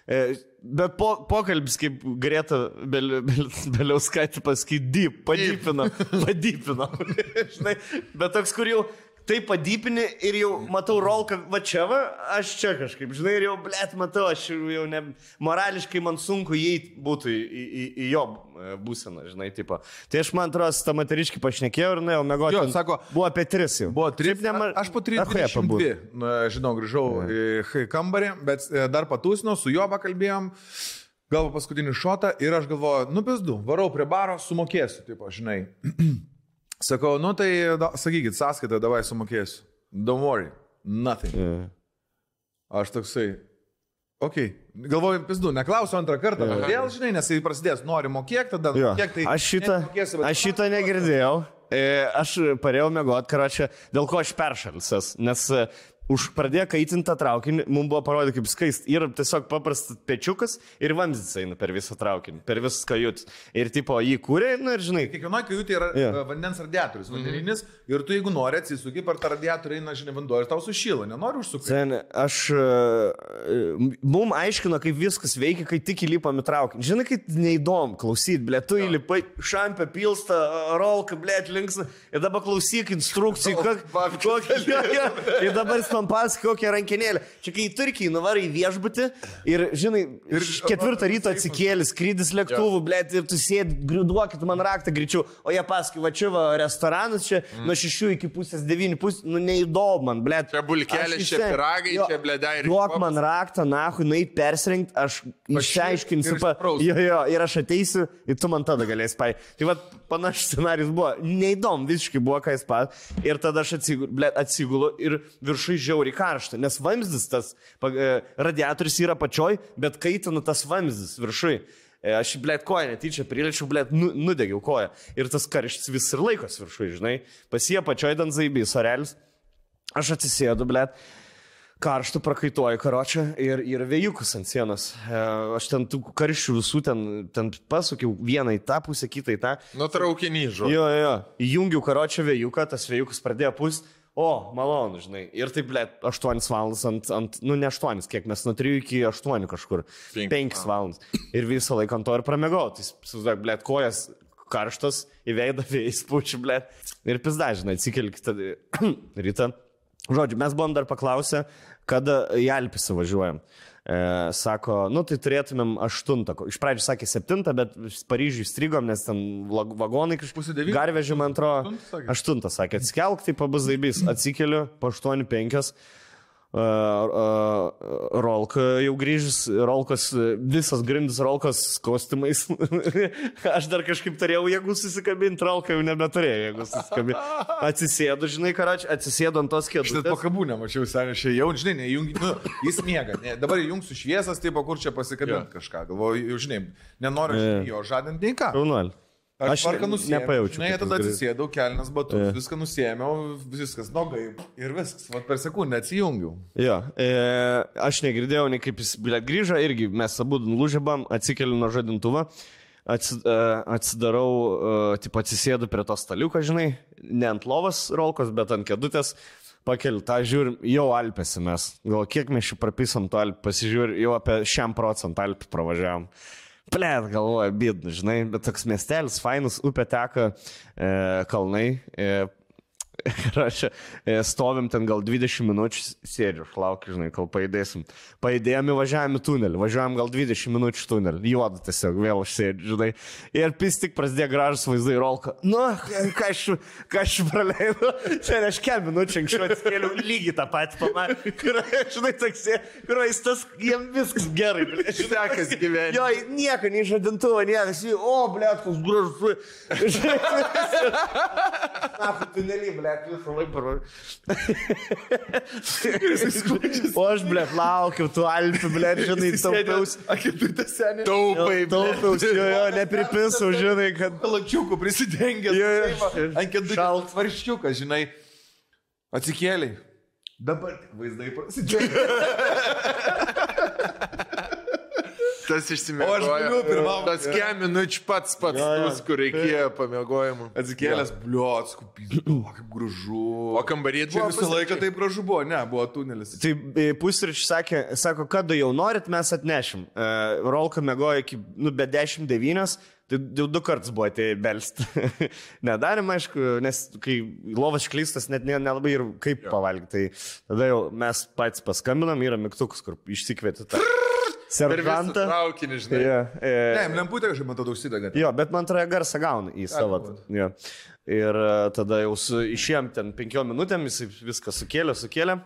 E, bet po, pokalbis, kaip Greta Bel- Bel- Beliauskaitė pasakyti, deep, padypino, padypino. (laughs) žinai, bet toks, kur jau tai padypini ir jau matau rolką, va čia va, aš čia kažkaip, žinai, ir jau, blėt, matau, aš jau ne, morališkai man sunku įeiti būtų į, į, į, į jo e, būseną, žinai, tipo. Tai aš man atrodo, tą moteriškį pašnekėjau ir, o mėgoti. Jo, sako, buvo apie tris jau. Buvo Šiaip nema- Aš po. 32, na, žinau, grįžau į kambarį, bet e, dar patūsino, su juo pakalbėjom, gal paskutinį šotą ir aš galvoju, nu pizdu, varau prie baro, sumokėsiu, taip, žinai. (clears throat) Sakau, nu tai da, sakykit, sąskaitą davai sumokėsiu. Don't worry, nothing. Yeah. Aš toksai, okay. galvoju, pizdu, neklausiu antrą kartą, kodėl, žinai, nes jei prasidės, nori mokėk, tada Jo. kiek tai... Aš šitą, nemokėsi, bet- aš šitą negirdėjau. E, Aš parėjau mėgoti, karočią, dėl ko aš peršalsas, nes už pradėjo kaitinti tą traukinį, mums buvo parodyti kaip skaist. Yra tiesiog paprastas pečiukas ir vamzdis eina per visą traukinį, per visus kajutus. Ir tipo jį kūrė, na ir žinai, Kiekvienoje kajutė yra yeah. vandens radiatorius, vandeninis, mm -hmm. ir tu jeigu nori atsisuki per tą radiatorių, eina, žinai, vanduo ir tau sušyla, nenori užsukti. Sen, aš, mums aiškino, kaip viskas veikia, kai tik įlipam į traukinį. Žinai, kaip neįdomu klausyti, ble, tu įlipai, šampę pilsta, rolka, ble, linksna, ir dabar klausyk instrukcijų, kok, kokia, (laughs) jo, jo, ir dabar jis man pasako, kokią rankinėlę. Čia kai į Turkiją nuvarai viešbutį ir, žinai, ir ketvirtą ryto atsikėlis, skrydis lėktuvų, ble, ir tu sėdi, griuduokit man raktą greičiau, o jie paskui, va čia va restoranas, čia mm. nuo šešių iki pusės devynių, pusės, nu neįdomu man, ble. Čia bulkelės, Aš čia pyragai, Jo, čia bledai ir... Duok man raktą, nahui, nueit persirengti, aš išsiaiškinsiu, pa, jo, jo, ir aš ateisiu ir tu man tada galėsi pai. Tai va, panašus scenarius buvo, neįdomu, visiškai buvo, ką jis pat. Ir tada aš atsigulu, ble, atsigulu ir viršui žiauri karšta, nes vamzdis tas, e, radiatorius yra pačioj, bet kaitina tas vamzdis viršui. E, Aš, blėt, koją netyčia priliečiau, blėt, nu, nudegiau koją. Ir tas karštis vis ir laikos viršui, žinai. Pasie pačioj danzaibys, orelis. Aš atsisėdu, blėt karštų prakaituoju karočią ir, ir vėjukus ant sienos. E, Aš ten tų karščių visų ten, ten pasukiau vieną į tą pusę, kitą į tą. Nutraukinį žodį. Jo, jo, jo. Įjungiau karočią vėjuką, tas vėjukas pradėjo pūsti. O, malonu, žinai. Ir taip, blė, 8 valandas ant, ant, nu ne 8, kiek mes nuo 3 iki 8 kažkur. Penk- 5 valandas. Ir visą laiką ant to ir pramegau. Tai, susidak, blė, kojas karštas, į veidą (laughs) vėjas pučiu, blė. Ir pizda, žinai, atsikeli kitą (clears throat) rytą. Žodžiu, mes buvom dar paklausę, kada į Alpį važiuojam. E, sako, nu tai turėtumėm aštuntą. Iš pradžių sakė septintą, bet Paryžiui strigom, nes ten vagonai kažkaip. Garvežį, man atrodo. Aštuntą sakė? Atsikelk, tai pabus zaibys. Atsikeliu, po aštuonių penkias. Rolka jau grįžęs, Rolkas, uh, visas grindis Rolkas kostiumais. (laughs) Aš dar kažkaip turėjau jėgų susikabinti, Rolka jau nebeturėjo jėgų susikabinti. Atsisėdu, žinai, karač, atsisėdu ant tos Aš net kėdutės. pakabūnę mačiau, seniai, jau, žinai, nejungi, nu, jis miega, ne, dabar įjungsiu šviesas, taip, o kur čia pasikabinti kažką, galvoju, jau, žinai, nenoriu žinai, jo žadinti nei ką. Šaunuolį. Aš, ne- nusėmiau. nepajaučiu, Žinai, kad tada atsisėdau, kelnes batus, Jo. viską nusėmiau, viskas nogai ir viskas. Vat per sekundę atsijungiau. Jo, e, aš negirdėjau, nei kaip jis bilėt grįžo, irgi mes abu nulūžėbam, atsikeliu nuo žadintuvo, atsi, e, atsidarau, e, tipo atsisėdu prie to staliuko, žinai, ne ant lovos rolkos, bet ant kėdutės. Pakeliu tą žiūrim, jau Alpėse mes. Gal kiek mes šį prapisam to Alpę, pasižiūrim, jau apie šiam procentą Alpį pravažiavam. Plėt, galvoju, bidnu, žinai, bet toks miestelis, fainas, upė teka, e, kalnai. E, Ir aš e, stovim ten gal 20 minučių, sėdžiu, laukiu, žinai, kol pajudėsim. Pajudėjom įvažiavim į tunelį, važiuojam gal 20 minučių tunelį, juodą tiesiog vėl aš sėdžiu, žinai. Ir pis tik prasidėjo gražus vaizdai rolka. Nu, ką aš, ką aš praleidau, čia aš kel minučių anksčiau atskėliau lygiai tą patį pamatį. Ir, žinai, toks, ir jis tas, jiem viskas gerai, blė, Sekas gyvenime. Jo, nieko, nei žadintuvo, niekas, o, blėt, koks gražus. Na, tunelį, blėt, visą laiką. o aš, blėt, laukiu, tu alpi, blėt, žinai, taupiausi. Akitutė seniai. Taupai, Taupiausi, jo, jo, nepripisau, žinai, kad... Palačiukų prisidengęs. Jo, jo. Ant kėdutės Šalt. svarščiukas, žinai. Atsikėliai. Dabar tik vaizdai prasidėjo. (laughs) Tas O išsimiegojo. aš guliu pirmam. Tas kem minučių pats pats, jo. tus, kur reikėjo pamiegojimų. Atsikėlęs, bliuot, skupys, kaip gražu. O kambarė Čia visą laiką taip gražu buvo, ne, buvo tunelis. Tai e, pusryčiai sakė, sako, kada jau norit, mes atnešim. E, Rolka mėgojo iki, nu, be 10-9, tai jau du kartus buvo atėję belst. (laughs) Nedarėm, aišku, nes kai lovas klystas, net ne- nelabai ir kaip pavalgyti. Tai tada jau mes patys paskambinam, yra mygtukas, kur išsikvieti tą (laughs) servantą. traukinį, žinai. Ja, e, Ne, lemputė kažkaip matau užsidega. Jo, bet man atrodo garsą gauna į savo. Jo. Ir e, tada jau su, išėjom ten penkiom minutėm, jis viską sukėlė, sukėlė.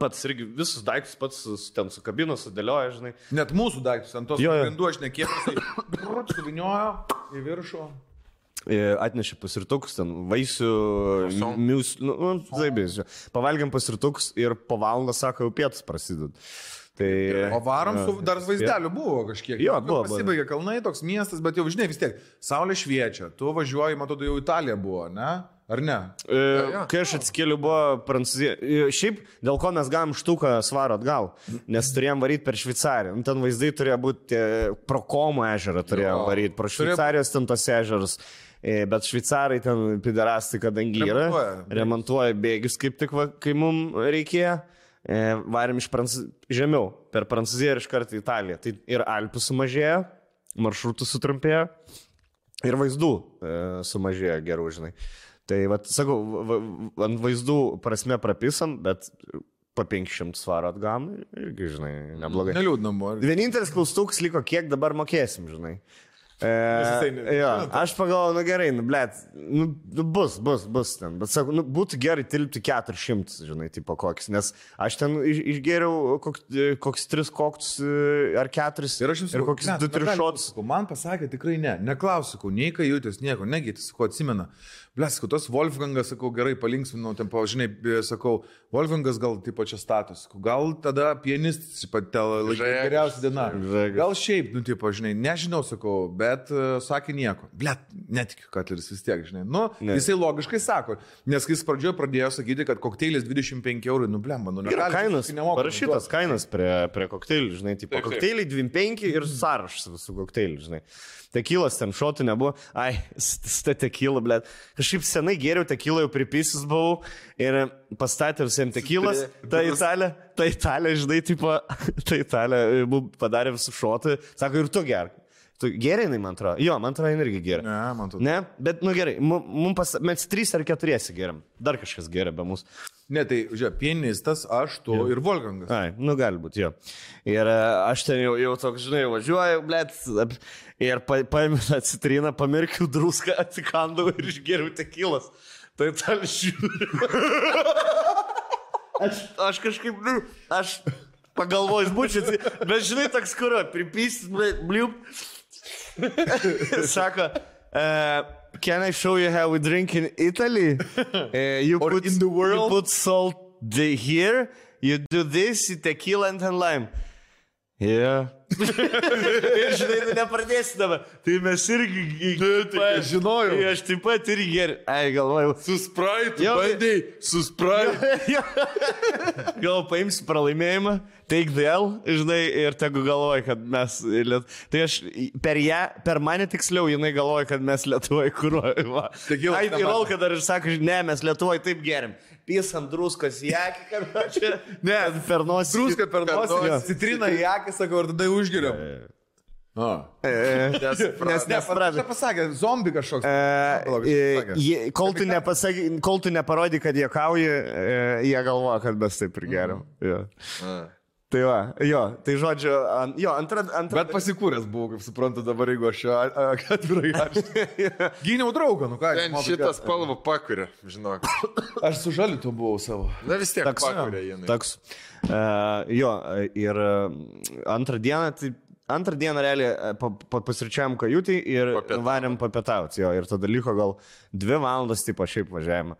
Pats irgi visus daiktus pats ten sukabino, sudėliojo, žinai. Net mūsų daiktus ant tos grindų aš nekėpiau, suviniojo į viršų. E, Atnešė pasirtukus, ten vaisių, mius, nu, nu zaibės. jo. Pavalgėm pasirtukus ir po valandą, sako, jau pietus prasideda. Tai, O varom su dar vaizdeliu buvo kažkiek. Jo, Jau buvo. Pasibaigė kalnai, toks miestas, bet jau žinai vis tiek, saulė šviečia, tu važiuoji, matau, jau Italija buvo, ne? Ar ne? E, jo. kai aš atsikėliau, buvo Prancūzija. E, Šiaip, dėl ko mes gavom štuką svaro atgal, nes turėjom varyti per Šveicariją. Nu, ten vaizdai turėjo būti pro Komo ežerą, turėjom Jo. varyti, pro Šveicarijos ten tos ežerus. E, Bet šveicarai ten piderastai, kadangi yra, Remontuoja. remontuoja bėgius kaip tik, va, kai mums reikėjo. E, Varėm iš Prancūzijos, žemiau, per Prancūziją ir iš karto į Italiją. Tai ir Alpių sumažėjo, maršrutų sutrumpėjo ir vaizdų e, sumažėjo gerų, žinai. Tai, va, sakau, ant vaizdų prasme prapisam, bet po 500 svaro atgam irgi, žinai, neblogai. Neliūdna buvo. Vienintelis klaustukas liko, kiek dabar mokėsim, žinai. E, jo, aš pagalvoju, nu gerai, nu blėt, nu, nu bus, bus, bus ten, bet sakau, nu, būtų gerai tilpti 400, žinai, tipo koks, nes aš ten iš, išgėriau koks, koks 3 koktus e, ar 4 Ir jums ir kokius 2-3 šotus. Man pasakė tikrai ne, neklausiu, nei ką jutės, nieko, negi, sakau, atsimena. Blesku, tas Wolfgangas, sakau, gerai palinksminau, ten, žinai, b- sakau, Wolfgangas gal tipo čia status, gal tada pianistas, Žageris. geriausia diena. Gal šiaip, nu, tipo, žinai, nežinau, sakau, bet uh, sakė nieko. Blet, netikiu, kad ir vis tiek, žinai. Nu, Ne. ne. jisai logiškai sako, nes kai jis pradžioje pradėjo sakyti, kad kokteilis 25 eurų, nu, blemba, nu, Yra kainos, visiškai nemokamai parašytas kainas prie, prie kokteilių, žinai, tipo, kokteiliai 25 ir sąrašas visų kokteilių, žinai. Tekilas ten šotų nebuvo, ai, sta tekila, blėt. Kažkaip senai geriau tekilą jau pripisis buvau ir pastatė visiems tekilas, ta italė, ta italė, žinai, tipo, (laughs) ta italė padarė visų šotų, sako, ir tu gerk. Tu gerai, jinai, man atrodo. Jo, man atrodo, jinai irgi gerai. Ne, man atrodo. Ne, bet, nu gerai, mum, mum pas, mes trys ar keturiesi geriam. Dar kažkas geria be mūsų. Ne, tai, žiūrėk, pianistas, aš, tu ir Volgangas. Ai, nu gali būti, jo. Ir e, aš ten jau, jau toks, žinai, važiuoju, blėt, ir pa, paėmiau citriną, pamirkiau druską, atsikandau ir išgeriau tekilas. Tai tal žiūriu. (laughs) Aš, aš kažkaip, nu, aš pagalvojus būčiau, bet žinai, toks kuro, pripys, bliup. (laughs) Sako, uh, can I show you how we drink in Italy? (laughs) Uh, you Or put, in the world? You put salt here, you do this, you tequila and then lime. Yeah. (laughs) ir žinai, tu nepradėsi dabar. Tai mes irgi... tai aš žinojau. Tai aš taip pat irgi geriu. Ai, galvojau. Su spraitu, Jo, bandai, su spraitu. Gal paimsiu pralaimėjimą, take the L, žinai, ir tegu galvoja, kad mes... Liet... Tai aš per ją, per mane tiksliau, jinai galvoja, kad mes Lietuvoje kūruojame. Ai, ir nemato. Rolka dar ir sako, ne, mes Lietuvoje taip gerim. Pys ant druskos į akį, kad čia... Ne, per nosį. Druska per nosį, citrina į akį, sakau, ir tada užgeriam. A. E, Nes Ne, nesupratau. ne, pasakė, zombi kažkoks. E, e, Kol tu, nepasaky, kol tu neparodai, kad jie kauja, jie galvoja, kad mes taip ir geriam. Jo. Tai va, jo, tai žodžiu, an, jo, antra, antra. Bet pasikūręs buvau, kaip suprantu dabar, jeigu aš atvirai (laughs) aš. Gyniau draugą, nu ką. Ten tokia- spalvą pakuria, žinok. (coughs) Aš su žalitu buvau savo. Na vis tiek Toks, pakuria jinai. toks. Uh, jo, ir uh, antrą dieną, tai antrą dieną realiai e, pa, pa, pasirčiam kajutį ir Papietaut. varėm papietauti. Jo, ir tada liko gal dvi valandas, tipo šiaip važiavimo.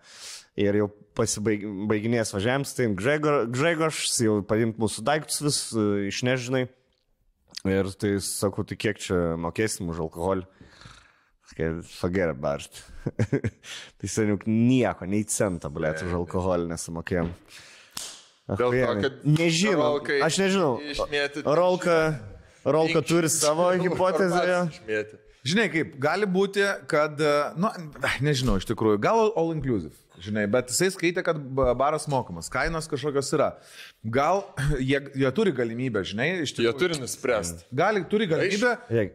Ir jau pasibaiginės važiavimas, tai Gregor, Gregoš jau paimt mūsų daiktus vis e, išnežinai. Ir tai sakau, tai kiek čia mokėsim už alkoholį? Forget about it. tai seniau nieko, nei centą, blėt, už alkoholį nesumokėjom. Dėl to, kad Nežinau. Aš nežinau. išmėtyti- Rolka, Rolka turi savo (laughs) hipotezę. Žinai, kaip gali būti, kad, na, nu, nežinau, iš tikrųjų, gal all inclusive, žinai, bet jisai skaitė, kad ba- baras mokamas, kainos kažkokios yra. Gal jie, jie turi galimybę, žinai, iš Jie tikrųjų. turi nuspręsti. Gali, turi galimybę.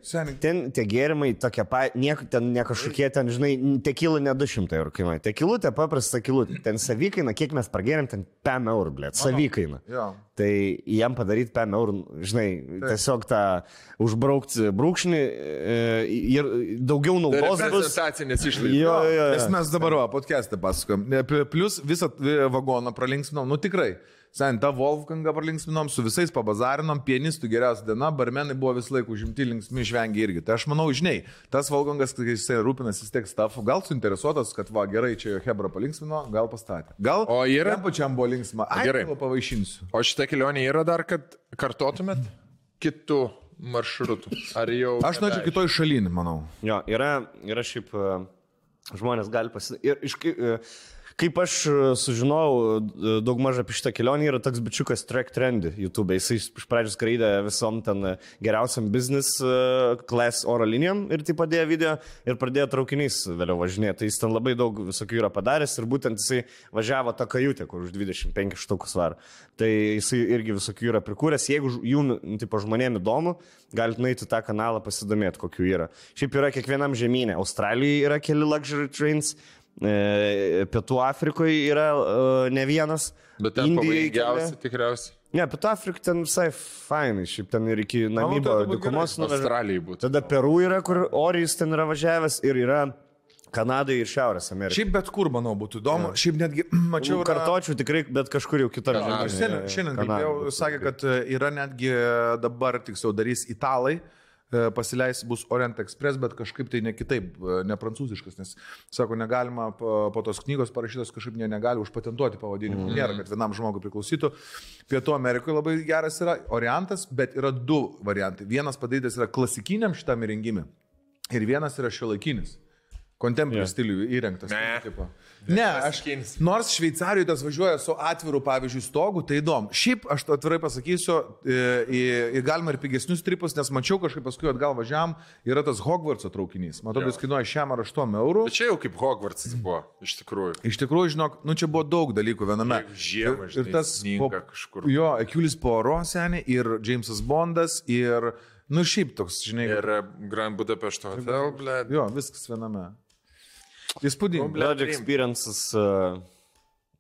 Seniai. Ten tie gėrimai tokie, pa, nieko ten ne kažkokie ten, žinai, tekilų ne 200 eurų kainuoja. Tekilutė paprasta kilutė. Ten savikaina, kiek mes pragėrėm, ten 5 eurų, blėt, savikaina. Jo. Tai jam padaryti 5 eurų, žinai, tiesiog tą užbraukti brūkšnį e, ir daugiau Tai naudos reprezentacinės išlaidos. Jo, jo, Nes jo. mes dabar, va. Ne, pl- Plus visą e, vagoną pralinksminom, nu tikrai. Sen, tą Wolfgangą pralinksminom, su visais pabazarinom, pianistų geriausia diena, barmenai buvo visą laiką užimti, linksmi išvengia irgi. Tai aš manau, žinai, tas Wolfgangas, kai jisai rūpinasi vis tiek stafu, gal suinteresuotas, kad va gerai, čia jo Hebra palinksmino, gal pastatė. Gal O yra- jam pačiam buvo linksma. Ai, Gerai. pavaišinsiu. O šitą kelionę yra dar, kad kartotumėt kitų maršrutų? Ar jau... Aš norėčiau kitoj šalinį, manau. Jo, yra, yra šiaip e, žmonės gali pasidaryti. Kaip aš e, sužinojau e, daug maž apie šitą kelionę, yra toks bičiukas Trek Trendy YouTube. Jisai iš pradžių skraidė visom ten e, geriausiam business class oro linijom ir tai padėjo video ir pradėjo traukiniais vėliau važinėti. Tai jis ten labai daug visokių yra padaręs ir būtent jisai važiavo tą kajutę, kur už 25 štukus var. Tai jisai irgi visokių yra prikūręs. Jeigu jum, nu, tipo, žmonėm įdomu, galite nueiti tą kanalą pasidomėti, kokių yra. Šiaip yra kiekvienam žemynė. Australijoje yra keli luxury trains, Pietų Afrikoje yra e, ne vienas. Bet ten Indijoj pavojingiausia keli. tikriausiai. Ne, Pietų Afrika ten visai fainai, šiaip ten ir iki Namibo turėtų būt dykumos būtų. Tada Peru yra, kur Orijus ten yra važiavęs ir yra Kanadai ir Šiaurės Amerika. Šiaip bet kur, manau, būtų įdomu. Šiaip netgi, (clears throat) mačiau, yra- Kartočiau tikrai, bet kažkur jau. Aš šiandien, šiandien kalbėjau, sakė, kad e, yra netgi e, dabar, tiksliau, darys italai, e, pasileis bus Orient Express, bet kažkaip tai ne kitaip, e, ne prancūziškas, nes, sako, negalima po, tos knygos parašytos kažkaip jie negali užpatentuoti pavadinimų. Mm. Nėra, kad vienam žmogui priklausytų. Pietų Amerikoje labai geras yra Orientas, bet yra du variantai. Vienas padarytas yra klasikiniam šitam įrengimui ir vienas yra šiuolaikinis. Kontemporary yeah. stiliui įrengtas. Ne. Tipo. Ne, aš. Nors Šveicarijoje tas važiuoja su atviru, pavyzdžiui, stogu, tai įdomu. Šiaip aš atvirai pasakysiu, ir galima ir pigesnius tripus, nes mačiau kažkaip paskui atgal važiavam, yra tas Hogwartso traukinys. Atrodo, jis kainuoja šiam ar 8 eurų. Bet čia jau kaip Hogwarts buvo, iš tikrųjų. Iš tikrųjų, žinok, nu čia buvo daug dalykų viename. Žiemą, ir, ir tas sninga kažkur. Jo, Ekulis Poro senė ir Jamesas Bondas ir, nu šiaip toks, žinai, Ir e, Grand Budapešto Hotel, ble. jo, viskas viename. Įspūdinga. Nu, ble- Blood experiences uh,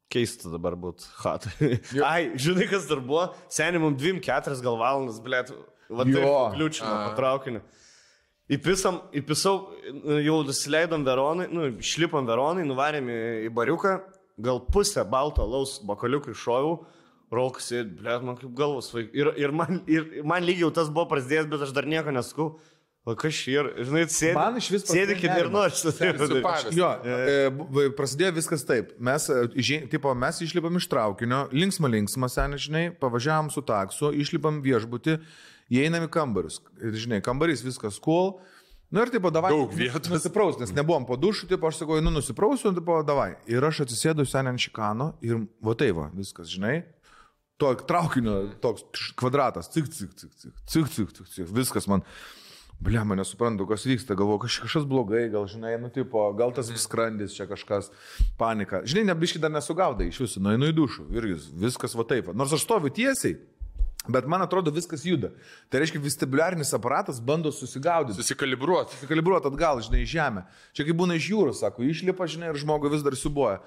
Keista dabar būtų (laughs) hatai. Ai, žinai, kas dar buvo? Seniai mums 2-4 gal valandas, blėt, kliūčino patraukiniu. Įpisam, įpisau, jau nusileidom Veronai, nu, išlipom Veronai, nuvarėm į, į bariuką, gal pusę balto laus bakaliukų iššoviau, rolkas, blėt, man kaip galvas, vaik- ir, ir, man, ir man lygiai jau tas buvo prasidėjęs, bet aš dar nieko neskau. O ir, žinai, sėdi. Man išvis Sėdi pasidaro kaip ir. Supavęs. Jo, e, prasidėjo viskas taip. Mes, e, žin- tipo, mes išlipam iš traukinio, linksma linksma, seniai, žinai, pavažiavam su taksu, išlipam viešbutį, įeinam į kambarius. Ir, žinai, kambarys viskas cool. Nu ir tipo, davai. Daug vietos. Nusipraus, nes nebuvom po dušu, tipo, aš sakau, nu nusiprausiu, tipo, davai. Ir aš atsisėdu seniai ant šikano ir, va tai va, viskas, žinai. To traukinio toks kvadratas, cik, cik, cik, cik, cik, cik, cik, cik, viskas man. Ble, mane suprantu, kas vyksta, galvoju, kaž, kažkas blogai, gal, žinai, nu, tipo, gal tas skrandis, čia kažkas, panika. Žinai, nebiški dar nesugaudai iš jūsų, nueinu į dušų ir vis, viskas va taip. Nors aš stoviu tiesiai, bet man atrodo viskas juda. Tai reiškia, vestibuliarinis aparatas bando susigaudyti. Susikalibruoti. Susikalibruoti atgal, žinai, į žemę. Čia kaip būna iš jūros, sako, išlipa, žinai, ir žmogui vis dar subuoja.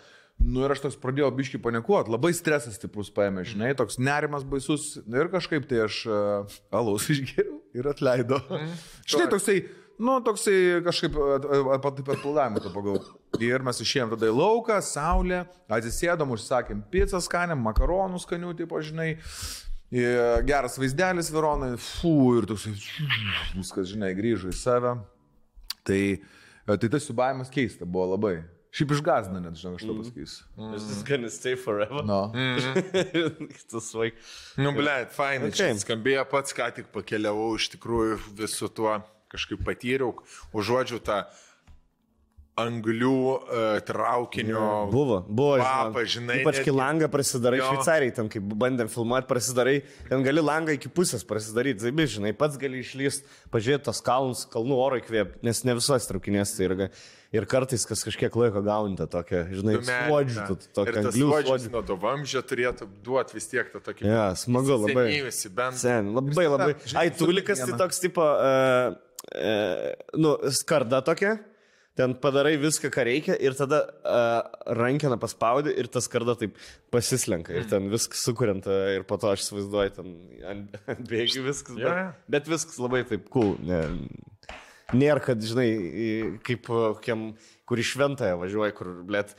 Nu ir aš toks pradėjau biški panikuoti, labai stresas stiprus paėmė, žinai, toks nerimas baisus. Nu ir kažkaip tai aš uh, alaus išgėriau ir atleidau. Mm. Žinai, toksai, nu, toksai kažkaip pat atpaldavimu to pagal. Ir mes išėjom tada į lauką, saulė, atsisėdom, užsakėm pizzą skanėm, makaronų skanių, tipo, žinai. Geras vaizdelis Veronai, fu, ir toksai, viskas, žinai, grįžo į save. Tai, tai tas subavimas keista buvo labai. Šiaip išgazdina net, žinau, aš to pasakysiu. This is gonna stay forever. No. (laughs) Tas vaik. Nu, ble, fainai. Okay. Skambėjo pats, ką tik pakeliavau, iš tikrųjų visu tuo kažkaip patyriau, užuodžiu tą anglių uh, traukinio. Buvo, buvo. Žinok. žinai, Ypač kai langą prasidarai, šveicariai, ten kaip bandėm filmuoti, prasidarai, ten gali langą iki pusės prasidaryti, tai žinai, pats gali išlyst, pažiūrėti tos kalnus, kalnų oro įkvėpti, nes ne visos traukinės tai yra. Ir kartais kas kažkiek laiko gauni tą tokią, žinai, suodžių, Ir tokią suodžių. nuo to vamžio turėtų duoti vis tiek tą tokį... Ja, smagu labai. Senėjusi bent. Sen, labai, labai. Ai, tulikas tai toks tipo, uh, uh, nu, skarda tokia. Ten padarai viską, ką reikia ir tada uh, rankeną paspaudi ir tas karda taip pasislenka ir ten viskas sukuriant uh, ir po to aš įsivaizduoju ten ant, ant bėgių viskas. Jo, jo. Bet, bet viskas labai taip cool. Ne, nėra, kad, žinai, kaip kokiam, kur į šventąją važiuoji, kur, blėt,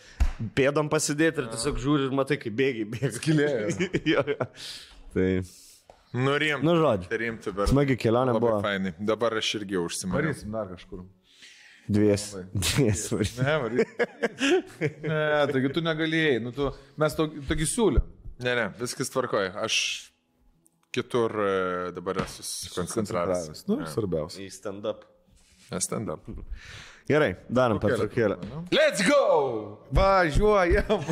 pėdom pasidėti ir tiesiog žiūri ir matai, kaip bėgiai bėga. Skylė. (laughs) tai, Nurimti. nu, žodžiu. Rimti, bet. Smagi kelionė buvo. fainai. Dabar aš irgi užsimariau. Varysim dar kažkur. Dvies. Dvies. varysim. Ne. Ne, taigi tu negalėjai, nu tu, mes to, tokį siūlėm. Ne, ne, viskas tvarkoja. Aš kitur e, dabar esu susikoncentravęs. Nu, svarbiausia. Į stand-up. Stand up. Gerai, darom pertraukėlę. Let's go! Važiuojam.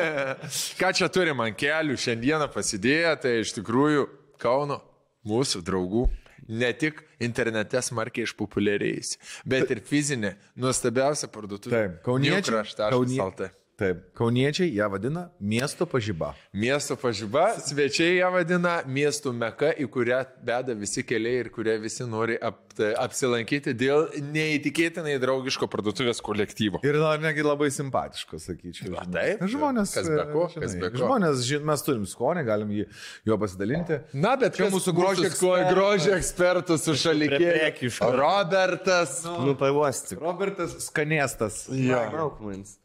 (laughs) Ką čia turim ant kelių šiandieną pasidėję, tai iš tikrųjų Kauno mūsų draugų ne tik internete smarkiai išpopuliarėjus, bet ir fizinė, nuostabiausia parduotuvė. Taip, kauniečiai. Kraštas. Kaunie- Taip, kauniečiai ją vadina miesto pažyba. Miesto pažyba, svečiai ją vadina miestų meka, į kurią beda visi keliai ir kurią visi nori ap, apsilankyti dėl neįtikėtinai draugiško parduotuvės kolektyvo. Ir dar negi labai simpatiško, sakyčiau. Žinai. taip, žmonės. kas be ko, žinai, kas be ko. Žmonės, žin, mes turim skonį, galim jį, juo pasidalinti. Na, bet Čia mūsų grožio ekspertas. grožio ekspertų su prekiško. Robertas. Nu, pavosti. Robertas Skanėstas. Mauk manis.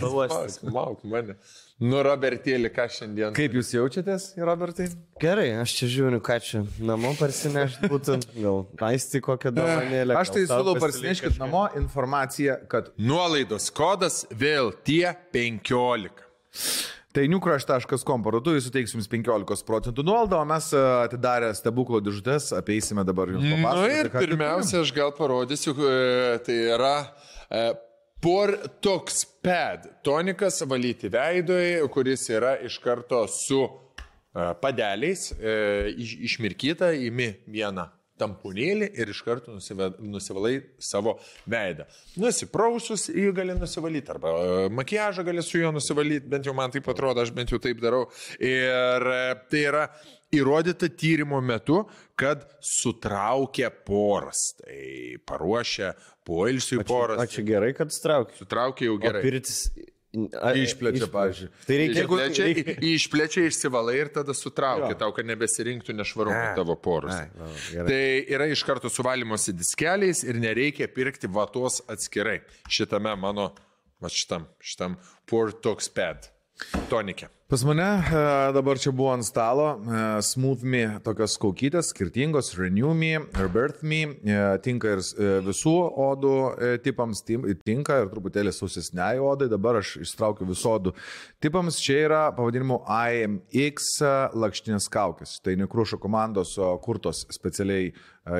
Pavosti. Mauk mane. Nu, Robertėlį, ką šiandien. Kaip jūs jaučiatės, Robertai? Gerai, aš čia žiūriu, ką čia namo parsinešti būtent. Gal aisti kokią dovanėlę. Aš tai siūlau parsineškit namo informaciją, kad Nuolaidos kodas vėl tie 15. Tai newcrush.com parduotuvė suteiks jums 15 procentų nuolaidą, o mes e, atidarę stebuklo dėžutės apeisime dabar jums Na papasakoti. Nu ir pirmiausia, aš gal parodysiu, e, tai yra e, Portox Pad tonikas valyti veidui, kuris yra iš karto su e, padeliais, e, iš- išmirkyta, įimi vieną tamponėlį ir iš karto nusivalai savo veidą. Nusiprausus jį gali nusivalyti arba e, makiažą gali su juo nusivalyti, bent jau man taip atrodo, aš bent jau taip darau. Ir tai yra įrodyta tyrimo metu, kad sutraukia poras. Tai paruošia poilsiui poras. Ačiū gerai, kad straukiu. Sutraukia jau Gerai. gerai. Pirtis Išplečia, pavyzdžiui. Tai reikia, Išplečia, reikia- išplečia išsivalai ir tada sutraukia Jo. tau, kad nebesirinktų nešvarumų Ai. tavo poros. Ai, va, gerai. Tai yra iš karto suvalymosi diskeliais ir nereikia pirkti vatos atskirai. Šitame mano, va šitam, šitam Pure Tox Pad tonikė. Pas mane e, dabar čia buvo ant stalo e, Smooth Me tokios kaukytės, skirtingos, Renew Me, Rebirth Me, e, tinka ir visų odų tipams, tinka ir truputėlį sausesniai odai, dabar aš ištraukiu visų odų tipams, čia yra pavadinimu IMX lakštinės kaukės, tai nekrušo komandos kurtos specialiai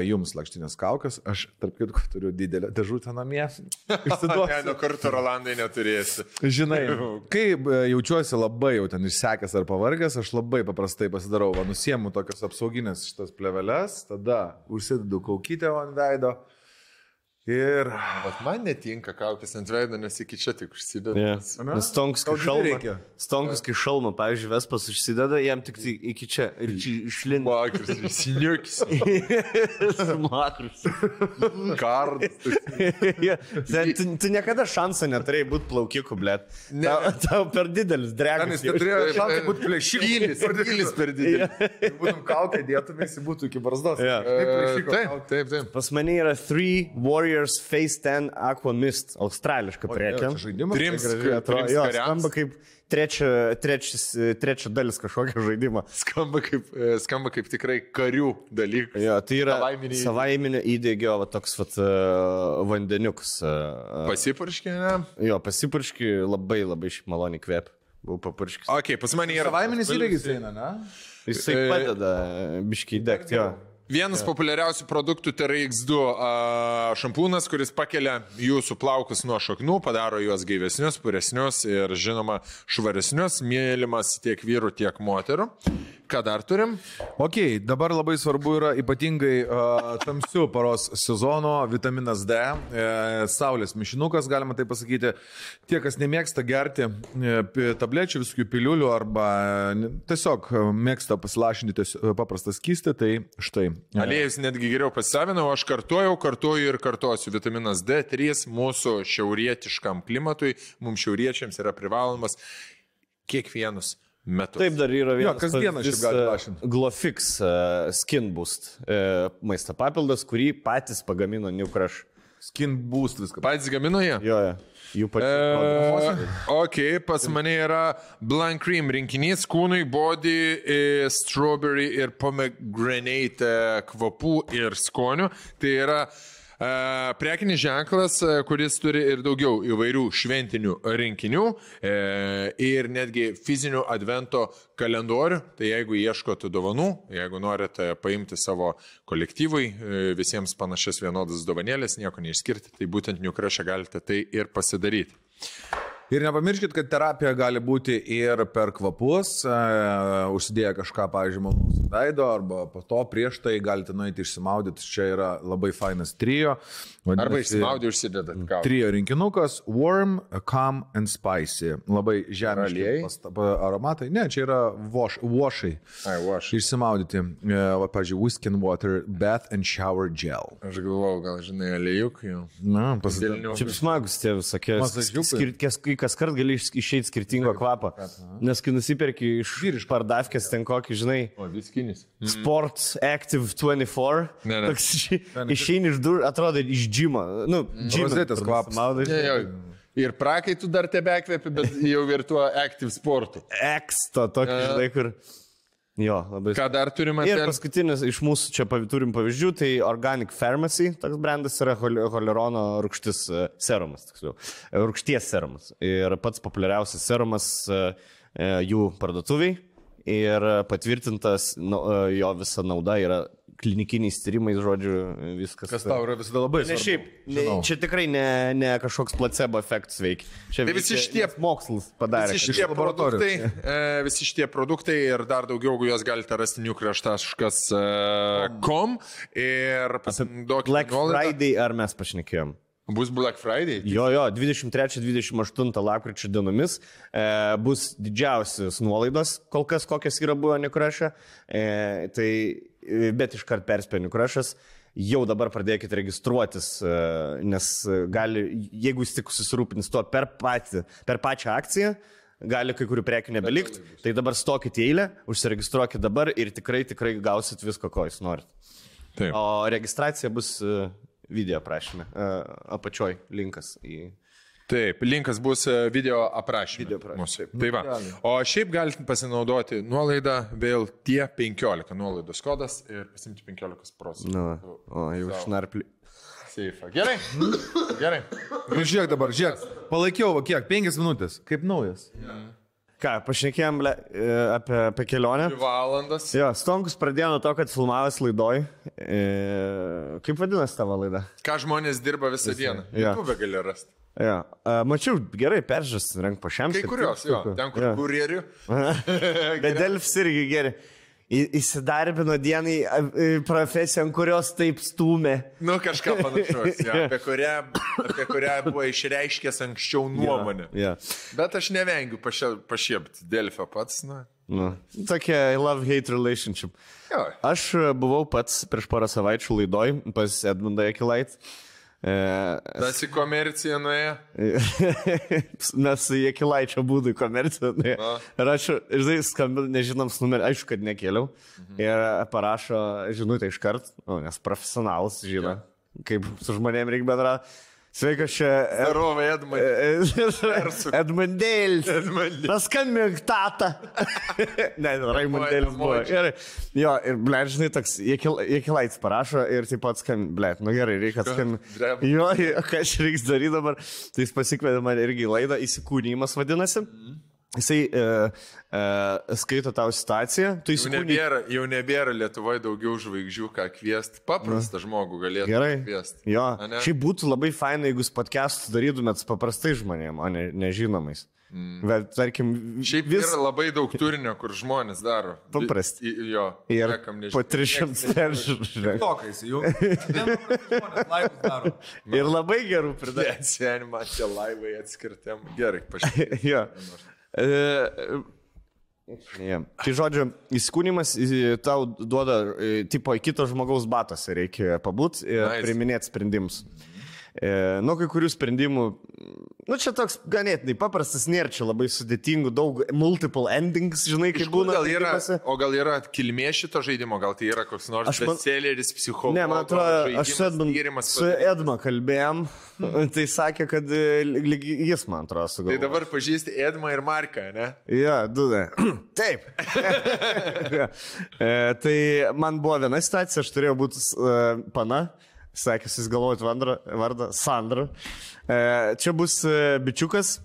jums lakštinės kaukės, aš tarp kitko turiu didelę dėžutę namie, (laughs) išsiduosiu. nuo karto Rolandai neturėsi. Žinai, (laughs) kai e, jaučiuosi labai jau ten išsekęs ar pavargęs, aš labai paprastai pasidarau, va, nusiemu tokias apsauginės šitas pleveles, tada užsidedu kaukytę ant veido ir... Vat man netinka kaukės ant veido, nes iki čia tik užsideda. Yeah. Nes Stonkus, Tau kai dideli šalmą, reikia. stonkus, kai šalmą, pavyzdžiui, Vespas užsideda, jam tik tai iki čia ir čia išlinda. Makris, sniukis, (laughs) Makrus. kardas. (laughs) Tu, tu niekada šansą neturėjai būti plaukiku, blėt. Tau, tau per didelis dregas. Jis neturėjo šansų būti plėšikas. Pylis, pylis per didelis. Jeigu būtum kaukę, dėtumės, jis būtų iki barzdos. Plėšiko Taip, taip, taip. Pas mane yra Three Warriors Face 10 Aqua Mist, australiška prekė. žaidimas? Trims, Gražiai atrodo. Jo, skamba kaip trečia, trečias, trečia dalis kažkokio žaidimo. Skamba kaip, e, skamba kaip tikrai karių dalykas. Jo, tai yra savaiminio įdėgio va, toks vat, uh, vandeniukas. Uh, Pasipurškė, ne? jo, pasipurški labai labai šiaip maloniai kvep. Buvau papurškis. Ok, pas mane yra. Savaiminis įrengis eina, ne? Jisai e, padeda biškiai degti. Jo. Vienas ja. populiariausių produktų tai yra X2 a, šampūnas, kuris pakelia jūsų plaukus nuo šaknų, padaro juos gaivesnius, puresnius ir žinoma švaresnius, mėlymas tiek vyrų, tiek moterų. Ką dar turim? Ok, dabar labai svarbu yra ypatingai uh, tamsių paros sezono vitaminas D, e, saulės mišinukas, galima tai pasakyti. Tie, kas nemėgsta gerti e, tablečių, visokių piliulių arba e, tiesiog e, mėgsta pasilašinti e, paprastą skystį, tai štai. Aliejus netgi geriau pasisavinau, aš kartuoju, kartuoju ir kartuosiu. Vitaminas D3 mūsų šiaurietiškam klimatui, mums šiauriečiams yra privalomas kiekvienus metus. Taip dar yra vienas. kasdieną šiaip pavyzdys, gali e, lašint. Glofix uh, Skin Boost uh, maisto papildas, kurį patys pagamino New Crush. Skin boost viską. Patys gamino jie? Jo, jo. Jų pačių. E, ok, pas mane yra Blank Cream rinkinys kūnui, body, e, strawberry ir pomegranate e, kvapų ir skonių. Tai yra e, prekinis ženklas, kuris turi ir daugiau įvairių šventinių rinkinių e, ir netgi fizinių advento kalendorių. Tai jeigu ieškote dovanų, jeigu norite paimti savo kolektyvui e, visiems panašias vienodas dovanėlės, nieko neišskirti, tai būtent Newcrash'e galite tai ir pasidaryti. Ir nepamirškit, kad terapija gali būti ir per kvapus, e, užsidėję kažką, pavyzdžiui, mums veido, arba po to prieš tai galite nueiti išsimaudyti. Čia yra labai fainas trijo. Arba vadinasi, išsimaudė užsidedat ką. Trijo rinkinukas - warm, calm and spicy. Labai pa- aromatai. Ne, čia yra wash, washai. Ai, aš. Išsimaudyti. E, Pavyzdžiui, whisk and water, bath and shower gel. Aš galvojau, gal žinai, aliejuk jau. Na, pasidėl. Dėlniau. Šiaip smagus tie visokie. Masažiukai. skir- Kas, kai kas kart gali iš- išeiti skirtingo kvapą. Nes kai nusipirki iš vyriškų pardavkės ten kokį, žinai, O, viskinis. Sports Active 24. Ne, ne. Toks išei- išeini iš durų, atrodo iš džimo. Nu, džimo. Rozetės kvapas. Maudai. Ir prakaitų dar tebe kvepi, bet jau ir tuo active sportu. Eksto, tokį, žinai, kur. Jo, labai. Ką dar turime? Ir ten? paskutinis iš mūsų čia pav- turim pavyzdžių, tai Organic Pharmacy, toks brandas yra hol- holerono rūgštis e, serumas, tiksliau, E, rūgšties serumas. Ir pats populiariausias serumas e, jų parduotuviai. Ir patvirtintas nu, jo visa nauda yra klinikiniais tyrimais, žodžiu, viskas. Kas tau yra visada labai Ne svarbu. šiaip, ne, čia tikrai ne, ne kažkoks placebo efektas veikia. Čia Tai visi šitie- mokslas padarė. Visi šitie, produktai, e, visi šitie produktai ir dar daugiau, jeigu juos galite rasti newcrash.com ir pasinaudokite Black nuolaidą. Friday ar mes pašnekėjom? Bus Black Friday. Jo, jo, 23-28 lapkričio dienomis e, bus didžiausias nuolaidos, kol kas kokios yra buvę Nikrašė. E, tai, e, bet iškart perspėjo Nikrašas. jau dabar pradėkite registruotis, e, nes e, gali, jeigu jūs tik susirūpins tuo per, patį, per pačią akciją, gali kai kurių prekių nebelikti, tai dabar stokite į eilę, užsiregistruokite dabar ir tikrai, tikrai gausit visko, ko jūs norit. Taip. O registracija bus e, video prašymė, apačioj linkas į... Taip, linkas bus e, video aprašyme. Video aprašyme. Tai va. O šiaip galite pasinaudoti nuolaidą vėl tie 15 nuolaidos kodas ir pasimti 15 procentų. Nu, va. o jau Sau. šnarpli. Seifą. Gerai. Gerai. Nu, žiūrėk dabar, žiūrėk. Palaikiau, va kiek, penkias minutės, kaip naujas. Ką, pašnekėjom ble, e, apie, apie kelionę. Dvi valandas. Jo, Stonkus pradėjo nuo to, kad filmavęs laidoj. E, kaip vadinasi tavo laida? Ką žmonės dirba visą dieną. Jo. YouTube gali rasti. E, mačiau, gerai peržiūrės, renk po šiam. Kai kurios, jo. Ten, kur kurjerių. (laughs) Bet Delfs irgi gerai. Įsidarbino dienai profesiją, ant kurios taip stumė. Nu, kažką panašaus, (laughs) jo, apie, kurią, apie kurią buvo išreiškęs anksčiau nuomonę. Ja. Bet aš nevengiu pašiepti Delfio pats. Na. Nu, tokia love-hate relationship. Jo. Aš e, buvau pats prieš porą savaičių laidoj pas Edmundą Ekilait. E, Tas į komerciją nuėjo. (laughs) Mes su Jekilaičio būdų komerciją. nuėjo. Na. Ir aš, žinai, skambinu, nežinoms numerį, aišku, kad nekėliau. Ir parašo žinutę iš karto, nu, nes profesionalas žino, kaip su žmonėm reikia bendrauti. Sveikas čia. Ed- Rovai, Edmai. Edmundėlis. (laughs) Edmundėlis. Paskambink tatą. (laughs) ne, Raimundėlis buvo. Gerai. Jo, ir ble, žinai, toks Jekilaitis parašo ir taip pat skambink, ble, nu gerai, reikia skambinti. Dreba. Jo, ką aš reiks daryti dabar, tai jis pasikvietė mane irgi laidą, įsikūnymas vadinasi. Jisai e, e, skaito tau situaciją, tu Jau įsikūny. nebėra, jau nebėra Lietuvoje daugiau žvaigždžių, ką kviesti. Paprastą žmogų galėtų Gerai. kviesti. Jo, šiaip būtų labai faina, jeigu jūs podcastus darytumėt su paprastai žmonėm, o ne nežinomais. Mm. Bet tarkim, Šiaip vis... yra labai daug turinio, kur žmonės daro. Paprasti. I- Jo. ir po 300 peržiūrų. Tokais jau. Ir labai gerų pridė. Seniai, man čia laivai atskirtėm. Gerai, pažiūrėk. (laughs) jo. E, Yeah. Tai žodžiu, įsikūnymas į- tau duoda, e, tipo, į kito žmogaus batose reikia pabūti ir nice. priminėti sprendimus. E, nuo kai kurių sprendimų, nu čia toks ganėtinai paprastas, nėra čia labai sudėtingų, daug multiple endings, žinai, kaip būna. gal yra, o gal yra kilmė šito žaidimo, gal tai yra koks nors bestselleris, psichologas. Ne, man atrodo, aš su Edmund, su Edma kalbėjom, tai sakė, kad e, jis, man atrodo, Tai sugalvojo. dabar pažįsti Edmą ir Marką, ne? Jo, du. ne. (clears throat) Taip. (laughs) (laughs) e, tai man buvo viena situacija, aš turėjau būti uh, pana, sakė, jis galvojot vardą, vardą Sandra. E, čia bus uh, bičiukas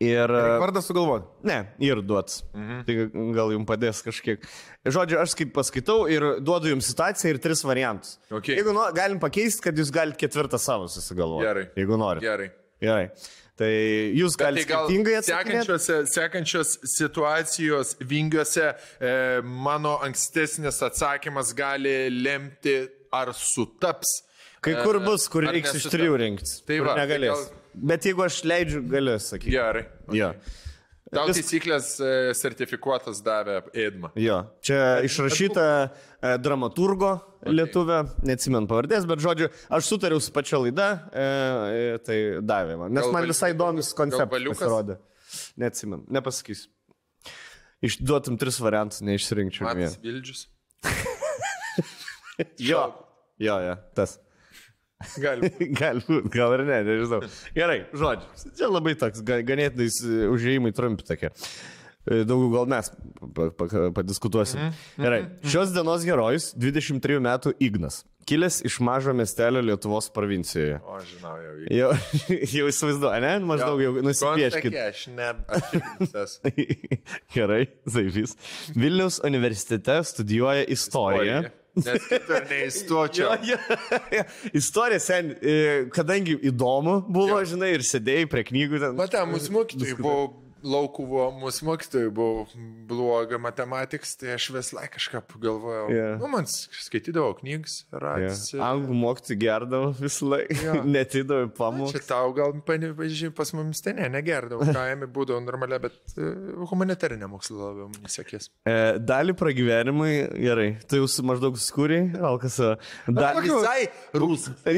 ir... e, Vardą sugalvoti. Ne, ir duots. Mhm. Tai gal jums padės kažkiek. Žodžiu, aš kaip paskaitau ir duodu jums situaciją ir tris variantus. Okay. Jeigu no, galim pakeisti, kad jūs galite ketvirtą savo susigalvoti. Gerai. Jeigu norite. Gerai. Gerai. Tai jūs Tai galite gal skirtingai atsakyti. sekančios situacijos vingiuose e, mano ankstesnis atsakymas gali lemti, ar sutaps. Kai kur e, bus, kur reiks iš nesutaps. trijų rinkti. Tai kur va, tai negalės. gal- Bet jeigu aš leidžiu, galiu sakyti. Gerai. Jo. Tau Vis- taisyklės e, sertifikuotas davė Edma. Jo. Čia išrašyta e, dramaturgo lietuvė, neatsimenu pavardės, bet žodžiu, aš sutariau su pačia laida, tai davė man. Nes man visai įdomus konceptas pasirodė. Neatsimenu, nepasakysiu. Išduotum tris variantus, neišsirinkčiau Matas. Vildžius. (laughs) Jo. Jo, jo, tas. Gali. Galbūt, (laughs) gal ir ne, nežinau. Gerai, žodžiu. Čia labai toks ga- ganėtinai užėjimai trumpi tokie. E, Daugiau gal mes pa- pa- padiskutuosim. Gerai. Šios dienos herojus 23 metų Ignas. Kilęs iš mažo miestelio Lietuvos provincijoje. O, žinau, jau. Jau, (laughs) jau įsivaizduoju, ne? Maždaug jau nusipieškit. Kontakė, Aš ne. Aš. (laughs) Gerai, Zaivys. Vilniaus universitete studijuoja istoriją. Nes kitur (laughs) neįstočiau. Jo, jo, jo. Istorija sen, e, kadangi įdomu buvo, žinai, ir sėdėjai prie knygų ten. Matai, mūsų mokytojai buvo laukuvo mūsų mokytojų buvo bloga matematiks, tai aš vis laik kažką pagalvojau. Jo. Nu, man skaitydavau knygas, Ja. radęs. Anglų mokytojai gerdavo visą laiką, Jo. (laughs) netidavo į Čia tau gal, pavyzdžiui, pas mumis ten ne, negerdavau, (laughs) kaime būdavo normaliai, bet e, humanitarinė mokslo labiau man sekės. E, dalį pragyvenimai, gerai, tu jau maždaug skūriai, alkas. Dalį Visai rusas. (laughs)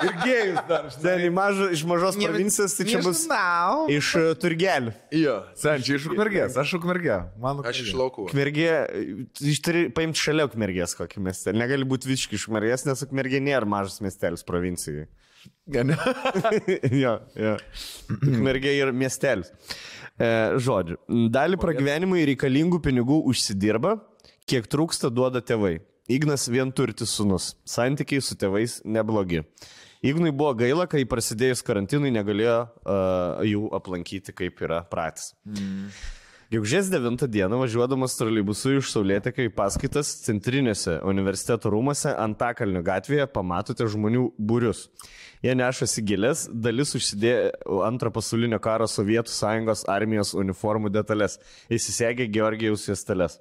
Ir gėjus dar. Ten į mažą, iš mažos provincijos, tai čia bus Nežinau. Iš e, Turgelių. Jo. Senčiai iš ukmergės, aš ukmergė. Mano Aš iš laukų. Kmergė, iš turi paimti šalia ukmergės kokį miestelį. Negali būti visiškai iš ukmergės, nes ukmergė nėra mažas miestelis provincijai. (laughs) jo, jo. Ukmergė yra miestelis. E, žodžiu, dalį pragyvenimui reikalingų pinigų užsidirba, kiek trūksta duoda tėvai. Ignas vienturtis sunus. Santykiai su tėvais neblogi. Ignui buvo gaila, kai prasidėjus karantinui negalėjo uh, jų aplankyti, kaip yra pratis. Gegužės 9 dieną važiuodamas troleibusu iš Saulėtekio į paskaitas centrinėse universiteto rūmose Antakalnio gatvėje pamatote žmonių būrius. Jie nešasi gilės, dalis užsidėjo antro pasaulinio karo Sovietų sąjungos armijos uniformų detalės, įsisegė Georgijaus juostelės.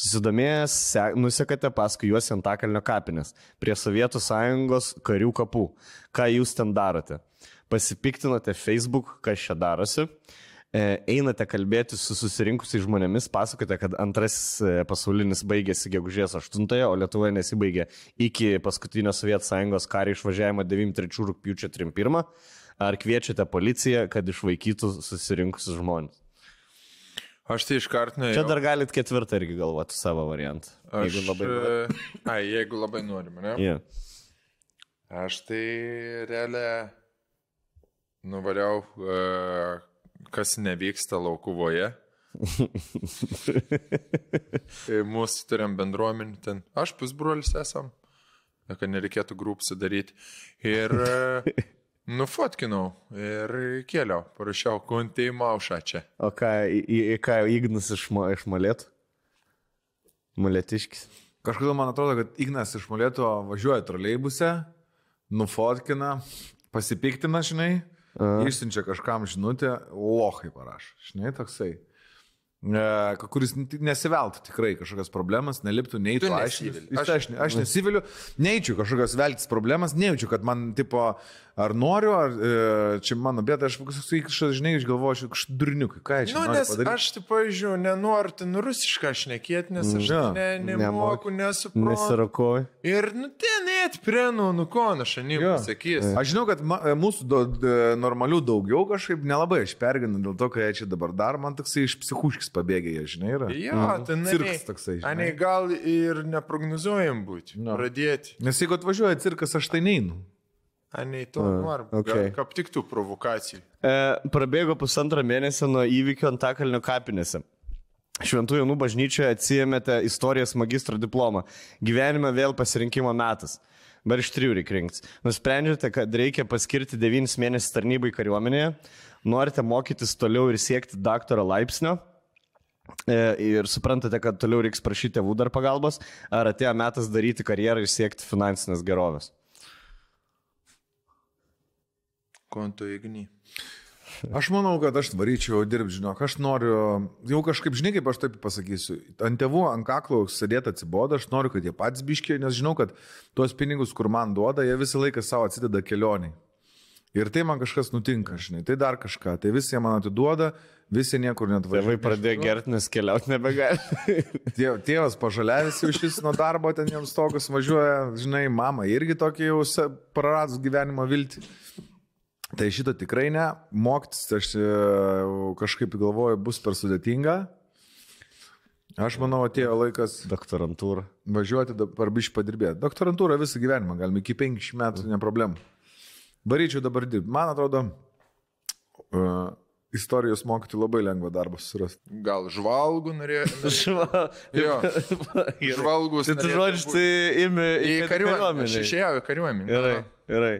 Susidomėjęs, se- nusekate paskui juos į Antakalnio kapines, prie Sovietų sąjungos karių kapų. Ką jūs ten darote? Pasipiktinote Facebook, kas čia darosi? E, einate kalbėti su susirinkusiais žmonėmis, pasakote, kad antrasis e, pasaulinis baigėsi gegužės 8, o Lietuvoje nesibaigė iki paskutinio Sovietų sąjungos kario išvažiavimo 93 rūpiučio 31. Ar kviečiate policiją, kad išvaikytų susirinkusius žmonės? Aš tai iškart nuėjau. Čia dar galit ketvirtą irgi galvoti savo variantą. Aš, Jeigu labai... e, (laughs) Ai, jeigu labai norim, ne? Yeah. Aš tai realiai nuvariau, e, kas nevyksta laukuvoje. (laughs) Mūsų turim bendruomenį ten. Aš pusbrolis esam, kad nereikėtų grupsų daryti. Ir e, (laughs) nufotkinau ir kėliau, parašiau, kuntei maušą čia. O ką, į, į, ką Ignas iš, iš molėtų? Molėtiškis. Kažkodėl man atrodo, kad Ignas iš Molėto važiuoja troleibuse, nufotkina, pasipiktina, žinai, išsiunčia kažkam žinutę, lohai parašo, žinai, toksai. E, kuris nesiveltų tikrai kažkokias problemas, neliptų, neįtų. Aš, aš, aš nesiviliu, neįčiau kažkokios veltis problemas, nejaučiu, kad man, tipo, ar noriu, ar e, čia mano bėda, aš kažkaip, žinai, išgalvoju, aš kažkaip durniukai, ką čia Nu, nori nes padaryti. aš, tai pažiūrėjau, nenoriu ten rusišką šnekėti, nes aš Jo. ne, nemoku, nesuprantu. Nesirakoju. Ir, nu, ten net prenų, nu, ko, aš šiandien Jo. pasakys. Aš žinau, kad ma, mūsų do, d, normalių daugiau kažkaip nelabai aš perginu dėl to, ką jie čia dabar dar, man toksai iš psichuškis pabėgė, jie, žinai, yra. Jo, ten Cirkas toksai, žinai. Ane, gal ir neprognozuojam būti. No. Pradėti. Nes jeigu atvažiuoja cirkas, aš tai neinu. Ane, to norim. okay. Okay. Kaip tik tų provokacijų. E, prabėgo pusantrą mėnesį nuo įvykio Antakalnio kapinėse. Šventų Jonų bažnyčioje atsijėmėte istorijos magistro diplomą. Gyvenime vėl pasirinkimo metas. Bar iš trijų reikia rinktis. Nusprendžiate, kad reikia paskirti 9 mėnesius tarnybai kariuomenėje, norite mokytis toliau ir siekti daktaro laipsnio. E, ir suprantate, kad toliau reiks prašyti tėvų dar pagalbos, ar atėjo metas daryti karjerą ir siekti finansinės gerovės. Konto įgny. (laughs) Aš manau, kad aš varyčiau dirbti, žinok, aš noriu, jau kažkaip, žinai, kaip aš taip pasakysiu, ant tėvų, ant kaklo sėdėti atsibodo, aš noriu, kad jie patys biškiai, nes žinau, kad tuos pinigus, kur man duoda, jie visą laiką savo atsideda kelioniai. Ir tai man kažkas nutinka, žinai, tai dar kažką, tai visi jie man atiduoda, visi niekur net Tėvai pradėjo gerti, nes keliauti nebegali. (laughs) Tėv, tėvas pažaliavęs jau šis nuo darbo, ten jiems tokius važiuoja, žinai, mama irgi tokį jau praradus gyvenimo viltį. Tai šito tikrai ne, mokytis aš e, kažkaip galvoju bus per sudėtinga. Aš manau, atėjo laikas Doktorantūra. važiuoti dabar bišį padirbėti. Doktorantūrą visą gyvenimą, galim iki 50 metų, ne problema. Baryčiau dabar dirbti. Man atrodo, uh, istorijos mokyti labai lengva darbą susirasti. Gal žvalgų norėjo. (laughs) Žva. Jo. (laughs) Žvalgus. Tai tu žodžiu, tai imi Į kariuomenę. Aš išėjau į kariuomenę. gerai. gerai.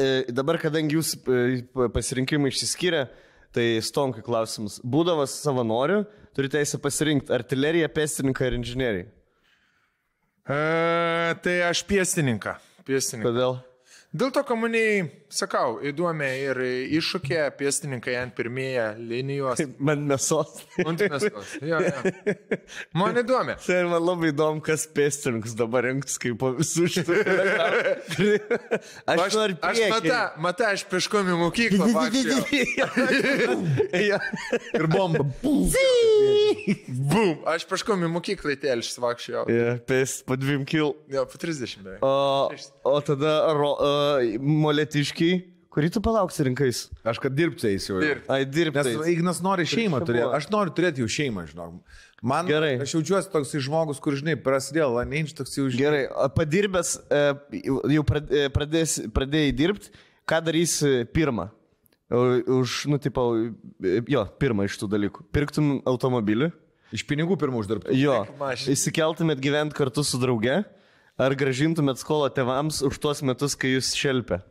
E, dabar, kadangi jūs e, pasirinkimai išsiskyrė, tai stonkai klausimas. Būdavas savanoriu, turi teisę pasirinkti artileriją, pėstininką ir inžinieriją. E, tai aš piestininką. Piestininką. Kodėl? Dėl to komuniai, sakau, įdomi ir iššūkė pėstininkai ant pirmieje linijos. (laughs) Man mėsos. Ant mėsos. Jo, jo. (laughs) Man įdomi. Tai man labai įdomu, kas pėstininkus dabar rinks kaip po visų šitų. (laughs) aš Aš, aš mata, mata, aš peškom į mokyklą. Ir bomba. Bum, aš peškom į mokyklą į telšis vakščiau. Ja, pėst po dviem kil. Jo, po 30 beveik. O, o tada ro, uh, molėtiškiai, kurį tu palauksi rinkais? Aš kad dirbti eisiu. jau. Dirbt. Ai, dirbti. Nes Ignas nori šeimą turėti. Aš noriu turėti jau šeimą, žinok. Man, Gerai. Aš jaučiuosi toks žmogus, kur, žinai, prasidėjo laneinč toks jau žinai. Gerai, padirbęs, e, jau e, pradės, pradėjai dirbti, ką darysi pirmą? O- Už, nu, tipo, e, jo, pirmą iš tų dalykų. Pirktum automobilį, Iš pinigų pirmų uždirbti. jo, įsikeltumėt gyventi kartu su drauge, ar gražintumėt skolą tevams už tuos metus, kai jūs šelpia?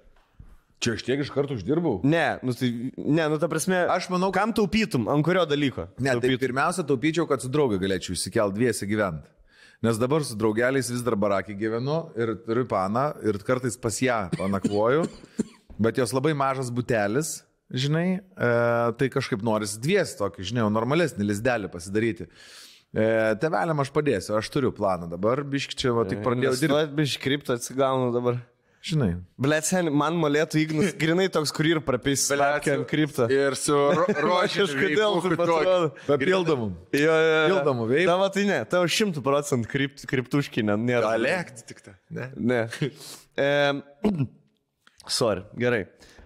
Čia aš tiek iš karto uždirbau. Ne, nu tai, ne, nu ta prasme, Aš manau, kam taupytum, ant kurio dalyko? Ne, tai taupytum? pirmiausia, taupyčiau, kad su draugė galėčiau įsikelti dviesi gyventi. Nes dabar su draugeliais vis dar barakį gyvenu ir turiu paną ir kartais pas ją panakvoju, (laughs) bet jos labai mažas butelis, žinai, e, tai kažkaip noris dviesi tokį, žinai, normalesnį lizdelį pasidaryti. E, Tevelėm aš padėsiu, aš turiu planą dabar, biški čia, va, tik pradėjau dirbti. Investuot biš kriptą atsigaunu dabar. Žinai, Blet, sen, man molėtų Ignas, (laughs) grinai toks, kur ir prapės statkę ant kriptą. Ir su ro (laughs) rožiniu Kažkodėl veipuku taip tokiu. atrodo. papildomų. Jo, jo, jo. Pildomų veipų. Tavo tai ne, tavo šimtų procentų kript, kriptuškinė nėra. Galėk, tik ta. Ne. Ne. E, (clears throat) sorry, gerai.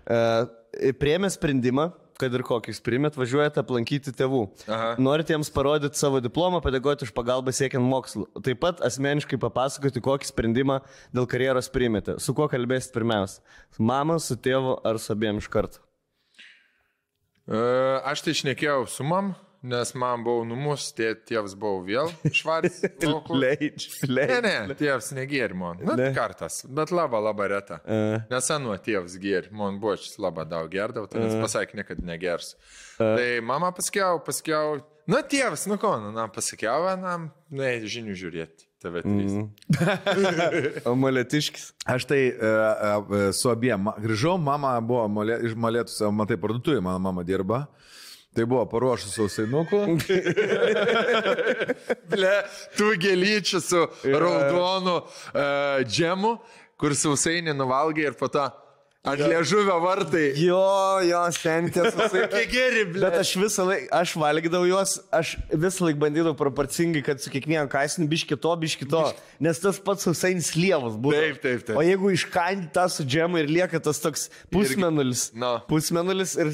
E, priemė sprendimą, kad ir kokį jūs priimėt, važiuojate aplankyti tėvų. Aha. Norite jiems parodyti savo diplomą, padėkoti už pagalbą siekiant mokslų. Taip pat asmeniškai papasakoti, kokį sprendimą dėl karjeros priimėte. Su kuo kalbėsit pirmiausia? Mama, su tėvu ar su abiem iš karto? E, Aš tai išnekėjau su mam, nes man buvo numus, tė, tėvas buvo vėl (laughs) švaris. Leidž, Ne, leidž. ne, tėvas negėrė man. Nu, Ne. kartas, bet labai labai reta. E, Nes anu tėvas gėrė, man buvo šis labai daug gerdavo, tai jis pasakė, kad negers. Tai mama pasakiau, pasakiau, nu tėvas, nu ko, nu, na, pasakiau, na, nu, žinių žiūrėti. TV3. (laughs) o molėtiškis. Aš tai e, e, su abiem grįžau, mama buvo molė, iš molėtus, matai, parduotuvė, mano mama dirba. Tai buvo paruošus sausainukų. (laughs) Ble, tu gelyčių su raudonu uh, džemu, kur sausainį nuvalgai ir po to ant liežuvio vartai. Jo, jo, sentės. Kiek geri, ble. Bet aš visą laiką, aš valgydavau juos, aš visą laiką bandydavau proporcingai, kad su kiekvienu kaisinu biški to, biški to. Nes tas pats susainis lievas buvo. Taip, taip, taip. O jeigu iškandi tą su džemu ir lieka tas toks pusmenulis. No. Pusmenulis ir...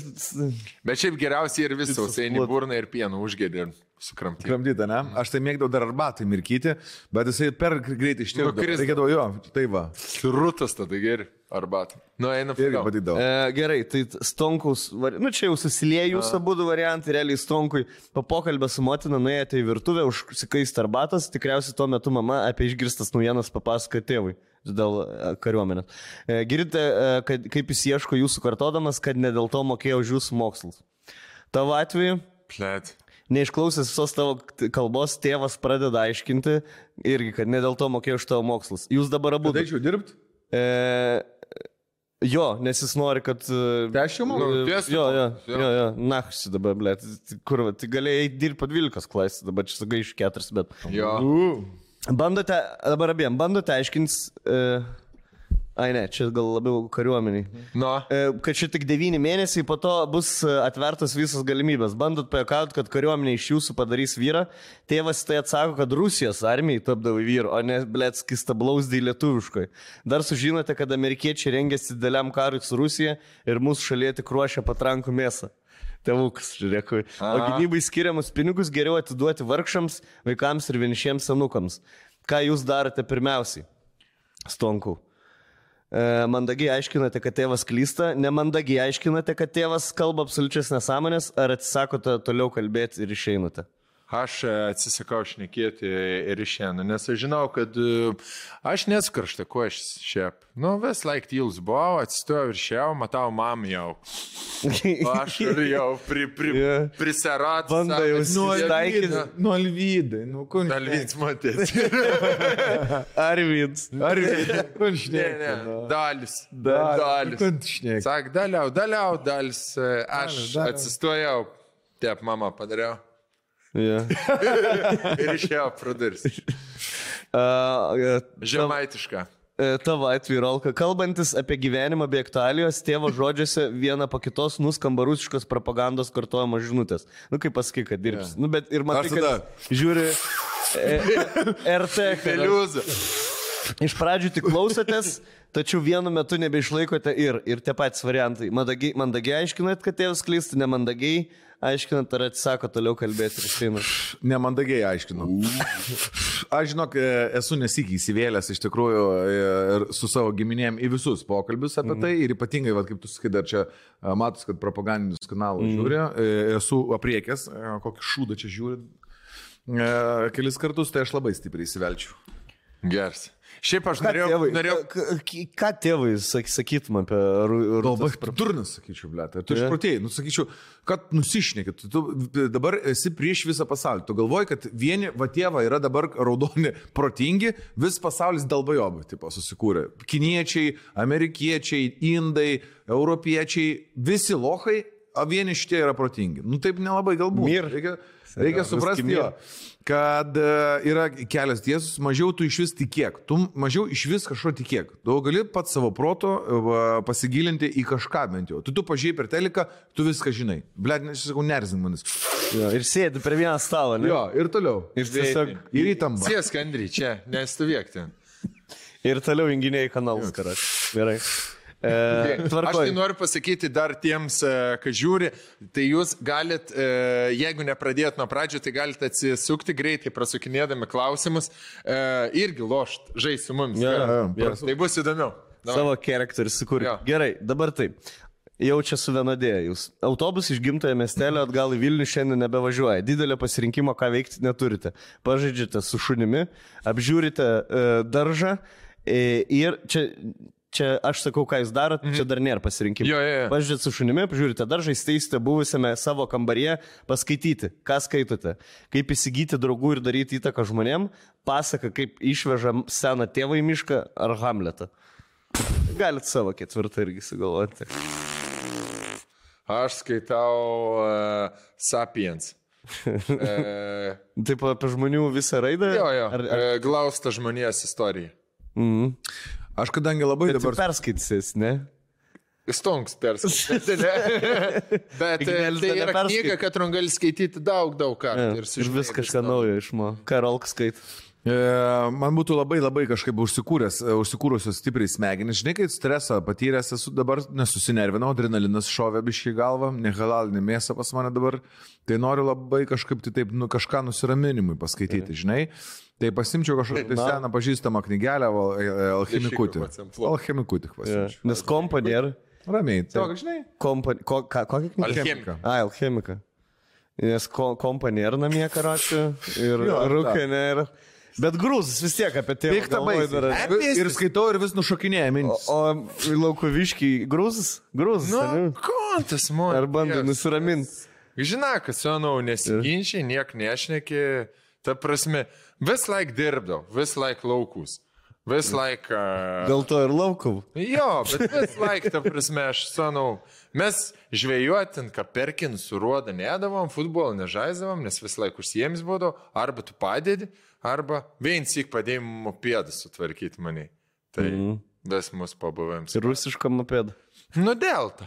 Bet šiaip geriausiai ir Visas sausainį burną ir pieną užgėdė ir sukramtyti. Kramdyta, ne? Aš tai mėgdavau dar arbatai mirkyti, bet jisai per greitai ištirpo. Nukrisdavo. Reikėdavo jo, tai va. Srutas tada geri arbatą. Nu, eina Irgi patydavo. E, gerai, tai stonkaus, vari- nu čia jau susilieja jūsų abu variantai, realiai stonkui. Po pokalbio su motina nuėjote į virtuvę, užsikaisti arbatas, tikriausiai tuo metu mama apie išgirstas naujienas papasakojo tėvui. Dėl e, kariuomenės. E, girdite, e, kad, kaip jis ieško jūsų kartodamas, kad ne dėl to mokėjo už jūsų mokslus. Tavo atveju, Plet. neišklausęs visos tavo kalbos, tėvas pradeda aiškinti irgi, kad ne dėl to mokėjo už tavo mokslus. Jūs dabar abu. Būdaičiau dirbti? E, jo, nes jis nori, kad... e, Tešiu Nu. Jo, jo, Jo. jo, nachsi dabar, blė. Kur, va, tai galėjai dirbti po 12 klasės, dabar čia sakai iš 4, bet... Jo. Bandote, dabar abiem, bandote aiškins... Ai ne, čia gal labiau kariuomeniai. Nu, kad čia tik 9 mėnesiai, po to bus e, atvertos visos galimybės. Bandot pajakauti, kad kariuomenė iš jūsų padarys vyrą. Tėvas tai atsako, kad Rusijos armijai tapdavo vyru, o ne, blėt, skistablausdai lietuviškai. Dar sužinote, kad amerikiečiai rengėsi dideliam karui su Rusija ir mūsų šalyje tik ruošia patrankų mėsą. Tėvukas, žiūrėk. O gynybai skiriamus pinigus geriau atiduoti vargšams, vaikams ir vienišiems senukams. Ką jūs darote pirmiausiai? Stonkau. E, mandagiai aiškinate, kad tėvas klysta, nemandagiai aiškinate, kad tėvas kalba absoliučias nesąmonės, ar atsisakote toliau kalbėti ir išeinate. Aš e, atsisakau šnekėti ir išėnu, nes aš žinau, kad e, aš nesu karšta, kuo aš šiaip. Nu, vis laik tyls buvau, atsistojau ir šiau, matau mam jau. Aš (laughs) jau pri, pri, Jo. priserat. Bando jau susitaikyt. Nu, Alvydai, nu, kur Dalvins matys. Arvids. Ar kur Ne, ne, dalis. Dalis. Kur šneka? Sak, daliau, daliau, dalis. e, Aš dalis. atsistojau, taip mama padariau. Ja. (laughs) Ir išėjau pro duris. Uh, Žemaitiška. E, Tavo atveju, Rolka, kalbantis apie gyvenimą bei aktualijos, tėvo žodžiuose viena po kitos nuskamba rusiškos propagandos kartuojamos žinutės. Nu, kaip pasakai, kad dirbs. Yeah. Nu, bet ir matai, kad žiūri e, (laughs) RT. Peliuzą. Iš pradžių tik klausotės, tačiau vienu metu nebeišlaikote ir, ir tie patys variantai. Mandagiai, mandagiai aiškinat, kad tėvas klysta, nemandagiai aiškinat, ar atsisako toliau kalbėti ir išeinat. Nemandagiai aiškinu. Aš žinok, e, esu nesikį įsivėlęs iš tikrųjų e, ir su savo giminėm į visus pokalbius apie tai ir ypatingai, va, kaip tu sakai, dar čia e, matus, kad propagandinius kanalus žiūri, e, esu apriekęs, kokį šūdą čia žiūri. Kelis kartus, tai aš labai stipriai įsivelčiau. Geras. Šiaip aš Ką norėjau, tėvai, norėjau ką, ką- tėvai sak, sakytum apie Labai Rūtos? durnas, sakyčiau, blė. Tai tu išprotėjai, nu sakyčiau, kad nusišnekit. Tu, tu dabar esi prieš visą pasaulį. Tu galvoji, kad vieni, va tėva yra dabar raudoni, protingi, vis pasaulis dalbajobai, tipo, susikūrė. Kiniečiai, amerikiečiai, indai, europiečiai, visi lohai, o vieni šitie yra protingi. Nu taip nelabai galbūt. Mir. Reikia, reikia suprasti, jo, kad e, yra kelias tiesus, mažiau tu iš vis tikėk. Tu mažiau iš vis kažko tikėk. Tu gali pats savo proto e, pasigilinti į kažką bent jau. Tu tu pažiūrėjai per teleką, tu viską žinai. Blet, nes aš sakau, nerzink manis. Jo, ir sėdi prie vieną stalą, ne? Jo, ir toliau. Ir tiesiog. Ir įtampa. Sėsk, Andri, čia, nestovėk ten. Ir toliau junginėjai kanalus, karas. Gerai. E, Aš tai Tvarkoj. noriu pasakyti dar tiems, e, kas žiūri, tai jūs galit, e, jeigu nepradėt nuo pradžių, tai galite atsisukti greitai, prasukinėdami klausimus, e, irgi lošt, žaisti su mumis. Jo, Gerai? jo. Tai bus įdomiau. Davai. Savo charakterį sukūrė. Jo. Gerai, dabar taip. Jau čia suvienodėję jūs. Autobus iš gimtojo miestelio atgal į Vilnių šiandien nebevažiuoja. Didelio pasirinkimo, ką veikti neturite. Pažaidžiate su šunimi, apžiūrite e, daržą e, ir čia, čia aš sakau, ką jūs darot, mhm. čia dar nėra pasirinkimo. Jo, jo, jo. Pažiūrėt su šunimi, apžiūrite daržą, įsteisite buvusiame savo kambaryje, paskaityti, ką skaitote, kaip įsigyti draugų ir daryti įtaką žmonėm, pasaka, kaip išveža seną tėvą į mišką ar Hamletą. Galit savo ketvirtą irgi sugalvoti. Aš skaitau uh, Sapiens. (laughs) E, Taip apie žmonių visą raidą? jo, jo. Ar, Ar, ar... Glausta žmonijos istorija. Mm. Aš kadangi labai Bet dabar... perskaitysis, ne? Stonks perskaityti. (laughs) Bet e, tai yra knyga, kad gali skaityti daug, daug kartų. Ir, ir vis kažką naujo išmo. Karolk skait. E, Man būtų labai labai kažkaip užsikūręs, e, užsikūrusios stipriai smegenys. Žinai, kai stresą patyręs esu dabar, nesusinervinau, adrenalinas šovė biškai galvą, nehalalinė mėsa pas mane dabar. Tai noriu labai kažkaip tai taip, nu, kažką nusiraminimui paskaityti, žinai. Tai pasimčiau kažkokią tai seną pažįstamą knygelę, e, e, alchemikutį. Alchemikutį pasimčiau. Nes kompa nėra. Ramiai, tiesiog, žinai. Kompa... Ko, ką, kokią knygą? Alchemika. A, alchemika. Nes ko, kompa nėra namie karačių ir rūkė nėra. Bet grūzas vis tiek apie galvoji baisiai. dar. Ir skaitau ir vis nušokinėja O, mintis. o laukoviškiai grūzas? Grūzas. Nu, Nu, kontas, man. ar bandai nusiraminti? Žinai, kad senau nesiginčiai, niek nešneki. Ta prasme, vis laik dirbdavau, vis laik laukus. Vis laik... Uh... Dėl to ir laukau. Jo, bet vis laik, ta prasme, aš senau. Mes žvėjuotin, ką perkin su ruoda nedavom, futbolą nežaisdavom, nes vis laik užsiemis būdavo, arba tu padedi, arba vien sik padėjim pėdą sutvarkyti mane. Tai mm. vis mūsų pabuvėm. Ir rusišką mopėdą. Nu, dėl to.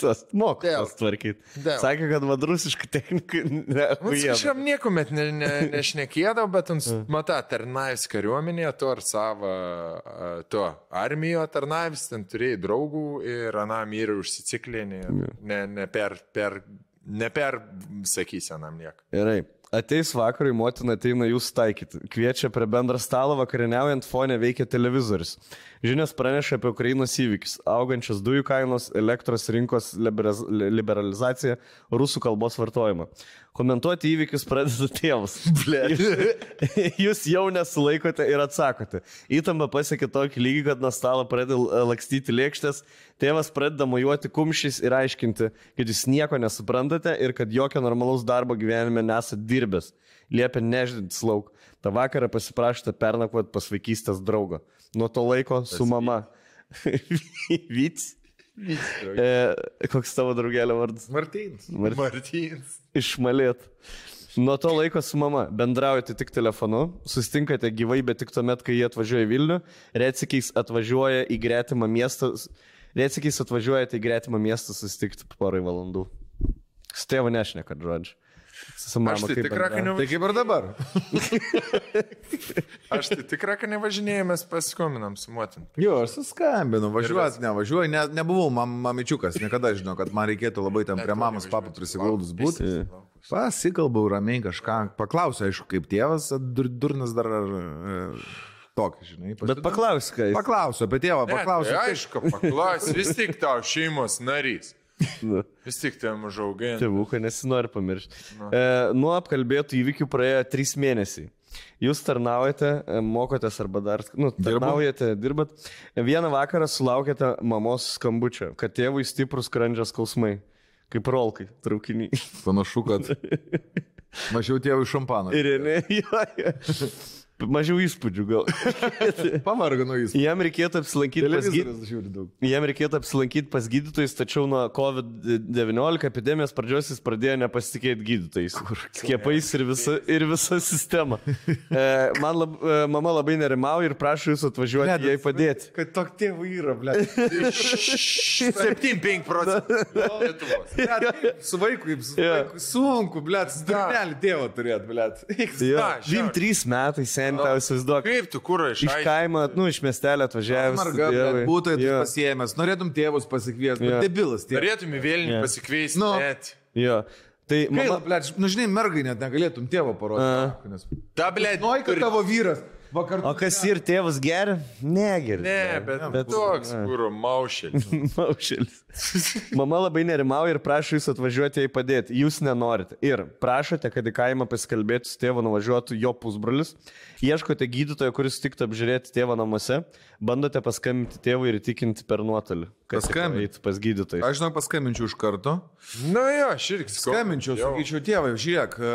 Tas moka Dėl. tas tvarkyti. Sakė, kad vad rusišką techniką Man ne. kažkaip niekuomet ne, ne, nešnekėdavau, bet ant (laughs) mata tarnavęs kariuomenėje, to ar savo, a, to armijo tarnavęs, ten turėjai draugų ir anam yra užsiciklinė, ne, ne per, per, ne per, sakysi, anam niek. Gerai. Ateis vakarui, motina ateina jūs taikyti. Kviečia prie bendrą stalą, vakarieniaujant fone veikia televizorius. Žinias praneša apie Ukrainos įvykius - augančias dujų kainos, elektros rinkos liberalizaciją, rusų kalbos vartojimą. Komentuoti įvykius pradeda (laughs) tėvas. (laughs) Jūs- jau nesulaikote ir atsakote. Įtampa pasiekė tokį lygį, kad nuo stalo pradeda lakstyti lėkštės, tėvas pradeda mojuoti kumščiais ir aiškinti, kad jūs nieko nesuprantate ir kad jokio normalaus darbo gyvenime nesate dirbęs. Liepia nežinti lauk. Ta vakarą pasiprašėte pernakvot pas vaikystės draugą. Nuo to laiko su mama. (laughs) Vyts. E, koks tavo draugelio vardas? Martynas. Mar- Martyns. Išmalėt. Nuo to laiko su mama bendraujate tik telefonu, sustinkate gyvai, bet tik tuomet, kai jie atvažiuoja į Vilnių, retsikiais atvažiuoja į gretimą miestą, retsikiais atvažiuojate į gretimą miestą susitikti porai valandų. Su tėvu nešnekat, žodžiu. Su mama Aš tai kaip tikra, kad bendrauja? Tai kaip ir dabar. (laughs) Aš tai tikra, kad nevažinėjomės pasikominam su motin. Jo, aš suskambinu, važiuot, nevažiuoju, ne, nebuvau mam, mamičiukas, niekada žinau, kad man reikėtų labai ten prie mamos papų prisiglaudus būti. Pasikalbau ramiai kažką, paklausiu, aišku, kaip tėvas, dur, durnas dar ar e, tokį, žinai. Bet paklausk, ką jis. Paklausiu apie tėvą, paklausiu. Tai kaip- aišku, paklaus, vis tik tau šeimos narys. Nu. Vis tik ten užaugai. Tėvuką nesinori pamiršti. E, nuo apkalbėtų įvykių praėjo trys mėnesiai. Jūs tarnaujate, e, mokotės arba dar, nu, tarnaujate, dirbat. Vieną vakarą sulaukėte mamos skambučio, kad tėvui stiprus skrandžio skausmai. Kaip rolkai, traukiniai. Panašu, kad (laughs) mažiau tėvų šampano. Ir ne, (laughs) jo, jo. Mažiau įspūdžių gal. (laughs) Pavargano jis. Jam reikėtų apsilankyti pas daug. Jam reikėtų apsilankyti pas gydytojus, tačiau nuo COVID-19 epidemijos pradžios jis pradėjo nepasitikėti gydytojais. Skiepais ir visa, ir visa sistema. (laughs) E, man lab, e, mama labai nerimauja ir prašo jūs atvažiuoti jai padėti. Kad tok tėvų yra, ble. (laughs) 75 procentų. Su vaiku, su vaiku sunku, ble, sturnelį tėvą turėt, ble. Jo, Da, žiauriai. 23 metai seniai tau įsivaizduok. Kaip tu kur iš Iš kaimo, nu, iš miestelio atvažiavęs. Marga, ble, būtų tai Jo, pasiėmęs, norėtum tėvus pasikviesti, bet debilas tėvas. Norėtum į vėlinį pasikviesti. Nu. net. Jo. Tai Gaila, mama, ble, nu žinai, mergai net negalėtum tėvo parodyti. Nes... Ta, ble, Nori, kad tavo vyras vakar... o kas ir tėvas geria? Negeria. Ne, bet, bet toks, kur maušėlis. (laughs) Maušelis. Mama labai nerimauja ir prašo jūs atvažiuoti jai padėti. Jūs nenorite. Ir prašote, kad į kaimą pasikalbėti su tėvu nuvažiuotų jo pusbrolis. Ieškote gydytojo, kuris tiktų apžiūrėti tėvą namuose. Bandote paskambinti tėvui ir įtikinti per nuotolį. Kad Paskambint? eitų Pas gydytoją. Aš žinau, paskambinčiau iš karto. Nu jo, aš irgi Skambinčiau, sakyčiau, tėvai, žiūrėk, e,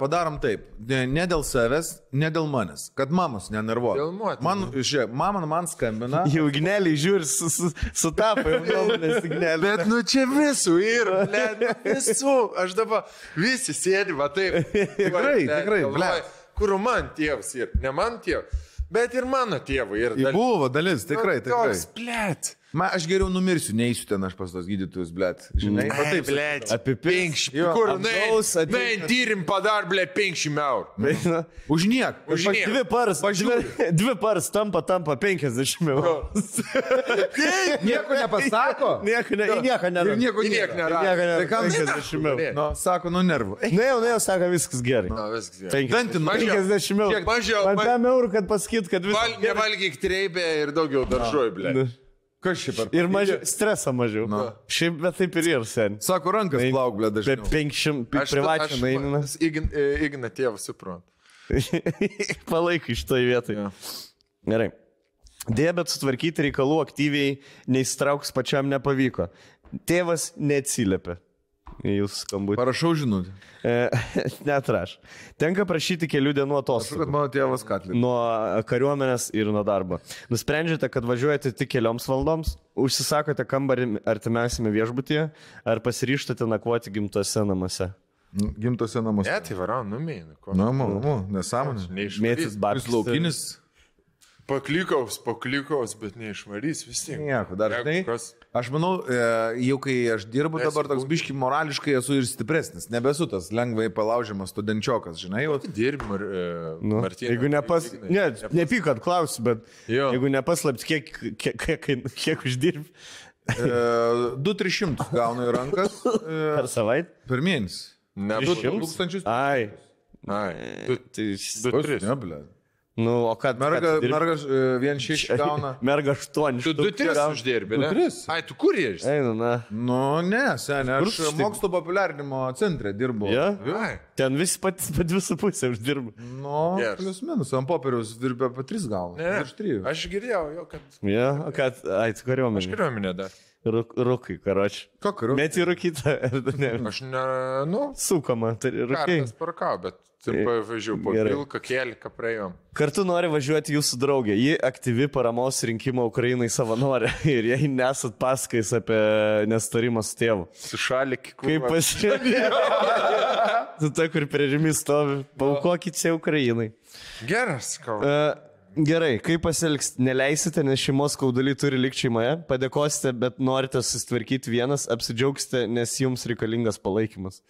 padarom taip. Ne, ne dėl savęs, ne dėl manęs. Kad mamos nenervuotų. Dėl motinų. Man, žiūrėk, mama man skambina. (laughs) Jau gneliai žiūri, su, su, sutapo jau nuomonės gneliai. Bet nu čia visų ir, ble, nu visų. Aš dabar visi sėdi, va taip. (laughs) Tikrai, tikrai, ble. Kur man tėvas ir ne man tėvas, bet ir mano tėvai. Ir Į buvo dalis, tikrai, tikrai. Toks, blėt. Ma, aš geriau numirsiu, neįsiu ten aš pas tos gydytojus, blėt. Žinai, va taip. blėt. Apipirks. Penkšim. Kur, na, na, tyrim padar, blėt, penkšim eurų. Už niek. Už niek. Dvi paras, dvi, (laughs) dvi paras tampa, tampa 50 eurų. (laughs) Nieko nepasako. (laughs) Nieko, ne, į nieką nėra. Nieko Į nieką nėra. Nieko nėra. Tai kam 50 eurų. Nu, sako, nu nervų. Na jau, na jau, sako, viskas gerai. Na, viskas gerai. Dantį nu- 50 eurų. Mažiau, Man ma- 5 eurų, kad pasakyt, kad viskas gerai. nevalgyk treibę ir daugiau daržoj, blėt. Kas čia per... Ir mažiau, stresą mažiau. Šiaip, bet taip ir yra sen. Sako, rankas plauk, blėt, Be dažnai. 500 privačią aš- naininą. Ign- e, Igna tėvą suprantu. (laughs) Palaikai šitoje vietoje. Jo. Gerai. Dėja, bet sutvarkyti reikalų aktyviai neįstrauks pačiam nepavyko. Tėvas neatsiliepia į jūsų skambutį. Parašau žinutę. E, (laughs) Netraš. Tenka prašyti kelių dienų atostogų. kad mano tėvas katlė. Nuo kariuomenės ir nuo darbo. Nusprendžiate, kad važiuojate tik kelioms valandoms, užsisakote kambarį artimiausiame viešbutyje ar pasiryštate nakvoti gimtuose namuose. Gimtose namuose. Ne, tai varau, numėinu. Na, mano, nesąmonė. Mėtis Neišvarys. Jūs babkis. laukinis. Paklikaus, paklikaus, bet neišvarys vis tiek. Nieko, dar žinai. kas- Aš manau, e, jau kai aš dirbu dabar toks biški morališkai esu ir stipresnis. Nebesu tas lengvai palaužiamas studenčiokas, žinai. Jau. Dirbi, Mar, e, Nu, Martynas. jeigu nepas... Ne, nepyk, kad klausi, bet Jo. jeigu nepaslapti, kiek, kiek, kiek, kiek uždirbi E, 2-300 gaunu į rankas e, per savaitę. per mėnesį. Ne, 2 tūkstančius. Ai, Ai, du, Tai, ne, ble. Nu, o kad... Merga, kad dirbi- merga e, vien šeši gauna. (laughs) Merga aštuoni. Tu du tris uždirbi, Du ne? tris. Ai, tu kur esi? Einu, na. Nu, ne, seniai, aš štai- mokslo populiarinimo centre dirbu. Ja? Ai, Ten visi pat, pat dvi su pusė uždirba. Nu, Geras. plius minus, ant popieriaus dirbė po tris gauna. ne, Virš trijų. Aš girdėjau, jo, kad Ja, kad, ai, tu aš kariuomenė. kariuomenė dar. Rūk, rūkai, karoči. Ką kariu? Bet į rūkytą, (laughs) ar ne? Aš ne, nu, Sukama, tai rūkai. kartas parkau, bet trumpai važiuoju po Gerai. pilką kelią, praėjom. Kartu nori važiuoti jūsų draugė. Ji aktyvi paramos rinkimo Ukrainai savanorė. (laughs) Ir jei nesat paskais apie nestarimą su tėvu. Sušalik, Kaip pasiekė. (laughs) tu ta, kur prie žemį stovi. Paukokit čia Ukrainai. Geras, kau. Uh, gerai, kaip pasielgs, neleisite, nes šeimos skaudulį turi likti šeimoje, padėkosite, bet norite susitvarkyti vienas, apsidžiaugsite, nes jums reikalingas palaikymas.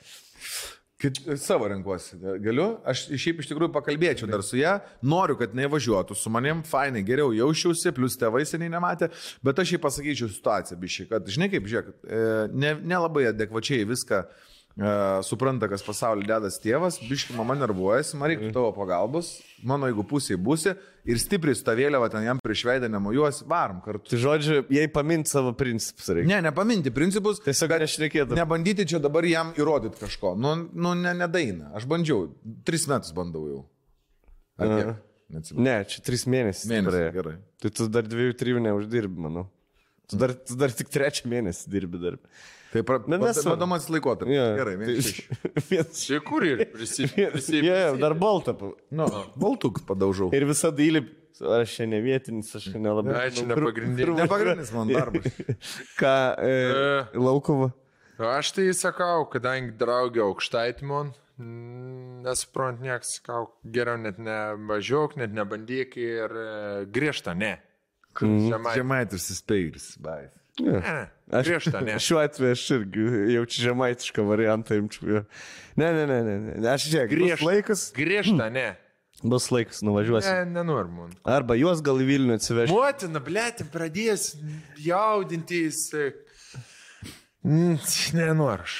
Kit, savo renkuosi. Galiu? Aš šiaip iš tikrųjų pakalbėčiau dar su ją. Noriu, kad nevažiuotų su manim, fainai, geriau jausčiausi, plus tėvai seniai nematė, bet aš jai pasakyčiau situaciją, biškai, kad, žinai kaip, žiūrėk, e, ne- nelabai ne adekvačiai viską e, supranta, kas pasaulyje dedas tėvas, biškai mama nervuojasi, man reikia tavo pagalbos, mano jeigu pusėje būsi ir stipriai su ta vėliava ten jam prieš veidą nemojuosi, varom kartu. Tai žodžiu, jei paminti savo principus reikia. Ne, nepaminti principus, Tiesiog nešnekėtų. Nebandyti čia dabar jam įrodyti kažko. Nu, nu ne, nedaina. Aš bandžiau. Tris metus bandau jau. Ar kiek? Neatsimenu. Ne, čia trys mėnesiai. Mėnesį, gerai. Tai tu dar dviejų, trijų neuždirbi, manau. Tu dar, tu dar tik trečią mėnesį dirbi dar. Tai pra... Mes- Padomas laikotarpis. Jo, Gerai, vienas. (laughs) Čia kur ir Jie yeah, dar baltą. Nu, baltuk padaužau. Ir visada įlip. Aš čia ne vietinis, aš čia nelabai. Ai, čia žinau, kur- nepagrindinis. kur Nepagrindinis man darbas. (laughs) Ką, e, E. Laukovo? Aš tai sakau, kadangi draugė aukštaitimon, nesuprant nieks, sakau, geriau net nevažiuok, net nebandyk ir e, griežta, ne. Žemai. Žemaitis įspeiris. Bai. Ne, Aš, griežta, ne. (laughs) šiuo atveju aš irgi jaučiu žemaitišką variantą imčiau. Ne, ne, ne, ne. ne. Aš žiūrėk, bus Griežta. laikas, Griežta, ne. bus laikas, nuvažiuosi. Ne, nenoriu. man. Arba juos gal į Vilnių atsivežti. Motina, blėti, pradės jaudintis. mm, Nenoriu. aš.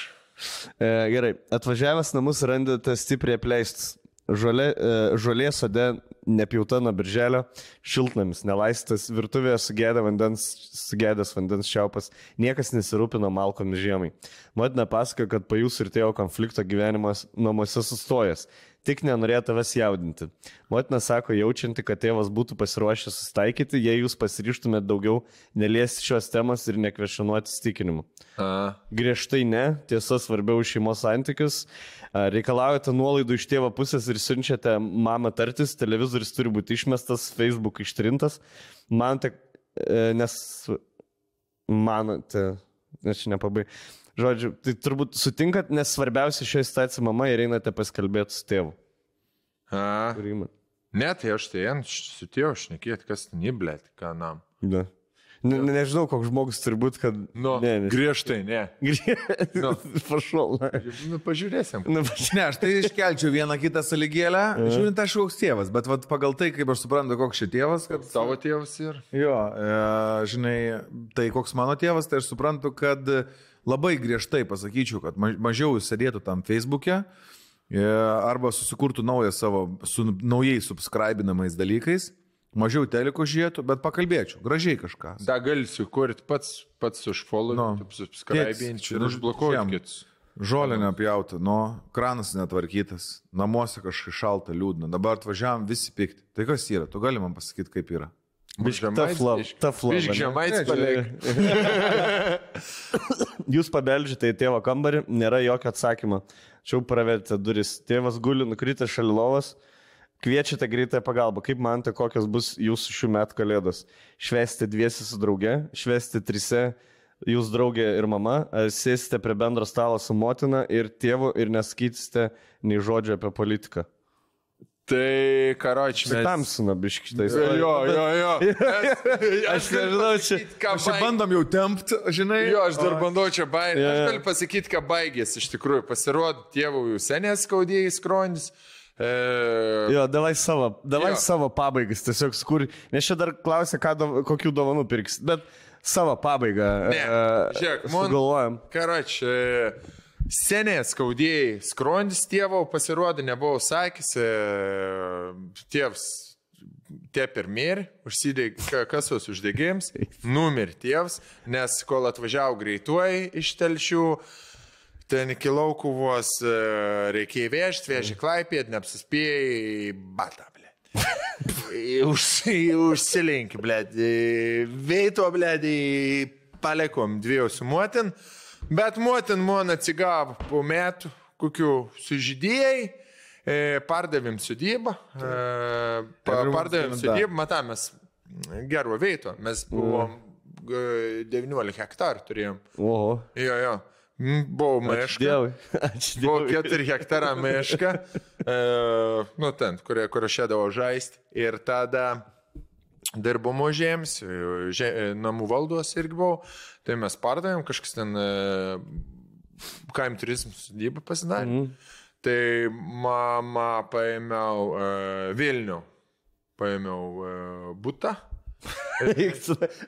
E, gerai, atvažiavęs namus randate stipriai apleistus. Žolė, e, žolė sode nepjauta nuo birželio, šiltnamis nelaistas, virtuvėje sugėdė vandens, sugėdęs vandens šiaupas, niekas nesirūpino malkomis žiemai. Motina pasako, kad po jūsų ir tėvo konflikto gyvenimas namuose sustojęs, tik nenorėjo tavęs jaudinti. Motina sako, jaučianti, kad tėvas būtų pasiruošęs sustaikyti, jei jūs pasiryštumėte daugiau neliesti šios temos ir nekvešionuoti įstikinimu. A, Griežtai ne, tiesa svarbiau šeimos santykius. Reikalaujate nuolaidų iš tėvo pusės ir siunčiate mamą tartis, televizorius turi būti išmestas, Facebook ištrintas. Manote, e, nes manote, aš čia nepabai. Žodžiu, tai turbūt sutinkat, nes svarbiausia šioje situacijoje mama ir einate paskalbėti su tėvu. a. Ne, tai aš tai ant sutėjau šnekėti, kas ten įblėt, ką nam. Ne. Ne, ne, nežinau, koks žmogus turi būti, kad... Nu, ne, ne. griežtai, ne. Nu. (laughs) Prašau. Nu, pažiūrėsim. Nu, Ne, aš tai iškelčiau vieną kitą saligėlę, žiūrint, aš koks tėvas, bet vat, pagal tai, kaip aš suprantu, koks šis tėvas, kad... Tavo tėvas ir. Jo, e, žinai, tai koks mano tėvas, tai aš suprantu, kad labai griežtai pasakyčiau, kad ma- mažiau jis sėdėtų tam Facebook'e e, arba susikurtų naują savo, su naujai subscribinamais dalykais, mažiau teliko žiūrėtų, bet pakalbėčiau, gražiai kažką. Da gali sukurti pats, pats užfollow, Nu. no. subscribinti Tėtis, ir nu, užblokuoti. Žolė nepjauta, nu, kranas netvarkytas, namuose kažkaip šalta, liūdna, dabar atvažiavam visi pikti. Tai kas yra, tu gali man pasakyti, kaip yra. (coughs) Jūs pabeldžiate į tėvo kambarį, nėra jokio atsakymo. Čia jau pravertė duris. Tėvas guli nukritęs šalia lovos. Kviečiate greitąją pagalbą. Kaip manote, kokios bus jūsų šių metų kalėdos? Švesti dviesi su drauge, švesti trise, jūs draugė ir mama, sėsite prie bendro stalo su motina ir tėvu ir neskaitisite nei žodžio apie politiką? Tai karoči, Čia mes... tamsina biškitai. Jo, jo, jo. (laughs) Aš nežinau, čia. ką Aš čia bandom jau tempt, žinai. Jo, aš dar bandau čia baigti. Jo, Aš galiu pasakyti, ką baigėsi iš tikrųjų. Pasirodo, tėvų jau senės skaudėjai skronis. E, Jo, davai savo, davai Jo. savo pabaigas, tiesiog skur. Nes čia dar klausia, dov- kokių dovanų pirks. Bet savo pabaigą. Ne, e, žiūrėk, man- sugalvojam. Karoči, Seniai skaudėjai, skrondis tėvo pasirodė, nebuvau sakęs, e, tėvs tep ir mirė, užsidegė kasos uždegėjams, (laughs) numirė tėvs, nes kol atvažiavo greituoji iš telšių, ten iki laukų vos e, reikėjo vežti, vežė klaipėt, neapsispėjai, batą, ble. (laughs) Už, užsilinki, ble. Veito, ble, palikom dviejų motin, bet motin man atsigavo po metų, kokių sužydėjai. E, pardavėm sudybą, e, pardavėm da. sudybą, matamės gero veito, mes buvom e, 19 hektarų turėjom. Oho. Jo, jo. Buvo meška. Dievui. (laughs) Ačiū Buvo Dievui. 4 hektarą mišką, e, nu ten, kur, kur ašėdavau žaisti. Ir tada dirbamo žiems, žie, namų valdos irgi buvau. Tai mes pardavėm, kažkas ten e, kaim turizmų sudybą pasidarė. Mm. Tai mama paėmiau e, Vilnių, paėmiau e, būtą.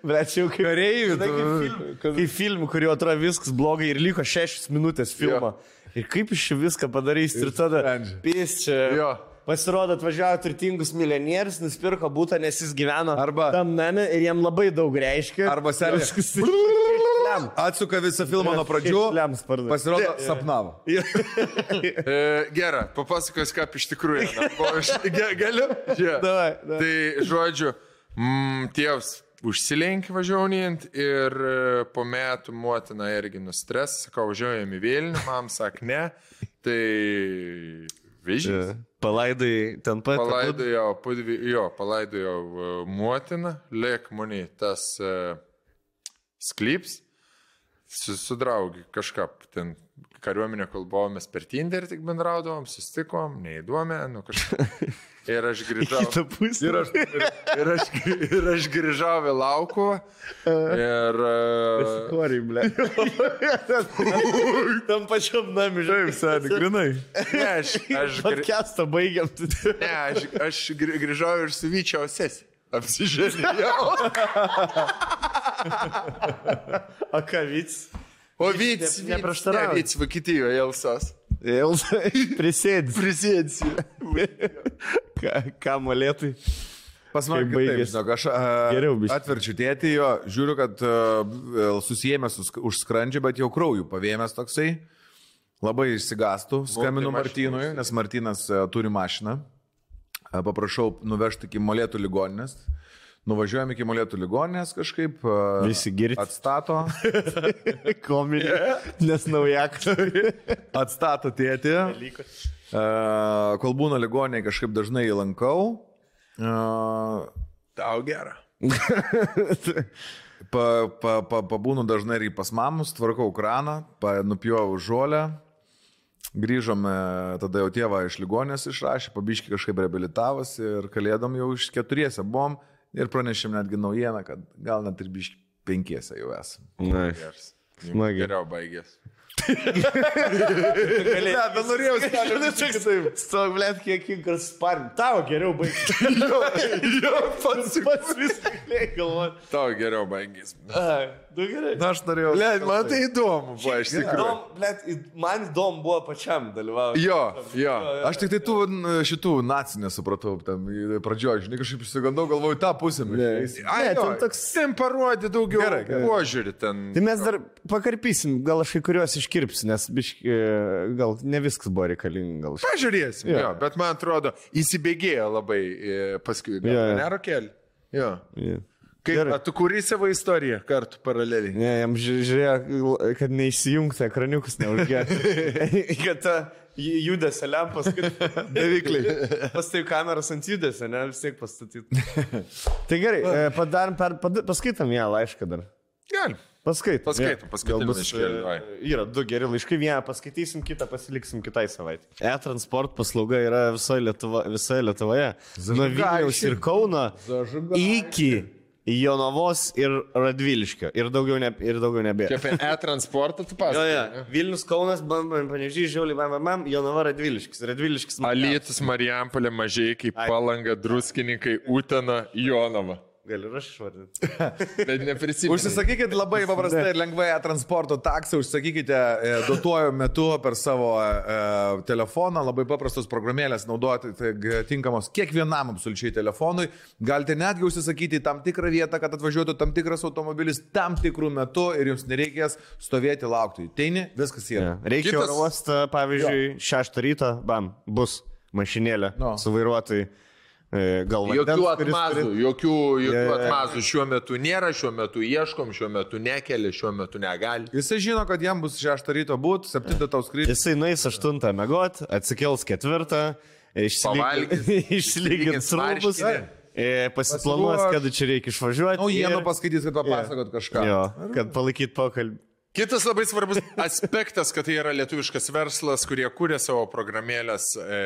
Bet jau kaip Kareivių, Žinai, kaip tu- film- Kaip filmų, kurio atrodo viskas blogai ir liko šešias minutės filmą. Ir kaip iš viską padarys ir tada sprendžia. pys čia. Jo. Pasirodo, atvažiavo turtingus milijonierius, nusipirko būtą, nes jis gyveno Arba- tam name ir jam labai daug reiškia. Arba. (laughs) Šlem. Atsuka visą filmą nuo pradžių. Pasirodo, sapnavo. (laughs) E, Gerai, papasakos, kaip iš tikrųjų. (laughs) Galiu? Žiūrėk. Davai, davai. Tai žodžiu, mm, tėvs užsilenkė važiuojant ir e, po metų motina irgi nustres, sakau, važiuojam į Vilnių, mam sak ne, tai vežys. Palaidai ten pat. Palaidojo, pudvi- jo, palaidojo e, motiną, lėk mani tas uh, sklyps, su, su draugi kažką ten kariuomenė, kol buvomės per Tinder, tik bendraudavom, susitikom, neįdomė, nu kažką. (laughs) Ir aš grįžau. Ir aš, ir, ir aš, ir aš grįžau į laukų. Ir... e, Koriai, ble. (laughs) Tam pačiam nami, žinai, Seniai, grinai. Ne, aš, aš, grį- Podcastą baigiam. ne, aš, aš grį- grįžau ir suvyčiau sesiją. Apsižiūrėjau. (laughs) O ką vyks? O Vyts, ne- neprieštarauja. Vyts Vokietijoje, Elsas. Ilsa, prisėdis. Prisėdsiu. Ką, ką molėtai? Pas mane baigėsi? žinok, aš a, Geriau biškį. atverčiu tėtį jo, žiūriu, kad a, susijęmęs už- skrandžio, bet jau kraujų pavėmęs toksai. Labai išsigastų, skambinu mašiną Martynui, nes Martynas a, turi mašiną. A, Paprašau nuvežti iki molėtų ligoninės. Nuvažiuojam iki molėtų ligoninės kažkaip. Visi girdit? Atstato. (laughs) Kominė. Nes naujakas. Atstato tėtį. A, Kol būna ligoninėje kažkaip dažnai jį lankau. A, Tau gerą. (laughs) Pa, pa, pa, pabūnu dažnai ir pas mamus, tvarkau kraną, nupjovau žolę, grįžome, tada jau tėvą iš ligonės išrašė, pabiški kažkaip reabilitavosi ir kalėdom jau iš keturiese buvom ir pranešėm netgi naujieną, kad gal net ir biški penkiese jau esame. Na, Geras. Smagiai. Geriau baigės. galėjai. Ne, bet norėjau Taip. Stok, blėt, kiek įkras sparn. Tavo geriau baigti. (laughs) Jo, pats. Pats viską galėjai galvoti. Tau geriau baigės. Du gerai. Na, aš norėjau. Le, man tai įdomu buvo iš tikrųjų. Į- man įdomu buvo pačiam dalyvauti. Jo, jo. Aš tik tai tų šitų nacijų nesupratau, tam pradžioje, žinai, kažkaip išsigandau, galvoju, tą pusę. Ai, Ne, jo, ten toks- Ten parodė daugiau Gerai, gerai. požiūrį ten. Tai mes dar pakarpysim, gal aš kai kuriuos iškirpsiu, nes biški, gal ne viskas buvo reikalinga. Gal. Pažiūrėsim, Jo. jo. jo, bet man atrodo, įsibėgėjo labai e, paskui. Jo, jo. Nero keli. Jo. Yeah. Kaip, Gerai. tu kūrė savo istoriją kartu paraleliai. Ne, jam ži- žiūrėjo, kad neišsijungtų ekraniukus, neužgėtų. (laughs) kad ta ju- judesio lempas, (laughs) kad Davikliai. pastatytų kameras ant judesio, ne, vis tiek pastatytų. (laughs) tai gerai, e, padarom, per, pad, paskaitom ją laišką dar. Galim. Paskaitom. Paskaitom, jo. paskaitom Gal bus, laiškelį, e, vai. Yra du geri laiškai, vieną paskaitysim, kitą pasiliksim kitai savaitę. E-transport paslauga yra visoje, Lietuva, visoje Lietuvoje. Nuo Vilniaus ir Kauno iki Jonavos ir Radviliškio. Ir daugiau, ne, ir daugiau nebėra. Čia apie e-transportą tu Jo, pasakoji. jo. Vilnius, Kaunas, Panežys, Žiaulį, MMM, Jonava, Radviliškis. Radviliškis. man- Alytus, Marijampolė, mažai kaip Ai. palanga, druskininkai, Utena, Jonava. Gali ir aš išvardinti. (laughs) Bet neprisimenu. Užsisakykit labai paprastai ir lengvai transporto taksą, užsakykite e, duotuoju metu per savo e, telefoną, labai paprastos programėlės naudoti, tai tinkamos kiekvienam absoliučiai telefonui. Galite netgi užsisakyti tam tikrą vietą, kad atvažiuotų tam tikras automobilis tam tikrų metų ir jums nereikės stovėti laukti. Teini, viskas yra. Ja. Reikia oro uostą, pavyzdžiui, šeštą ryto, bam, bus mašinėlė No. su vairuotojai. E, Gal Jokių vandens, kuris atmazų, turi- jokių, jokių Jo, jo, jo. atmazų šiuo metu nėra, šiuo metu ieškom, šiuo metu nekelia, šiuo metu negali. Jisai žino, kad jam bus 6 ryto būt, 7 tau skrydis. Jisai nueis aštuntą mėgot, atsikels ketvirtą, Pavalgys, (laughs) išsilygins išsilygins rūbus, e, pasiplanuos, kada čia reikia išvažiuoti. Naujienų ir- paskaitys, kad papasakot kažką. Jo, kad palaikyt pokalbį. Kitas labai svarbus aspektas, kad tai yra lietuviškas verslas, kurie kūrė savo programėlės e,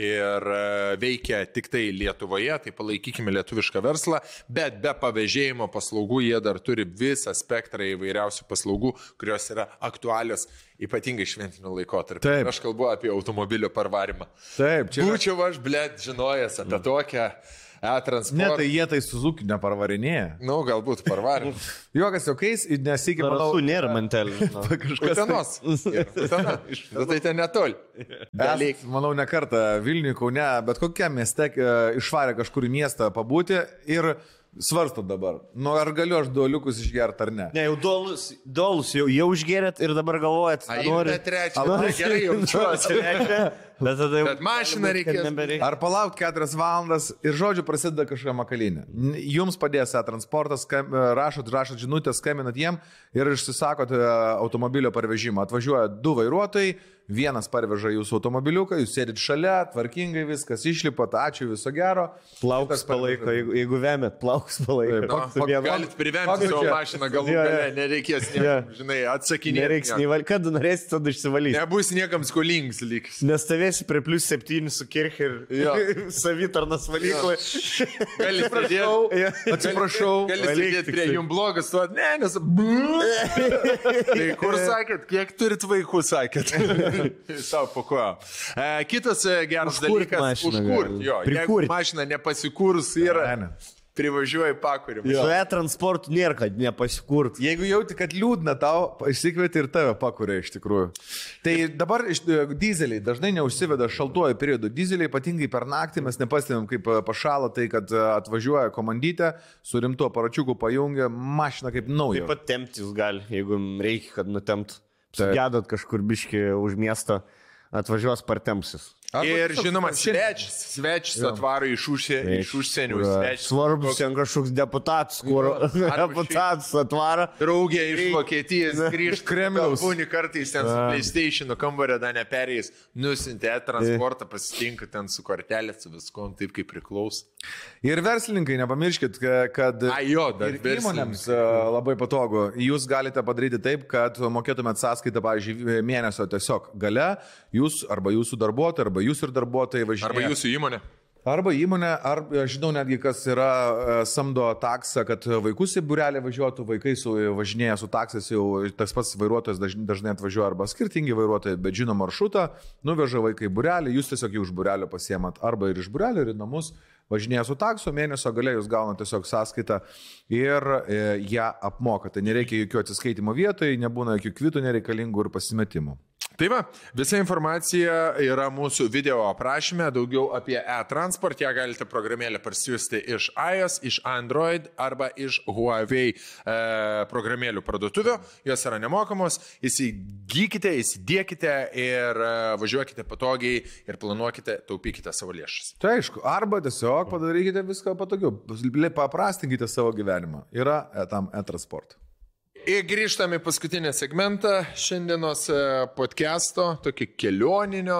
ir e, veikia tik tai Lietuvoje, tai palaikykime lietuvišką verslą, bet be pavėžėjimo paslaugų jie dar turi visą spektrą įvairiausių paslaugų, kurios yra aktualios ypatingai šventiniu laikotarpiu. Taip. Aš kalbu apie automobilio parvarimą. Taip, čia. Būčiau aš, blėt, žinojęs apie tokią Ne, e-transportą. tai jie tai Suzuki neparvarinėja. Nu, galbūt parvarim. Juokas jokiais, nesikį, manau, Rasų nėra mantelį. (laughs) kažkas. Utenos. (laughs) Utena. Nu, tai ten netoli. Esat, manau, ne kartą Vilniuje, Kaune, bet kokiam mieste e, išvarė kažkur į miestą pabūti ir svarsto dabar, nu ar galiu aš duoliukus išgerti ar ne. Ne, jau dolus, dolus jau, jau užgerėt ir dabar galvojat, Ai, nori. trečią. Tai gerai jaučiuosi. (laughs) Bet tada jau. Bet mašiną reikės. Nebereikia. Ar palaukti keturias valandas ir žodžiu prasideda kažkokia makalinė. Jums padės e-transportas, skam- rašot, rašot žinutę, skambinat jiem ir išsisakot e, automobilio parvežimą. Atvažiuoja du vairuotojai, vienas parveža jūsų automobiliuką, jūs sėdit šalia, tvarkingai viskas, išlipat, ačiū, viso gero. Plaukus Kitas palaiko, jeigu, jeigu vemet, plaukus palaiko. Taip, Pak- pak- Vienam- Galit privemti savo mašiną galų Jo, jo. gale, nereikės, Jo. niekam, žinai, atsakinėti. Nereiks nei val... Kada norėsit, tada išsivalys. Nebus niekam skolingas liks. Nestovėsi prie plus 7 su kircher Jo. (laughs) ir savitarnas valyklai. Gali pradėti. Atsiprašau. Gali Valyk sakyti, tik prie jums blogas, tu, ne, nes... (laughs) tai kur sakėt, kiek turit vaikų, sakėt? (laughs) (laughs) Savo pakuo. E, kitas e, geras Užkurt dalykas. mašiną Užkurt, gali. jo. Jeigu Prikurt. mašina nepasikūrus yra, Ne, ne. privažiuoji pakurim. Su e-transportu nėra, kad nepasikurt. Jeigu jauti, kad liūdna tau, išsikvieti ir tave pakuria iš tikrųjų. Tai dabar iš, e, dizeliai dažnai neužsiveda šaltuoju periodu. Dizeliai ypatingai per naktį mes nepastebėm, kaip e, pašala tai, kad e, atvažiuoja komandytė, su rimtu aparačiuku pajungia mašiną kaip naują. Taip pat tempti jūs gali, jeigu reikia, kad nutemt. Sugedot kažkur biški už miesto, atvažiuos partemsis. Ir žinoma, svečias, svečias atvaro iš, užsie, iš užsienio. Svarbus ten kažkoks deputatas, kur (laughs) deputatas atvaro. Draugė iš Vokietijos grįžta Kremliaus. Būni kartais ten su PlayStation kambario dar neperėjęs, nusintė transportą, pasitinka ten su kortelė, su viskom, taip kaip priklauso. Ir verslininkai, nepamirškit, ka- kad A, jo, įmonėms e, labai patogu. Jūs galite padaryti taip, kad mokėtumėt sąskaitą, pavyzdžiui, mėnesio tiesiog gale, jūs arba jūsų darbuotojai, arba jūs ir darbuotojai važiuojate. Arba jūsų įmonė. Arba įmonė, ar aš žinau netgi, kas yra e, samdo taksą, kad vaikus į burelį važiuotų, vaikai su, važinėja su taksais, jau tas pats vairuotojas dažnai, dažnai atvažiuoja, arba skirtingi vairuotojai, bet žino maršrutą, nuveža vaikai į burelį, jūs tiesiog jį už burelio pasiemat, arba ir iš burelio, ir į namus, važinėja su takso, mėnesio gale jūs gaunate tiesiog sąskaitą ir e, ją apmokate. Nereikia jokių atsiskaitimo vietoje, nebūna jokių kvitų nereikalingų ir pasimetimų. Tai va, visa informacija yra mūsų video aprašyme, daugiau apie e-transport, ją galite programėlę parsiųsti iš iOS, iš Android arba iš Huawei e, programėlių parduotuvių, jos yra nemokamos, įsigykite, įsidėkite ir e, važiuokite patogiai ir planuokite, taupykite savo lėšas. Tai aišku, arba tiesiog padarykite viską patogiau, paprastinkite savo gyvenimą. Yra e, tam e-transport. Ir grįžtame į paskutinį segmentą šiandienos e, podcast'o, tokį kelioninio,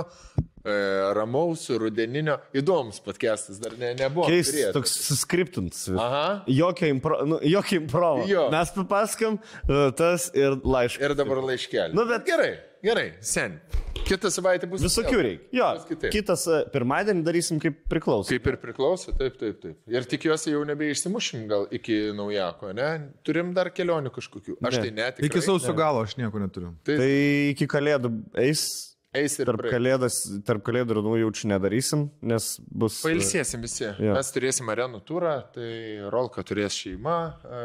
e, ramaus, rudeninio. Įdomus podcast'as dar ne, nebuvo. Keistas, toks suskriptintas. Aha. Jokio impro, nu, jokio improvo. Jo. Mes papaskam uh, tas ir laiškas. Ir dabar laiškelį. Nu, bet- gerai, gerai, sen. Kitą savaitę bus Visokių reikia. Jo, kitas uh, pirmadienį darysim kaip priklauso. Kaip ir priklauso, taip, taip, taip. Ir tikiuosi jau nebeišsimušim gal iki naujako, ne? Turim dar kelionių kažkokių. Aš Ne. tai ne. tikrai. Iki sausio galo aš nieko neturiu. Tai iki kalėdų eis Eis ir Tarp, praeis. kalėdas, tarp kalėdų ir naujaučių nedarysim, nes bus... Pailsėsim visi. Jo. Mes turėsim arenų turą, tai Rolka turės šeimą, e,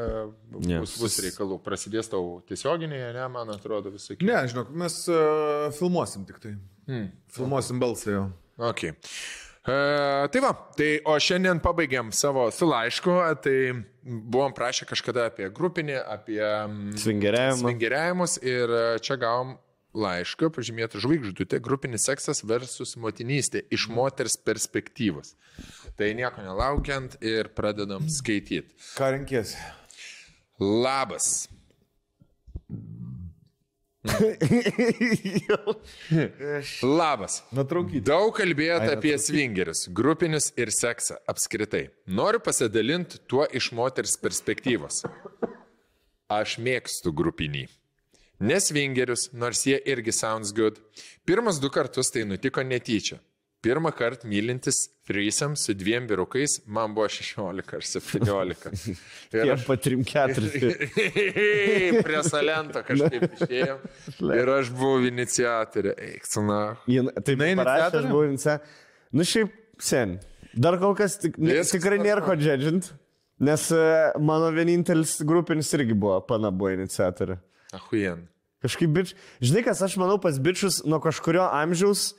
bus, Yes. bus reikalų. Prasidės tau tiesioginėje, ne, man atrodo, visai. Ne, žinok, mes uh, filmuosim tik tai. Hmm. Filmuosim balsą jo. Okay. E, tai va, tai o šiandien pabaigiam savo su laišku, tai buvom prašę kažkada apie grupinį, apie mm, svingeriavimus ir e, čia gavom laišką, pažymėtą žvaigždutė, grupinis seksas versus motinystė iš moters perspektyvos. Tai nieko nelaukiant ir pradedam skaityti. Ką renkės? Labas. (laughs) Labas. Nutraukyti. Daug kalbėjote apie svingerius, grupinius ir seksą apskritai. Noriu pasidalinti tuo iš moters perspektyvos. Aš mėgstu grupinį. Nesvingerius, nors jie irgi sounds good. Pirmas du kartus tai nutiko netyčia. Pirmą kartą mylintis threesome su dviem birukais man buvo 16 ar 17. (laughs) Ir aš patrim keturis. (laughs) prie salento kažkaip išėjom. Ir aš buvau iniciatorė. Eiksuna. Jin- Taip, Jinai parašė, aš iniciatorė? buvau iniciatorė. Nu šiaip, sen. Dar kol kas tik, ne, Viskas tikrai nėra ko džedžint, nes e, mano vienintelis grupinis irgi buvo, pana buvo iniciatorė. Ahujen. Kažkaip, bič, žinai, kas aš manau pas bičius nuo kažkurio amžiaus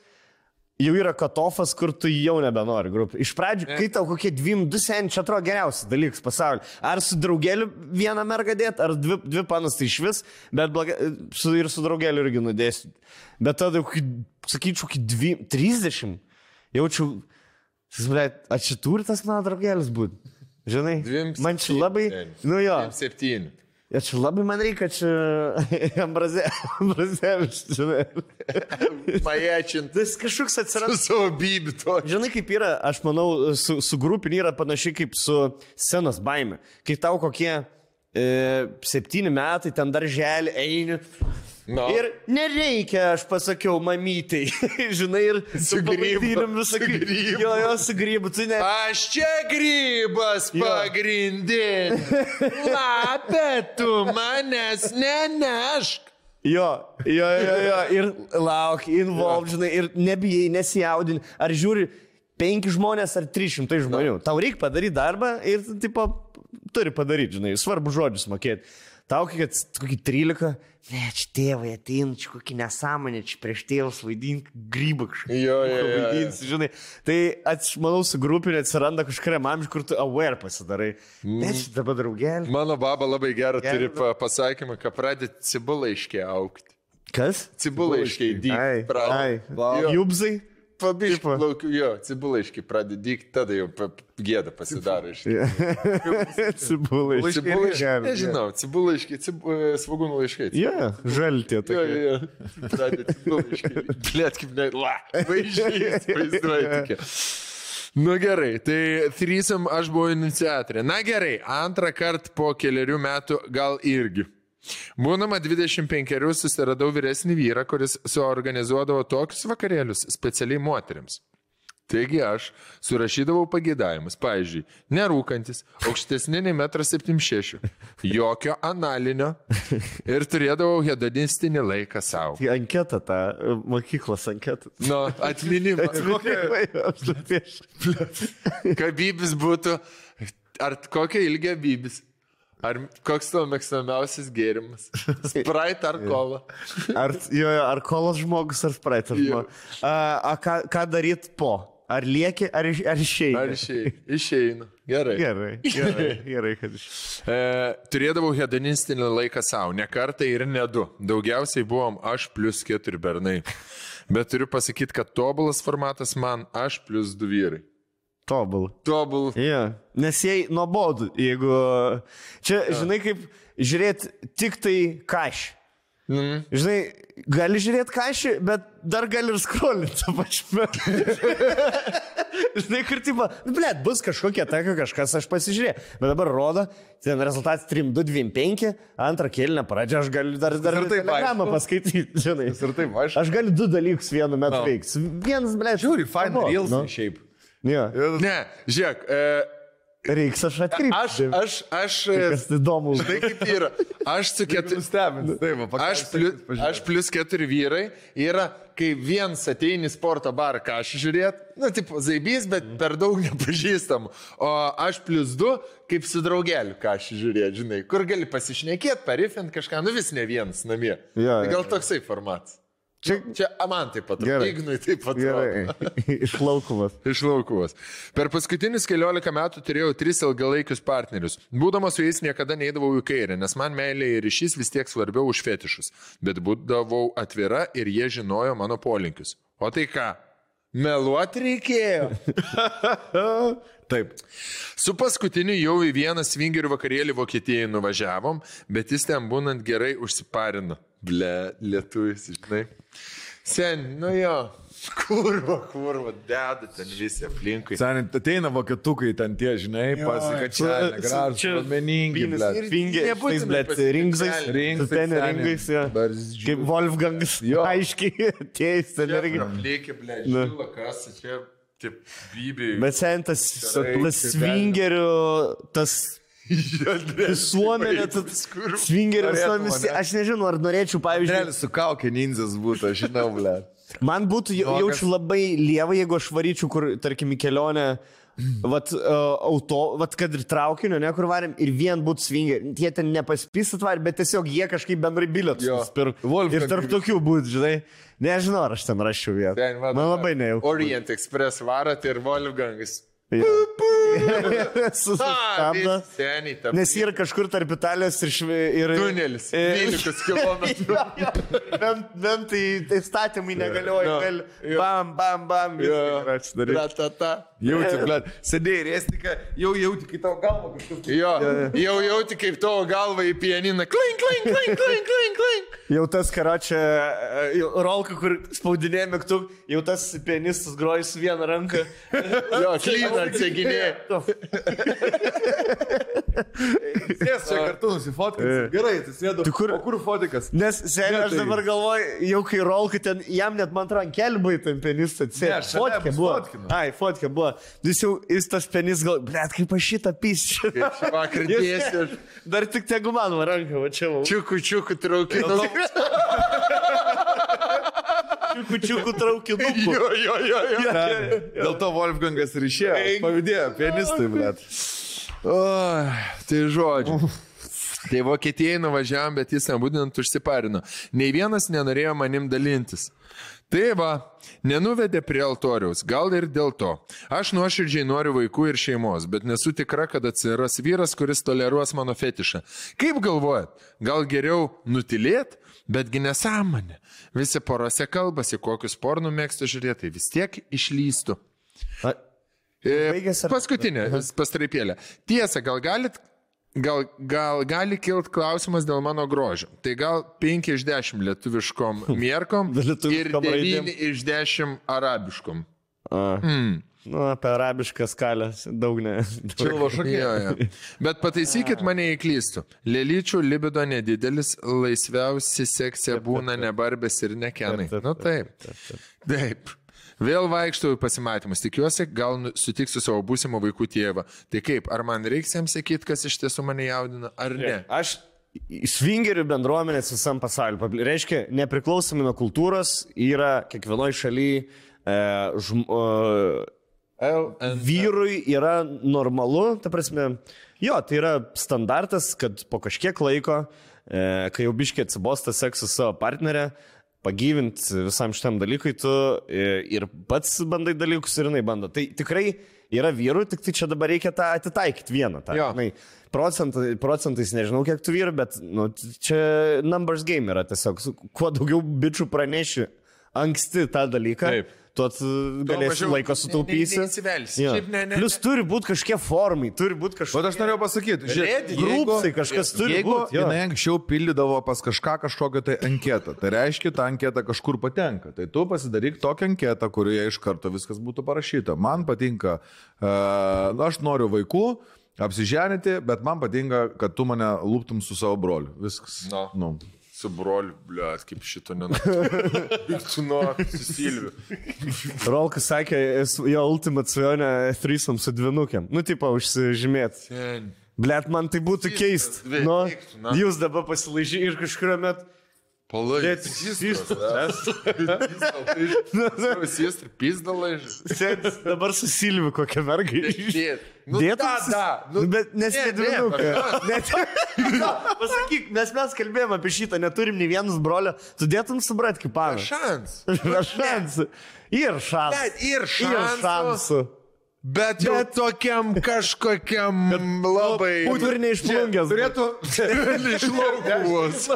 jau yra katofas, kur tu jau nebenori grupė. Iš pradžių, kai tau kokie dviem, du seniai, čia atrodo geriausias dalykas pasaulyje. Ar su draugeliu vieną mergą dėt, ar dvi, dvi panas tai iš vis, bet blogai, su, ir su draugeliu irgi nudėsiu. Bet tada, kokį, sakyčiau, dvi, 30. Jaučiu, aš čia turi tas mano draugelis būti. Žinai, Dviem man čia labai, seni. nu jo, Dviem Septyni. Ja, čia labai man reikia, čia Ambrazevičius, žinai. Maječint. Tas kažkoks atsiranda. Su savo bybito. Žinai, kaip yra, aš manau, su, su grupinė yra panašiai kaip su scenos baime. Kai tau kokie e, septyni metai, ten darželį eini. No. Ir nereikia, aš pasakiau, mamytai. (laughs) Žinai, ir Su grybu, visą su grybu. Jo, jo, su grybu, tu ne. Aš čia grybas Jo. pagrindin. (laughs) Lapė, tu manęs nenešk. Jo, jo, jo, jo, ir lauk, involve, žinai, ir nebijai, nesijaudini. Ar žiūri, penki žmonės ar 300 žmonių. Tau reikia padaryti darbą ir, tipo, turi padaryti, žinai, svarbu žodžius mokėti. Tau kiek, kokį 13, ne, čia tėvai ateina, čia kokį nesąmonę, čia prieš tėvus vaidink grybą kažkokį. Jo, jo, jo. Vaidinsi, žinai. Tai, aš manau, su grupinė atsiranda kažkuriam amžiui, kur tu aware pasidarai. Ne, čia dabar draugelį. Mano baba labai gerą Gerą. turi pa- pasakymą, kad pradėt cibulaiškiai aukti. Kas? Cibulaiškiai Ai, dyk. ai, Jo. jubzai. Pabiškai plaukiu, jo, cibulaiškiai pradėt dyk, tada jau gėda pasidaro iš Cibulai. Cibulaiškiai. Nežinau, cibulaiškiai, cib... svagūnų laiškai. Ja, žaltė Jo, tokia. jo, jo. Pradėt cibulaiškiai. Plėt kaip ne... La, vaizdžiai, vaizduoju tokia. Nu gerai, tai threesome aš buvau iniciatorė. Na gerai, antrą kartą po keliarių metų gal irgi. Būnama 25 susiradau vyresnį vyrą, kuris suorganizuodavo tokius vakarėlius specialiai moteriams. Taigi aš surašydavau pagėdavimus, pavyzdžiui, nerūkantis, aukštesnė nei 1,76 m, jokio analinio ir turėdavau hedonistinį laiką savo. Tai anketa tą, mokyklos anketa. Nu, atminimas. Kokia... Kad bybis būtų, ar kokio ilgio bybis? Ar koks tavo mėgstamiausias gėrimas? (laughs) Sprite ar kola? (laughs) Ar, jo, jo, ar kolas žmogus, ar spraitas Jo. žmogus. A, a ką, ką daryt po? Ar lieki, ar, iš- ar išėjai? Ar išeina? Išeina. Gerai. Gerai, gerai, gerai, kad iš. (laughs) E, turėdavau hedonistinį laiką savo, ne kartą ir ne du. Daugiausiai buvom aš plus keturi bernai. Bet turiu pasakyti, kad tobulas formatas man aš plus du vyrai. Tobul. Tobul. Ja. Nes jei nuobodu, jeigu... Čia, žinai, kaip žiūrėti tik tai kažį. Mm. Žinai, gali žiūrėti kažį, bet dar gali ir skrolinti pačiu. (laughs) Žinai, kur tipo, nu, blėt, bus kažkokia taka kažkas, aš pasižiūrėjau. Bet dabar rodo, ten rezultatas 3, 2, 2, 5, antrą kėlinę pradžią, aš galiu dar, dar Ir telegramą paskaityti, žinai. (laughs) Ir taip, aš. Aš galiu du dalykus vienu metu No. no. veikti. Vienas, blėt, Žiūri, fine, reels Nu, šiaip. Jo. Ne, žiūrėk, e, Reiks aš atkreipti. Aš, aš, aš, Kas įdomu. žinai kaip yra. Aš su keturiu. Nustebins. Taip, Aš, plius, aš plus keturi vyrai yra, kai viens ateini į sporto barą, ką aš žiūrėt, na, taip, zaibys, bet per daug (laughs) nepažįstam. O aš plus du, kaip su draugeliu, ką aš žiūrėt, žinai, kur gali pasišnekėti, parifint kažką, nu vis ne vienas namie. Jo, Tai gal toksai formatas. Čia Čia a, man taip atrodo. Gerai. Ignui taip gerai. (laughs) Išlaukumas. (laughs) Iš laukuvos. Per paskutinius keliolika metų turėjau tris ilgalaikius partnerius. Būdamas su jais niekada neįdavau į kairę, nes man meilė ir ryšys vis tiek svarbiau už fetišus. Bet būdavau atvira ir jie žinojo mano polinkius. O tai ką? Meluoti reikėjo. (laughs) Taip. Su paskutiniu jau į vieną svingerių vakarėlį Vokietijai nuvažiavom, bet jis ten būnant gerai užsiparino. Ble, lietuvis, žinai. Sen, nu jo, kurva, kurva, deda ten visi aplinkui. Seniai, ateina vokietukai ten tie, žinai, pasikačia, gražus, meningi, ble. Fingiai, Nebūtinai tais, blėt, pasitikti ringzais. gali. Ringsai, Su ten seniai. ringais, jo. Barzdžių. Kaip Wolfgangas. Jo. Aiškiai, (laughs) ten irgi. Lėkė, ble, Nu. žila, kas čia, taip, bybiai. Bet sen tas, tas svingerių, tas (laughs) visuomenė, tas svingerių Norėtum, visuomenė. ane? Aš nežinau, ar norėčiau, pavyzdžiui, Realiai su kaukė ninzas būtų, aš žinau, ble. Man būtų, jaučiu labai lievą, jeigu aš varyčiau, kur, tarkim, į kelionę, vat, uh, auto, vat, kad ir traukiniu, ne, kur varėm, ir vien būtų svingeriai. Jie ten nepaspys atvarė, bet tiesiog jie kažkaip bendrai bilietus nusipirko. Ir tarp tokių būtų, žinai. Nežinau, ar aš ten rašiau vietą. Man labai nejauku. Orient Express varat ir Wolfgangas. (laughs) Sustabdo. Seniai, ta Nes yra kažkur tarp Italijos ir... Šve, ir tunelis. E, 12 km. Bent, bent tai įstatymai negalioja. Gal- Bam, bam, bam. Jauti, ble. Sėdėjai rėstiką, jau jauti, kai tavo galva kažkas. Jo, jau jauti kaip tavo galva į pianiną. Klink, klink, klink, klink, klink, klink. Jau tas karočią rolką, kur spaudinė mygtuk, jau tas pianistas groja su viena ranka. Jo, klyna atseginė. Sės čia kartu nusifotkinsi. Gerai, atsisėdu. Tu kur- O kur fotikas? Nes, seniai, aš dabar galvoju, jau kai rolka ten, jam net man atrodo, kelbai tam pianistą Ne, atsėdė. Fotkė buvo. fotkino. Ai, fotkė buvo. Jis jau, jis tas pianistas gal, blėt, kaip aš šitą pyščią. Vakar dėsiu. Dar tik tegu man ranką, va čia. Čiukų, čiukų traukinu. Čiukų, čiukų traukinukų. Jo, jo, jo, jo. Dėl to Wolfgangas ir išėjo. Pavydėjo, pianistai, ble. O, tai žodžiu. Tai Vokietijai nuvažiavam, bet jis nebūtent užsiparino. Nei vienas nenorėjo manim dalintis. Tai va, nenuvedė prie altoriaus, gal ir dėl to. Aš nuoširdžiai noriu vaikų ir šeimos, bet nesu tikra, kad atsiras vyras, kuris toleruos mano fetišą. Kaip galvojat, gal geriau nutilėt, betgi nesąmonė. Visi porose kalbasi, kokius pornų mėgsta žiūrėti, tai vis tiek išlystų. Na, E, Baigės ar- Paskutinė pastraipėlė. Tiesa, gal galit. Gal, gal gali kilt klausimas dėl mano grožio. Tai gal 5 iš 10 lietuviškom (laughs) mierkom ir Lietuviškom 9 raidėm. iš 10 arabiškom. A. Mm. Nu, apie arabišką skalę daug ne. Čilvo šokė. Jo, jo. Bet pataisykit mane įklystų. Lelyčių libido nedidelis, laisviausi sekcija būna ne barbės ir ne kenai. Taip, taip, Nu taip. Taip. Vėl vaikštau į pasimatymus. Tikiuosi, gal nu- sutiksiu savo būsimo vaikų tėvą. Tai kaip, ar man reiks jam sakyti, kas iš tiesų mane jaudina, ar ne? Aš svingerių bendruomenės visam pasauliu. Reiškia, nepriklausomai nuo kultūros yra kiekvienoje šalyje e, žm, e, vyrui yra normalu, ta prasme, jo, tai yra standartas, kad po kažkiek laiko, e, kai jau biškiai atsibosta seksas su savo partnerė, pagyvinti visam šitam dalykui, tu e, ir pats bandai dalykus ir jinai bando. Tai tikrai yra vyrų, tik tai čia dabar reikia tą atitaikyti vieną. Tą, žinai, procentai, procentais nežinau, kiek tu vyrų, bet nu, čia numbers game yra tiesiog. Kuo daugiau bičių praneši anksti tą dalyką, Taip. Tu galėsi mažiau laiko ne- sutaupysi. ne- neįsivelsi. Jo. Šiaip ne- ne- Plius turi būti kažkokie formai, turi būti Bet kažkokie aš norėjau pasakyti, žiūrėk, grupsai, kažkas turi Jeigu būti. jo. jinai anksčiau pildydavo pas kažką kažkokią tai anketą, tai reiškia, ta anketa kažkur patenka. Tai tu pasidaryk tokią anketą, kurioje iš karto viskas būtų parašyta. Man patinka, uh, aš noriu vaikų, apsiženyti, bet man patinka, kad tu mane lūptum su savo broliu. Viskas. No. Nu. Su broliu, ble, kaip šito nenori. Tu nori, su Silviu. Rolkas sakė, jo ultimate svajonė threesome su dvinukėm. Nu, tipo, užsižymėti. Sen. Blet, man tai būtų keista. Nu, jūs dabar pasilaižy ir kažkurio metu. Palaik. Sistra, pizdalai. Sėdis dabar su Silviu kokią mergą. Nu, Dėtum da, da. Nu, bet nes ne, ne dvinukai. (laughs) ne, Net... (laughs) Pasakyk, nes mes kalbėjome apie šitą, neturim nei vienas brolio, tu dėtum subrat kaip panas. Šans. Šansų. Ir šansų. Bet ir Ir šansų. Bet jau Bet- tokiam kažkokiam (laughs) labai... Būtų ir neišplungęs. Turėtų, Išlaukuvos.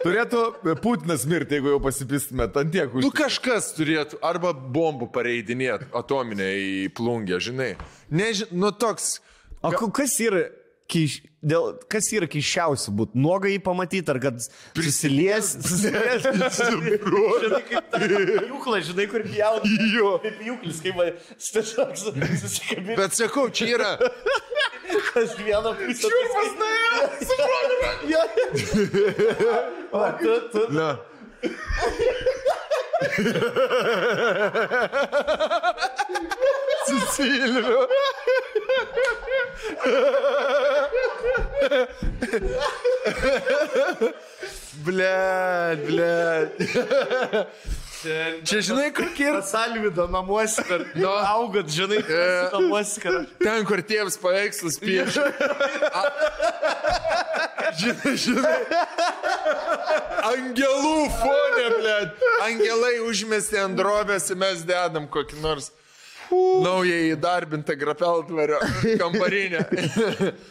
turėtų Putinas mirti, jeigu jau pasipistumėt ant tiek. Nu Už... kažkas turėtų arba bombų pareidinėti atominę į plungę, žinai. Neži... Nu toks... O kas yra, keiš, dėl, kas yra keiščiausia būtų? Nuogai jį pamatyti, ar kad susilies? (laughs) susilies žinai, kaip ta jūkla, žinai, kur jauna. Jo. Kaip jūklis, kaip su- susikabinti. Bet sakau, čia yra... Kas vieną pusę. Čiurmas nuėjo. O (laughs) tu, tu. Na. Susilviu. Ble, ble. Čia žinai, kokie yra Salvido namuose, per Nu. augat, žinai, E. namuose, kad... ten, kur tėvas paveikslus piešia. (laughs) Žinai, žinai. Angelų fonė, ble. Angelai užmesti ant drobės mes dedam kokį nors naują įdarbintą grapeltvario kambarinę.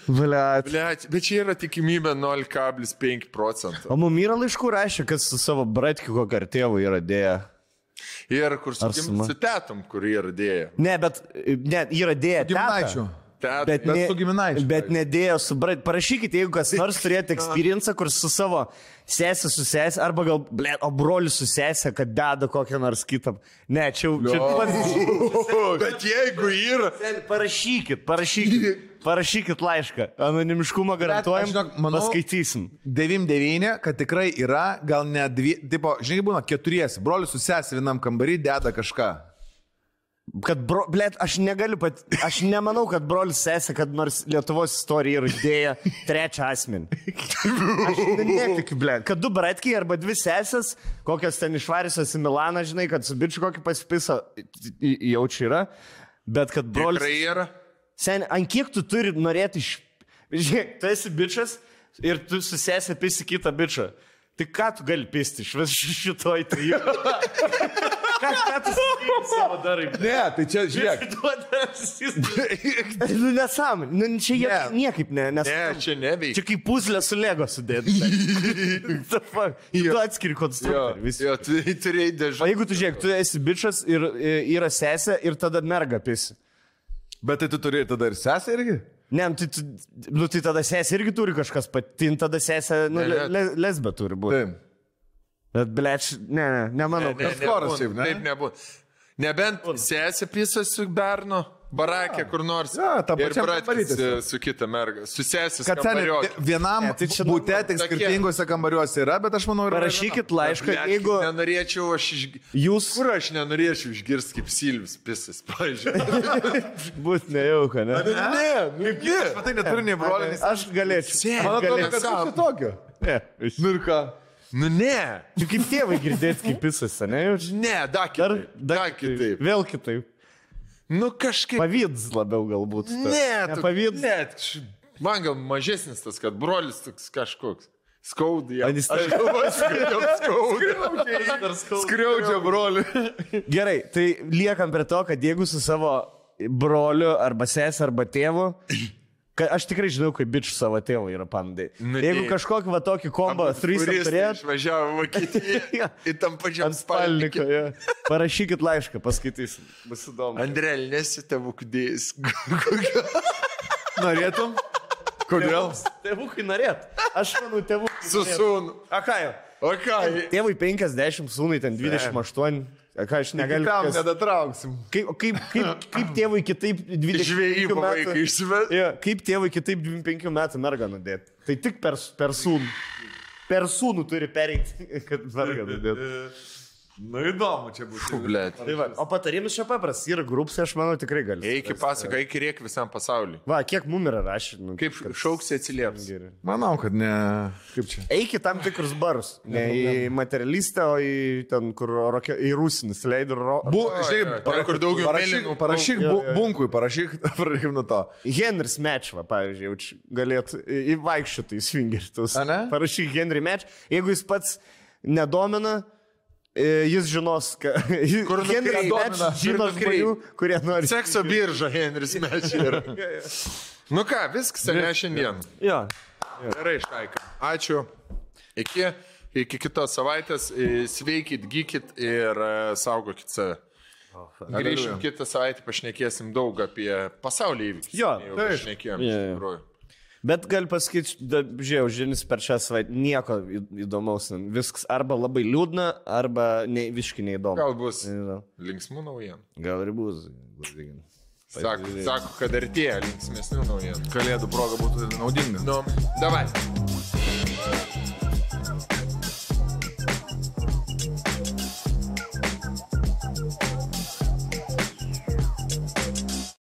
Blet. Blet, bet čia yra tikimybė 0,5 procentų. O mum yra laiškų rašė, kad su savo bratkiu kokio ar tėvu yra dėję. Ir kur su, su tetom, kur yra dėję. Ne, bet ne, yra dėję. Giminaičių. Tet, Bet, Bet ne, su giminaičiu, Bet nedėjo su. Parašykite, jeigu kas nors turėtų experience, kur su savo sesė su sesė, arba gal, ble, o broliu su sesė, kad deda kokią nors kitą. Ne, čia jau. Pats. (laughs) bet jeigu yra. Parašykit, parašykit. Parašykit laišką. Anonimiškumą garantuojam. žinok, manau- Paskaitysim. 9-9, kad tikrai yra, gal ne dvi, tipo, žinai, būna keturiesi, brolius su sesė vienam kambarį deda kažką. Kad, bro, blėt, aš negaliu pat, aš nemanau, kad brolis sesė, kad nors Lietuvos istorija yra idėja trečią asmenį. Aš netikiu, blėt, kad du bratkiai arba dvi sesės, kokios ten išvarysios į Milaną, žinai, kad su bičiu kokį pasipisa, jaučiu yra, bet kad brolis... Tikrai yra. Sen, ant kiek tu turi norėti iš... Žiūrėk, tu esi bičias ir tu su sesė pisi kitą bičią. Tai ką tu gali pisti iš vis šitoj tai? ką, ką tu savo darai? Ne, tai čia, žiūrėk. nu, nesąmonė. Nu, čia jie Ne. niekaip ne, nes... Ne, čia neveikia. Čia kaip puzlė su Lego sudėti. Tu atskiri konstruktorių. visi. Jo, tu turėjai O dėžę. jeigu tu žiūrėk, tu esi bičias ir e, yra sesė ir tada merga pisi. Bet tai tu turi tada ir sesę irgi? Ne, nu, tai, tu, nu, tai tada sesė irgi turi kažkas patin, tada sesė, nu, Ne, le, ne. le, lesbė turi būti. Taip. Bet, bleč, ne, ne, nemanau, Ne, kad... choras nebūna, šiaip, ne? Taip nebūna. Nebent sesė pisa su Bernu, barakė kur nors. Ir pačiam bratis kambary su, kita merga. Su sesės Kad ten kambariokė. vienam Ne, ne, tai tai būte Tokie- skirtingose kambariuose yra, bet aš manau, yra. Parašykit laišką, Blet, jeigu Nenorėčiau aš išgirsti. jūs Kur aš nenorėčiau išgirsti, kaip Silvis pisas, pažiūrėjau. (laughs) būt nejauka, ne? ne, nu ne. Tai neturi nei brolių, nei Aš galėčiau. Sė, Man Aš atrodo, kad kažkas tokio. Ne, iš- Nu ir ką? Nu ne. Kaip tėvai girdėti, kaip visas, ne? Ne, dar Dar, kitaip. dar Dar kitaip. Vėl kitaip. Nu kažkaip. Pavyds labiau galbūt. Ne, tu- pavyds. Ne, man gal mažesnis tas, kad brolis toks kažkoks. Skaudai. Ar jis Aš galvoju, (laughs) kad jam skauda. Skriaudžia brolių. Gerai, tai liekam prie to, kad jeigu su savo broliu arba sesė arba tėvu, kad aš tikrai žinau, kaip bičių savo tėvų yra pandai. Nu, Jeigu kažkokį va tokį kombą, trys Turistai turėt, Išvažiavo Vokietiją. (laughs) Į tam pačiam spalniką. ja. parašykit laišką, paskaitysim. Bus įdomu. Andrel, nesi tavo (laughs) kudėjus. Norėtum? Kodėl? Tėvukai norėt. Aš manau, tėvukai. Su sūnu. A ką jau? O ką? Tėvui 50, sūnui ten 28. Ką aš negaliu. Kam kas- nedatrauksim? Kaip, kaip, kaip, kaip tėvui kitaip 25 Žvėjybą vaiką metų. išsivet. Ja, kaip tėvui kitaip 25 metų mergą nudėti? Tai tik per, per sūnų. per sūnų turi pereiti, (laughs) kad vargą dadėtų. (laughs) Nu įdomu čia būtų. Blet. Tai va, o patarimas čia paprastas, yra grupsai, aš manau tikrai gali. Eik į pasaką, eik ir rėk visam pasauliu. Va, kiek mum yra rašy. Nu, Kaip šauksi atsilieps. Manau, kad ne. Kaip čia? Eik į tam tikrus barus. Ne į materialistę, o į ten, kur rokia, į rusinis leidų. Ro... Bu, žinai, ten, para- kur daugiau parašyk, parašyk Jo, bu, jo. bunkui, parašyk, (laughs) parašyk nuo to. Henris Mečva, pavyzdžiui, galėtų įvaikščioti į swingertus. Parašyk Henry Meč. Jeigu jis pats nedomina, jis žinos, (laughs) Henry nukreip- Meč žino žmonių, kurie nori. Sekso birža Henris Mečer. (laughs) Nu ką, viskas, ne šiandien. Jo. Gerai, Šaika. Ačiū. Iki, iki kitos savaitės. E, Sveikit, gykit ir e, saugokit save. Grįšim kitą savaitę, pašnekėsim daug apie pasaulio įvykius. Jo, taip. pašnekėjom, Jo, iš jo. tikrųjų. Bet gal pasakyti, žiūrėjau, žinis per šią savaitę nieko įdomaus. Viskas arba labai liūdna, arba ne, visiškai neįdomu. Gal bus Nežinau. linksmų naujienų. Gal ir bus. Sako, sako, kad artėja linksmėsnių naujienų. Kalėdų proga būtų naudinga. Nu, davai.